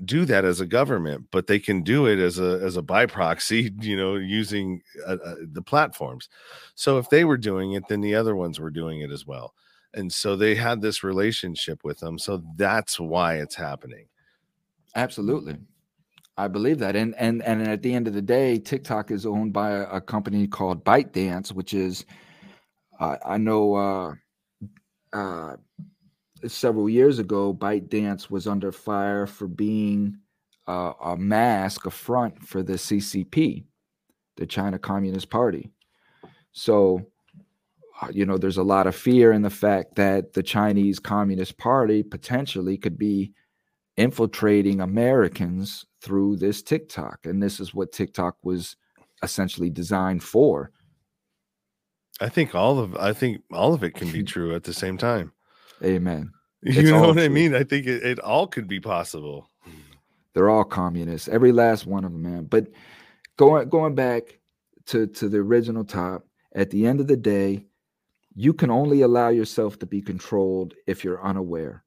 do that as a government but they can do it as a as a by proxy you know using uh, uh, the platforms so if they were doing it then the other ones were doing it as well and so they had this relationship with them so that's why it's happening absolutely I believe that, and and and at the end of the day, TikTok is owned by a, a company called ByteDance, which is, uh, I know, uh, uh, several years ago, ByteDance was under fire for being uh, a mask, a front for the CCP, the China Communist Party. So, Uh, you know, there's a lot of fear in the fact that the Chinese Communist Party potentially could be infiltrating Americans through this TikTok. And this is what TikTok was essentially designed for. I think all of I think all of it can be true at the same time. Amen. You it's know what true. I mean? I think it, it all could be possible. They're all communists, every last one of them, man. But going going back to to the original top, at the end of the day, you can only allow yourself to be controlled if you're unaware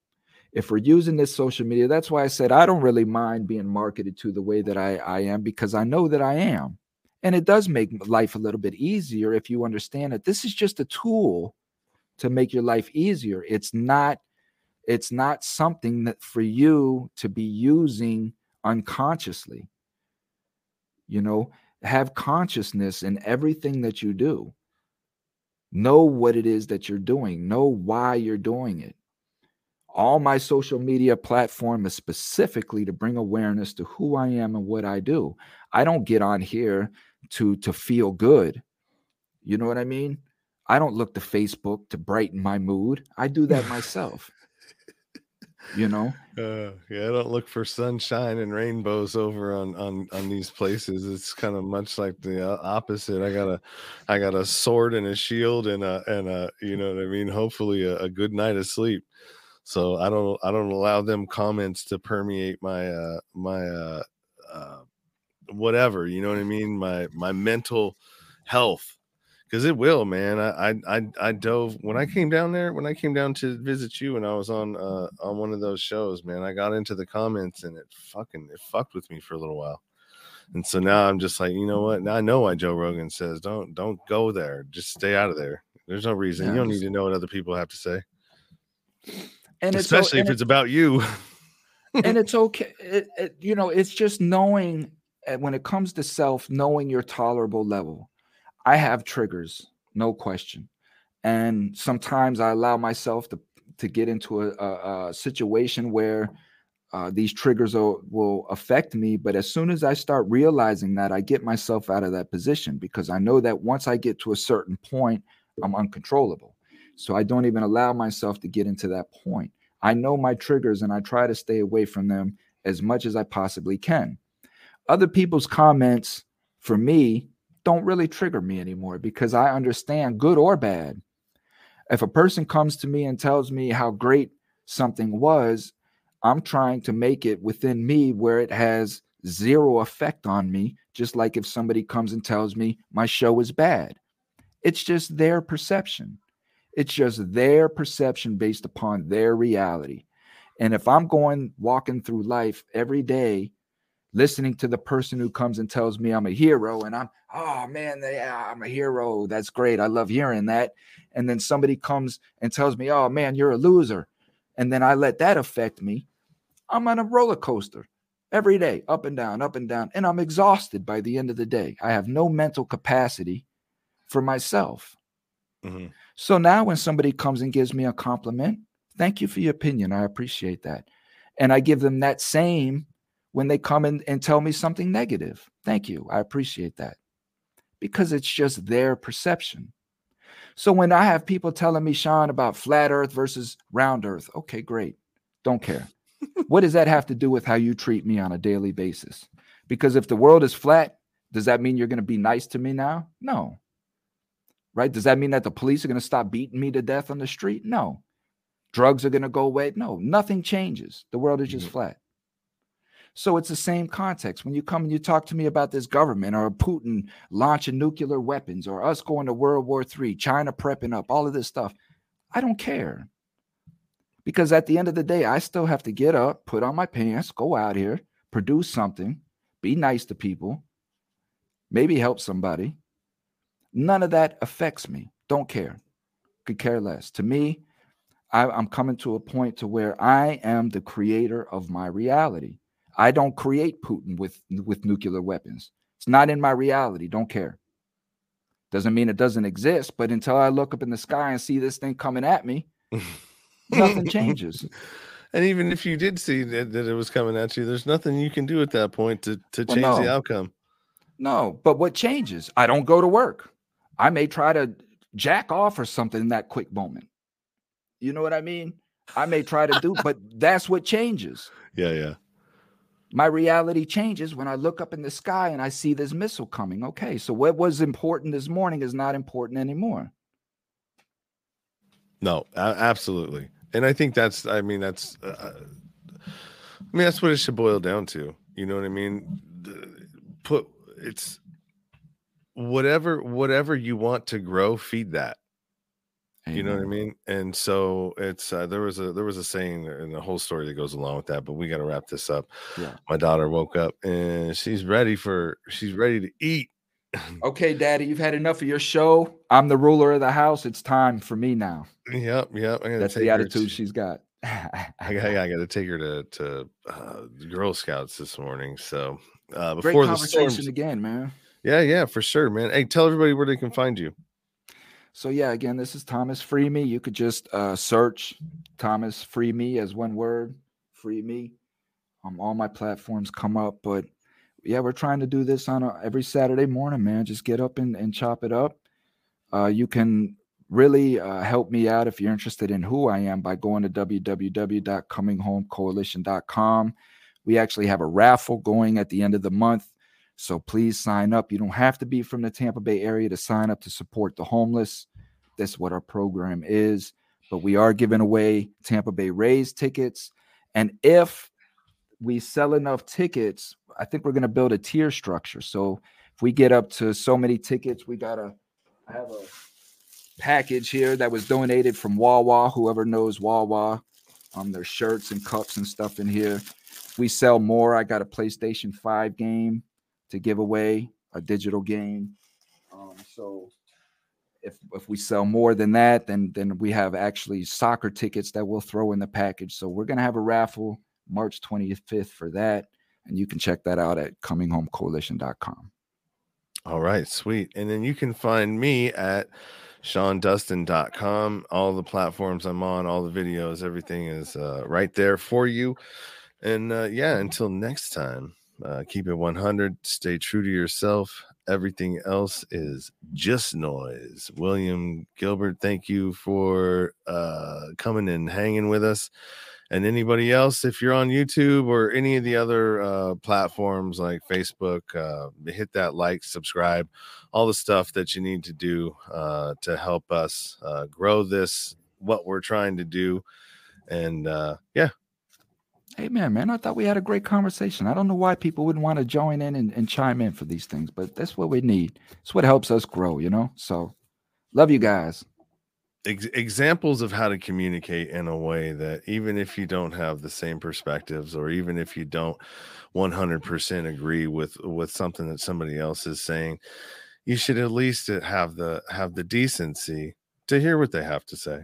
if we're using this social media, that's why I said I don't really mind being marketed to the way that I, I am because I know that I am. And it does make life a little bit easier if you understand that this is just a tool to make your life easier. It's not it's not something that for you to be using unconsciously. You know, have consciousness in everything that you do. Know what it is that you're doing, know why you're doing it all my social media platform is specifically to bring awareness to who I am and what I do. I don't get on here to to feel good. You know what I mean? I don't look to Facebook to brighten my mood. I do that myself. You know? Uh, yeah, I don't look for sunshine and rainbows over on on on these places. It's kind of much like the uh, opposite. I got a I got a sword and a shield and a and a you know what I mean. Hopefully, a, a good night of sleep so i don't i don't allow them comments to permeate my uh my uh, uh whatever you know what i mean my my mental health because it will man. I, I i dove when i came down there when i came down to visit you and i was on uh on one of those shows man i got into the comments and it fucking it fucked with me for a little while. And so now i'm just like you know what? Now i know why joe rogan says don't don't go there. Just stay out of there. There's no reason. Yeah, you don't need to know what other people have to say. And especially if it's about you. and it's okay it, it, you know it's just knowing eh, when it comes to self knowing your tolerable level i have triggers no question and sometimes i allow myself to to get into a, a, a situation where uh, these triggers will, will affect me but as soon as i start realizing that i get myself out of that position because i know that once i get to a certain point i'm uncontrollable so I don't even allow myself to get into that point. I know my triggers and I try to stay away from them as much as I possibly can. Other people's comments for me don't really trigger me anymore because I understand good or bad. If a person comes to me and tells me how great something was, I'm trying to make it within me where it has zero effect on me, just like if somebody comes and tells me my show is bad. It's just their perception. It's just their perception based upon their reality. And if I'm going walking through life every day, listening to the person who comes and tells me I'm a hero, and I'm, oh man, yeah, I'm a hero. That's great. I love hearing that. And then somebody comes and tells me, oh man, you're a loser. And then I let that affect me. I'm on a roller coaster every day, up and down, up and down. And I'm exhausted by the end of the day. I have no mental capacity for myself. Mm-hmm. So now when somebody comes and gives me a compliment, thank you for your opinion. I appreciate that. And I give them that same when they come in and tell me something negative. Thank you. I appreciate that. Because it's just their perception. So when I have people telling me, Sean, about flat earth versus round earth, okay, great. Don't care. what does that have to do with how you treat me on a daily basis? Because if the world is flat, does that mean you're going to be nice to me now? No right? Does that mean that the police are going to stop beating me to death on the street? No. Drugs are going to go away? No, nothing changes. The world is just mm-hmm. flat. So it's the same context. When you come and you talk to me about this government or Putin launching nuclear weapons or us going to World War III, China prepping up, all of this stuff, I don't care. Because at the end of the day, I still have to get up, put on my pants, go out here, produce something, be nice to people, maybe help somebody. None of that affects me. Don't care. Could care less. To me, I, I'm coming to a point to where I am the creator of my reality. I don't create Putin with with nuclear weapons. It's not in my reality. Don't care. Doesn't mean it doesn't exist, but until I look up in the sky and see this thing coming at me, nothing changes. And even if you did see that, that, it was coming at you, there's nothing you can do at that point to, to change well, no. the outcome. No, but what changes? I don't go to work. I may try to jack off or something in that quick moment. You know what I mean? I may try to do, but that's what changes. Yeah, yeah. My reality changes when I look up in the sky and I see this missile coming. Okay, so what was important this morning is not important anymore. No, absolutely. And I think that's, I mean, that's, uh, uh, I mean, that's what it should boil down to. You know what I mean? Put it's whatever, whatever you want to grow, feed that. Amen. You know what I mean? And so it's uh, there was a there was a saying and the whole story that goes along with that, but we got to wrap this up. Yeah. My daughter woke up and she's ready for she's ready to eat. okay, daddy, you've had enough of your show. I'm the ruler of the house. It's time for me now. Yep, yep. That's the attitude she's got. I got, I got to take her to to uh, Girl Scouts this morning. So uh, before Great conversation the storms, again, man. Yeah, yeah, for sure, man. Hey, tell everybody where they can find you. So yeah, again, this is Thomas Free Me. You could just uh, search Thomas Free Me as one word, Free Me. Um, all my platforms come up, but yeah, we're trying to do this on a, every Saturday morning, man. Just get up and, and chop it up. Uh, you can really uh, help me out if you're interested in who I am by going to www.cominghomecoalition.com. We actually have a raffle going at the end of the month. So please sign up. You don't have to be from the Tampa Bay area to sign up to support the homeless. That's what our program is. But we are giving away Tampa Bay Rays tickets. And if we sell enough tickets, I think we're going to build a tier structure. So if we get up to so many tickets, we got to have a package here that was donated from Wawa. Whoever knows Wawa, um, their shirts and cups and stuff in here. If we sell more, I got a PlayStation 5 game to give away a digital game. Um, so if if we sell more than that, then then we have actually soccer tickets that we'll throw in the package. So we're gonna have a raffle March 25th for that, and you can check that out at cominghomecoalition.com. All right, sweet. And then you can find me at seandustin.com. All the platforms I'm on, all the videos, everything is uh, right there for you. And uh, yeah, until next time. Uh, keep it 100. Stay true to yourself. Everything else is just noise. William Gilbert, thank you for uh, coming and hanging with us. And anybody else, if you're on YouTube or any of the other uh, platforms like Facebook, uh, hit that like, subscribe, all the stuff that you need to do uh, to help us uh, grow this, what we're trying to do. And uh, yeah, Amen, man. I thought we had a great conversation. I don't know why people wouldn't want to join in and, and chime in for these things, but that's what we need. It's what helps us grow, you know? So love you guys. Ex- examples of how to communicate in a way that even if you don't have the same perspectives or even if you don't 100% agree with with something that somebody else is saying you should at least have the have the decency to hear what they have to say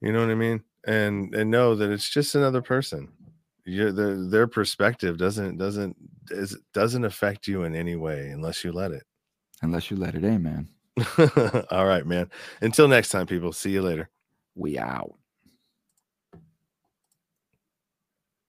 you know what i mean and and know that it's just another person your their, their perspective doesn't doesn't is, doesn't affect you in any way unless you let it. Unless you let it amen all right man. Until next time people. See you later. We out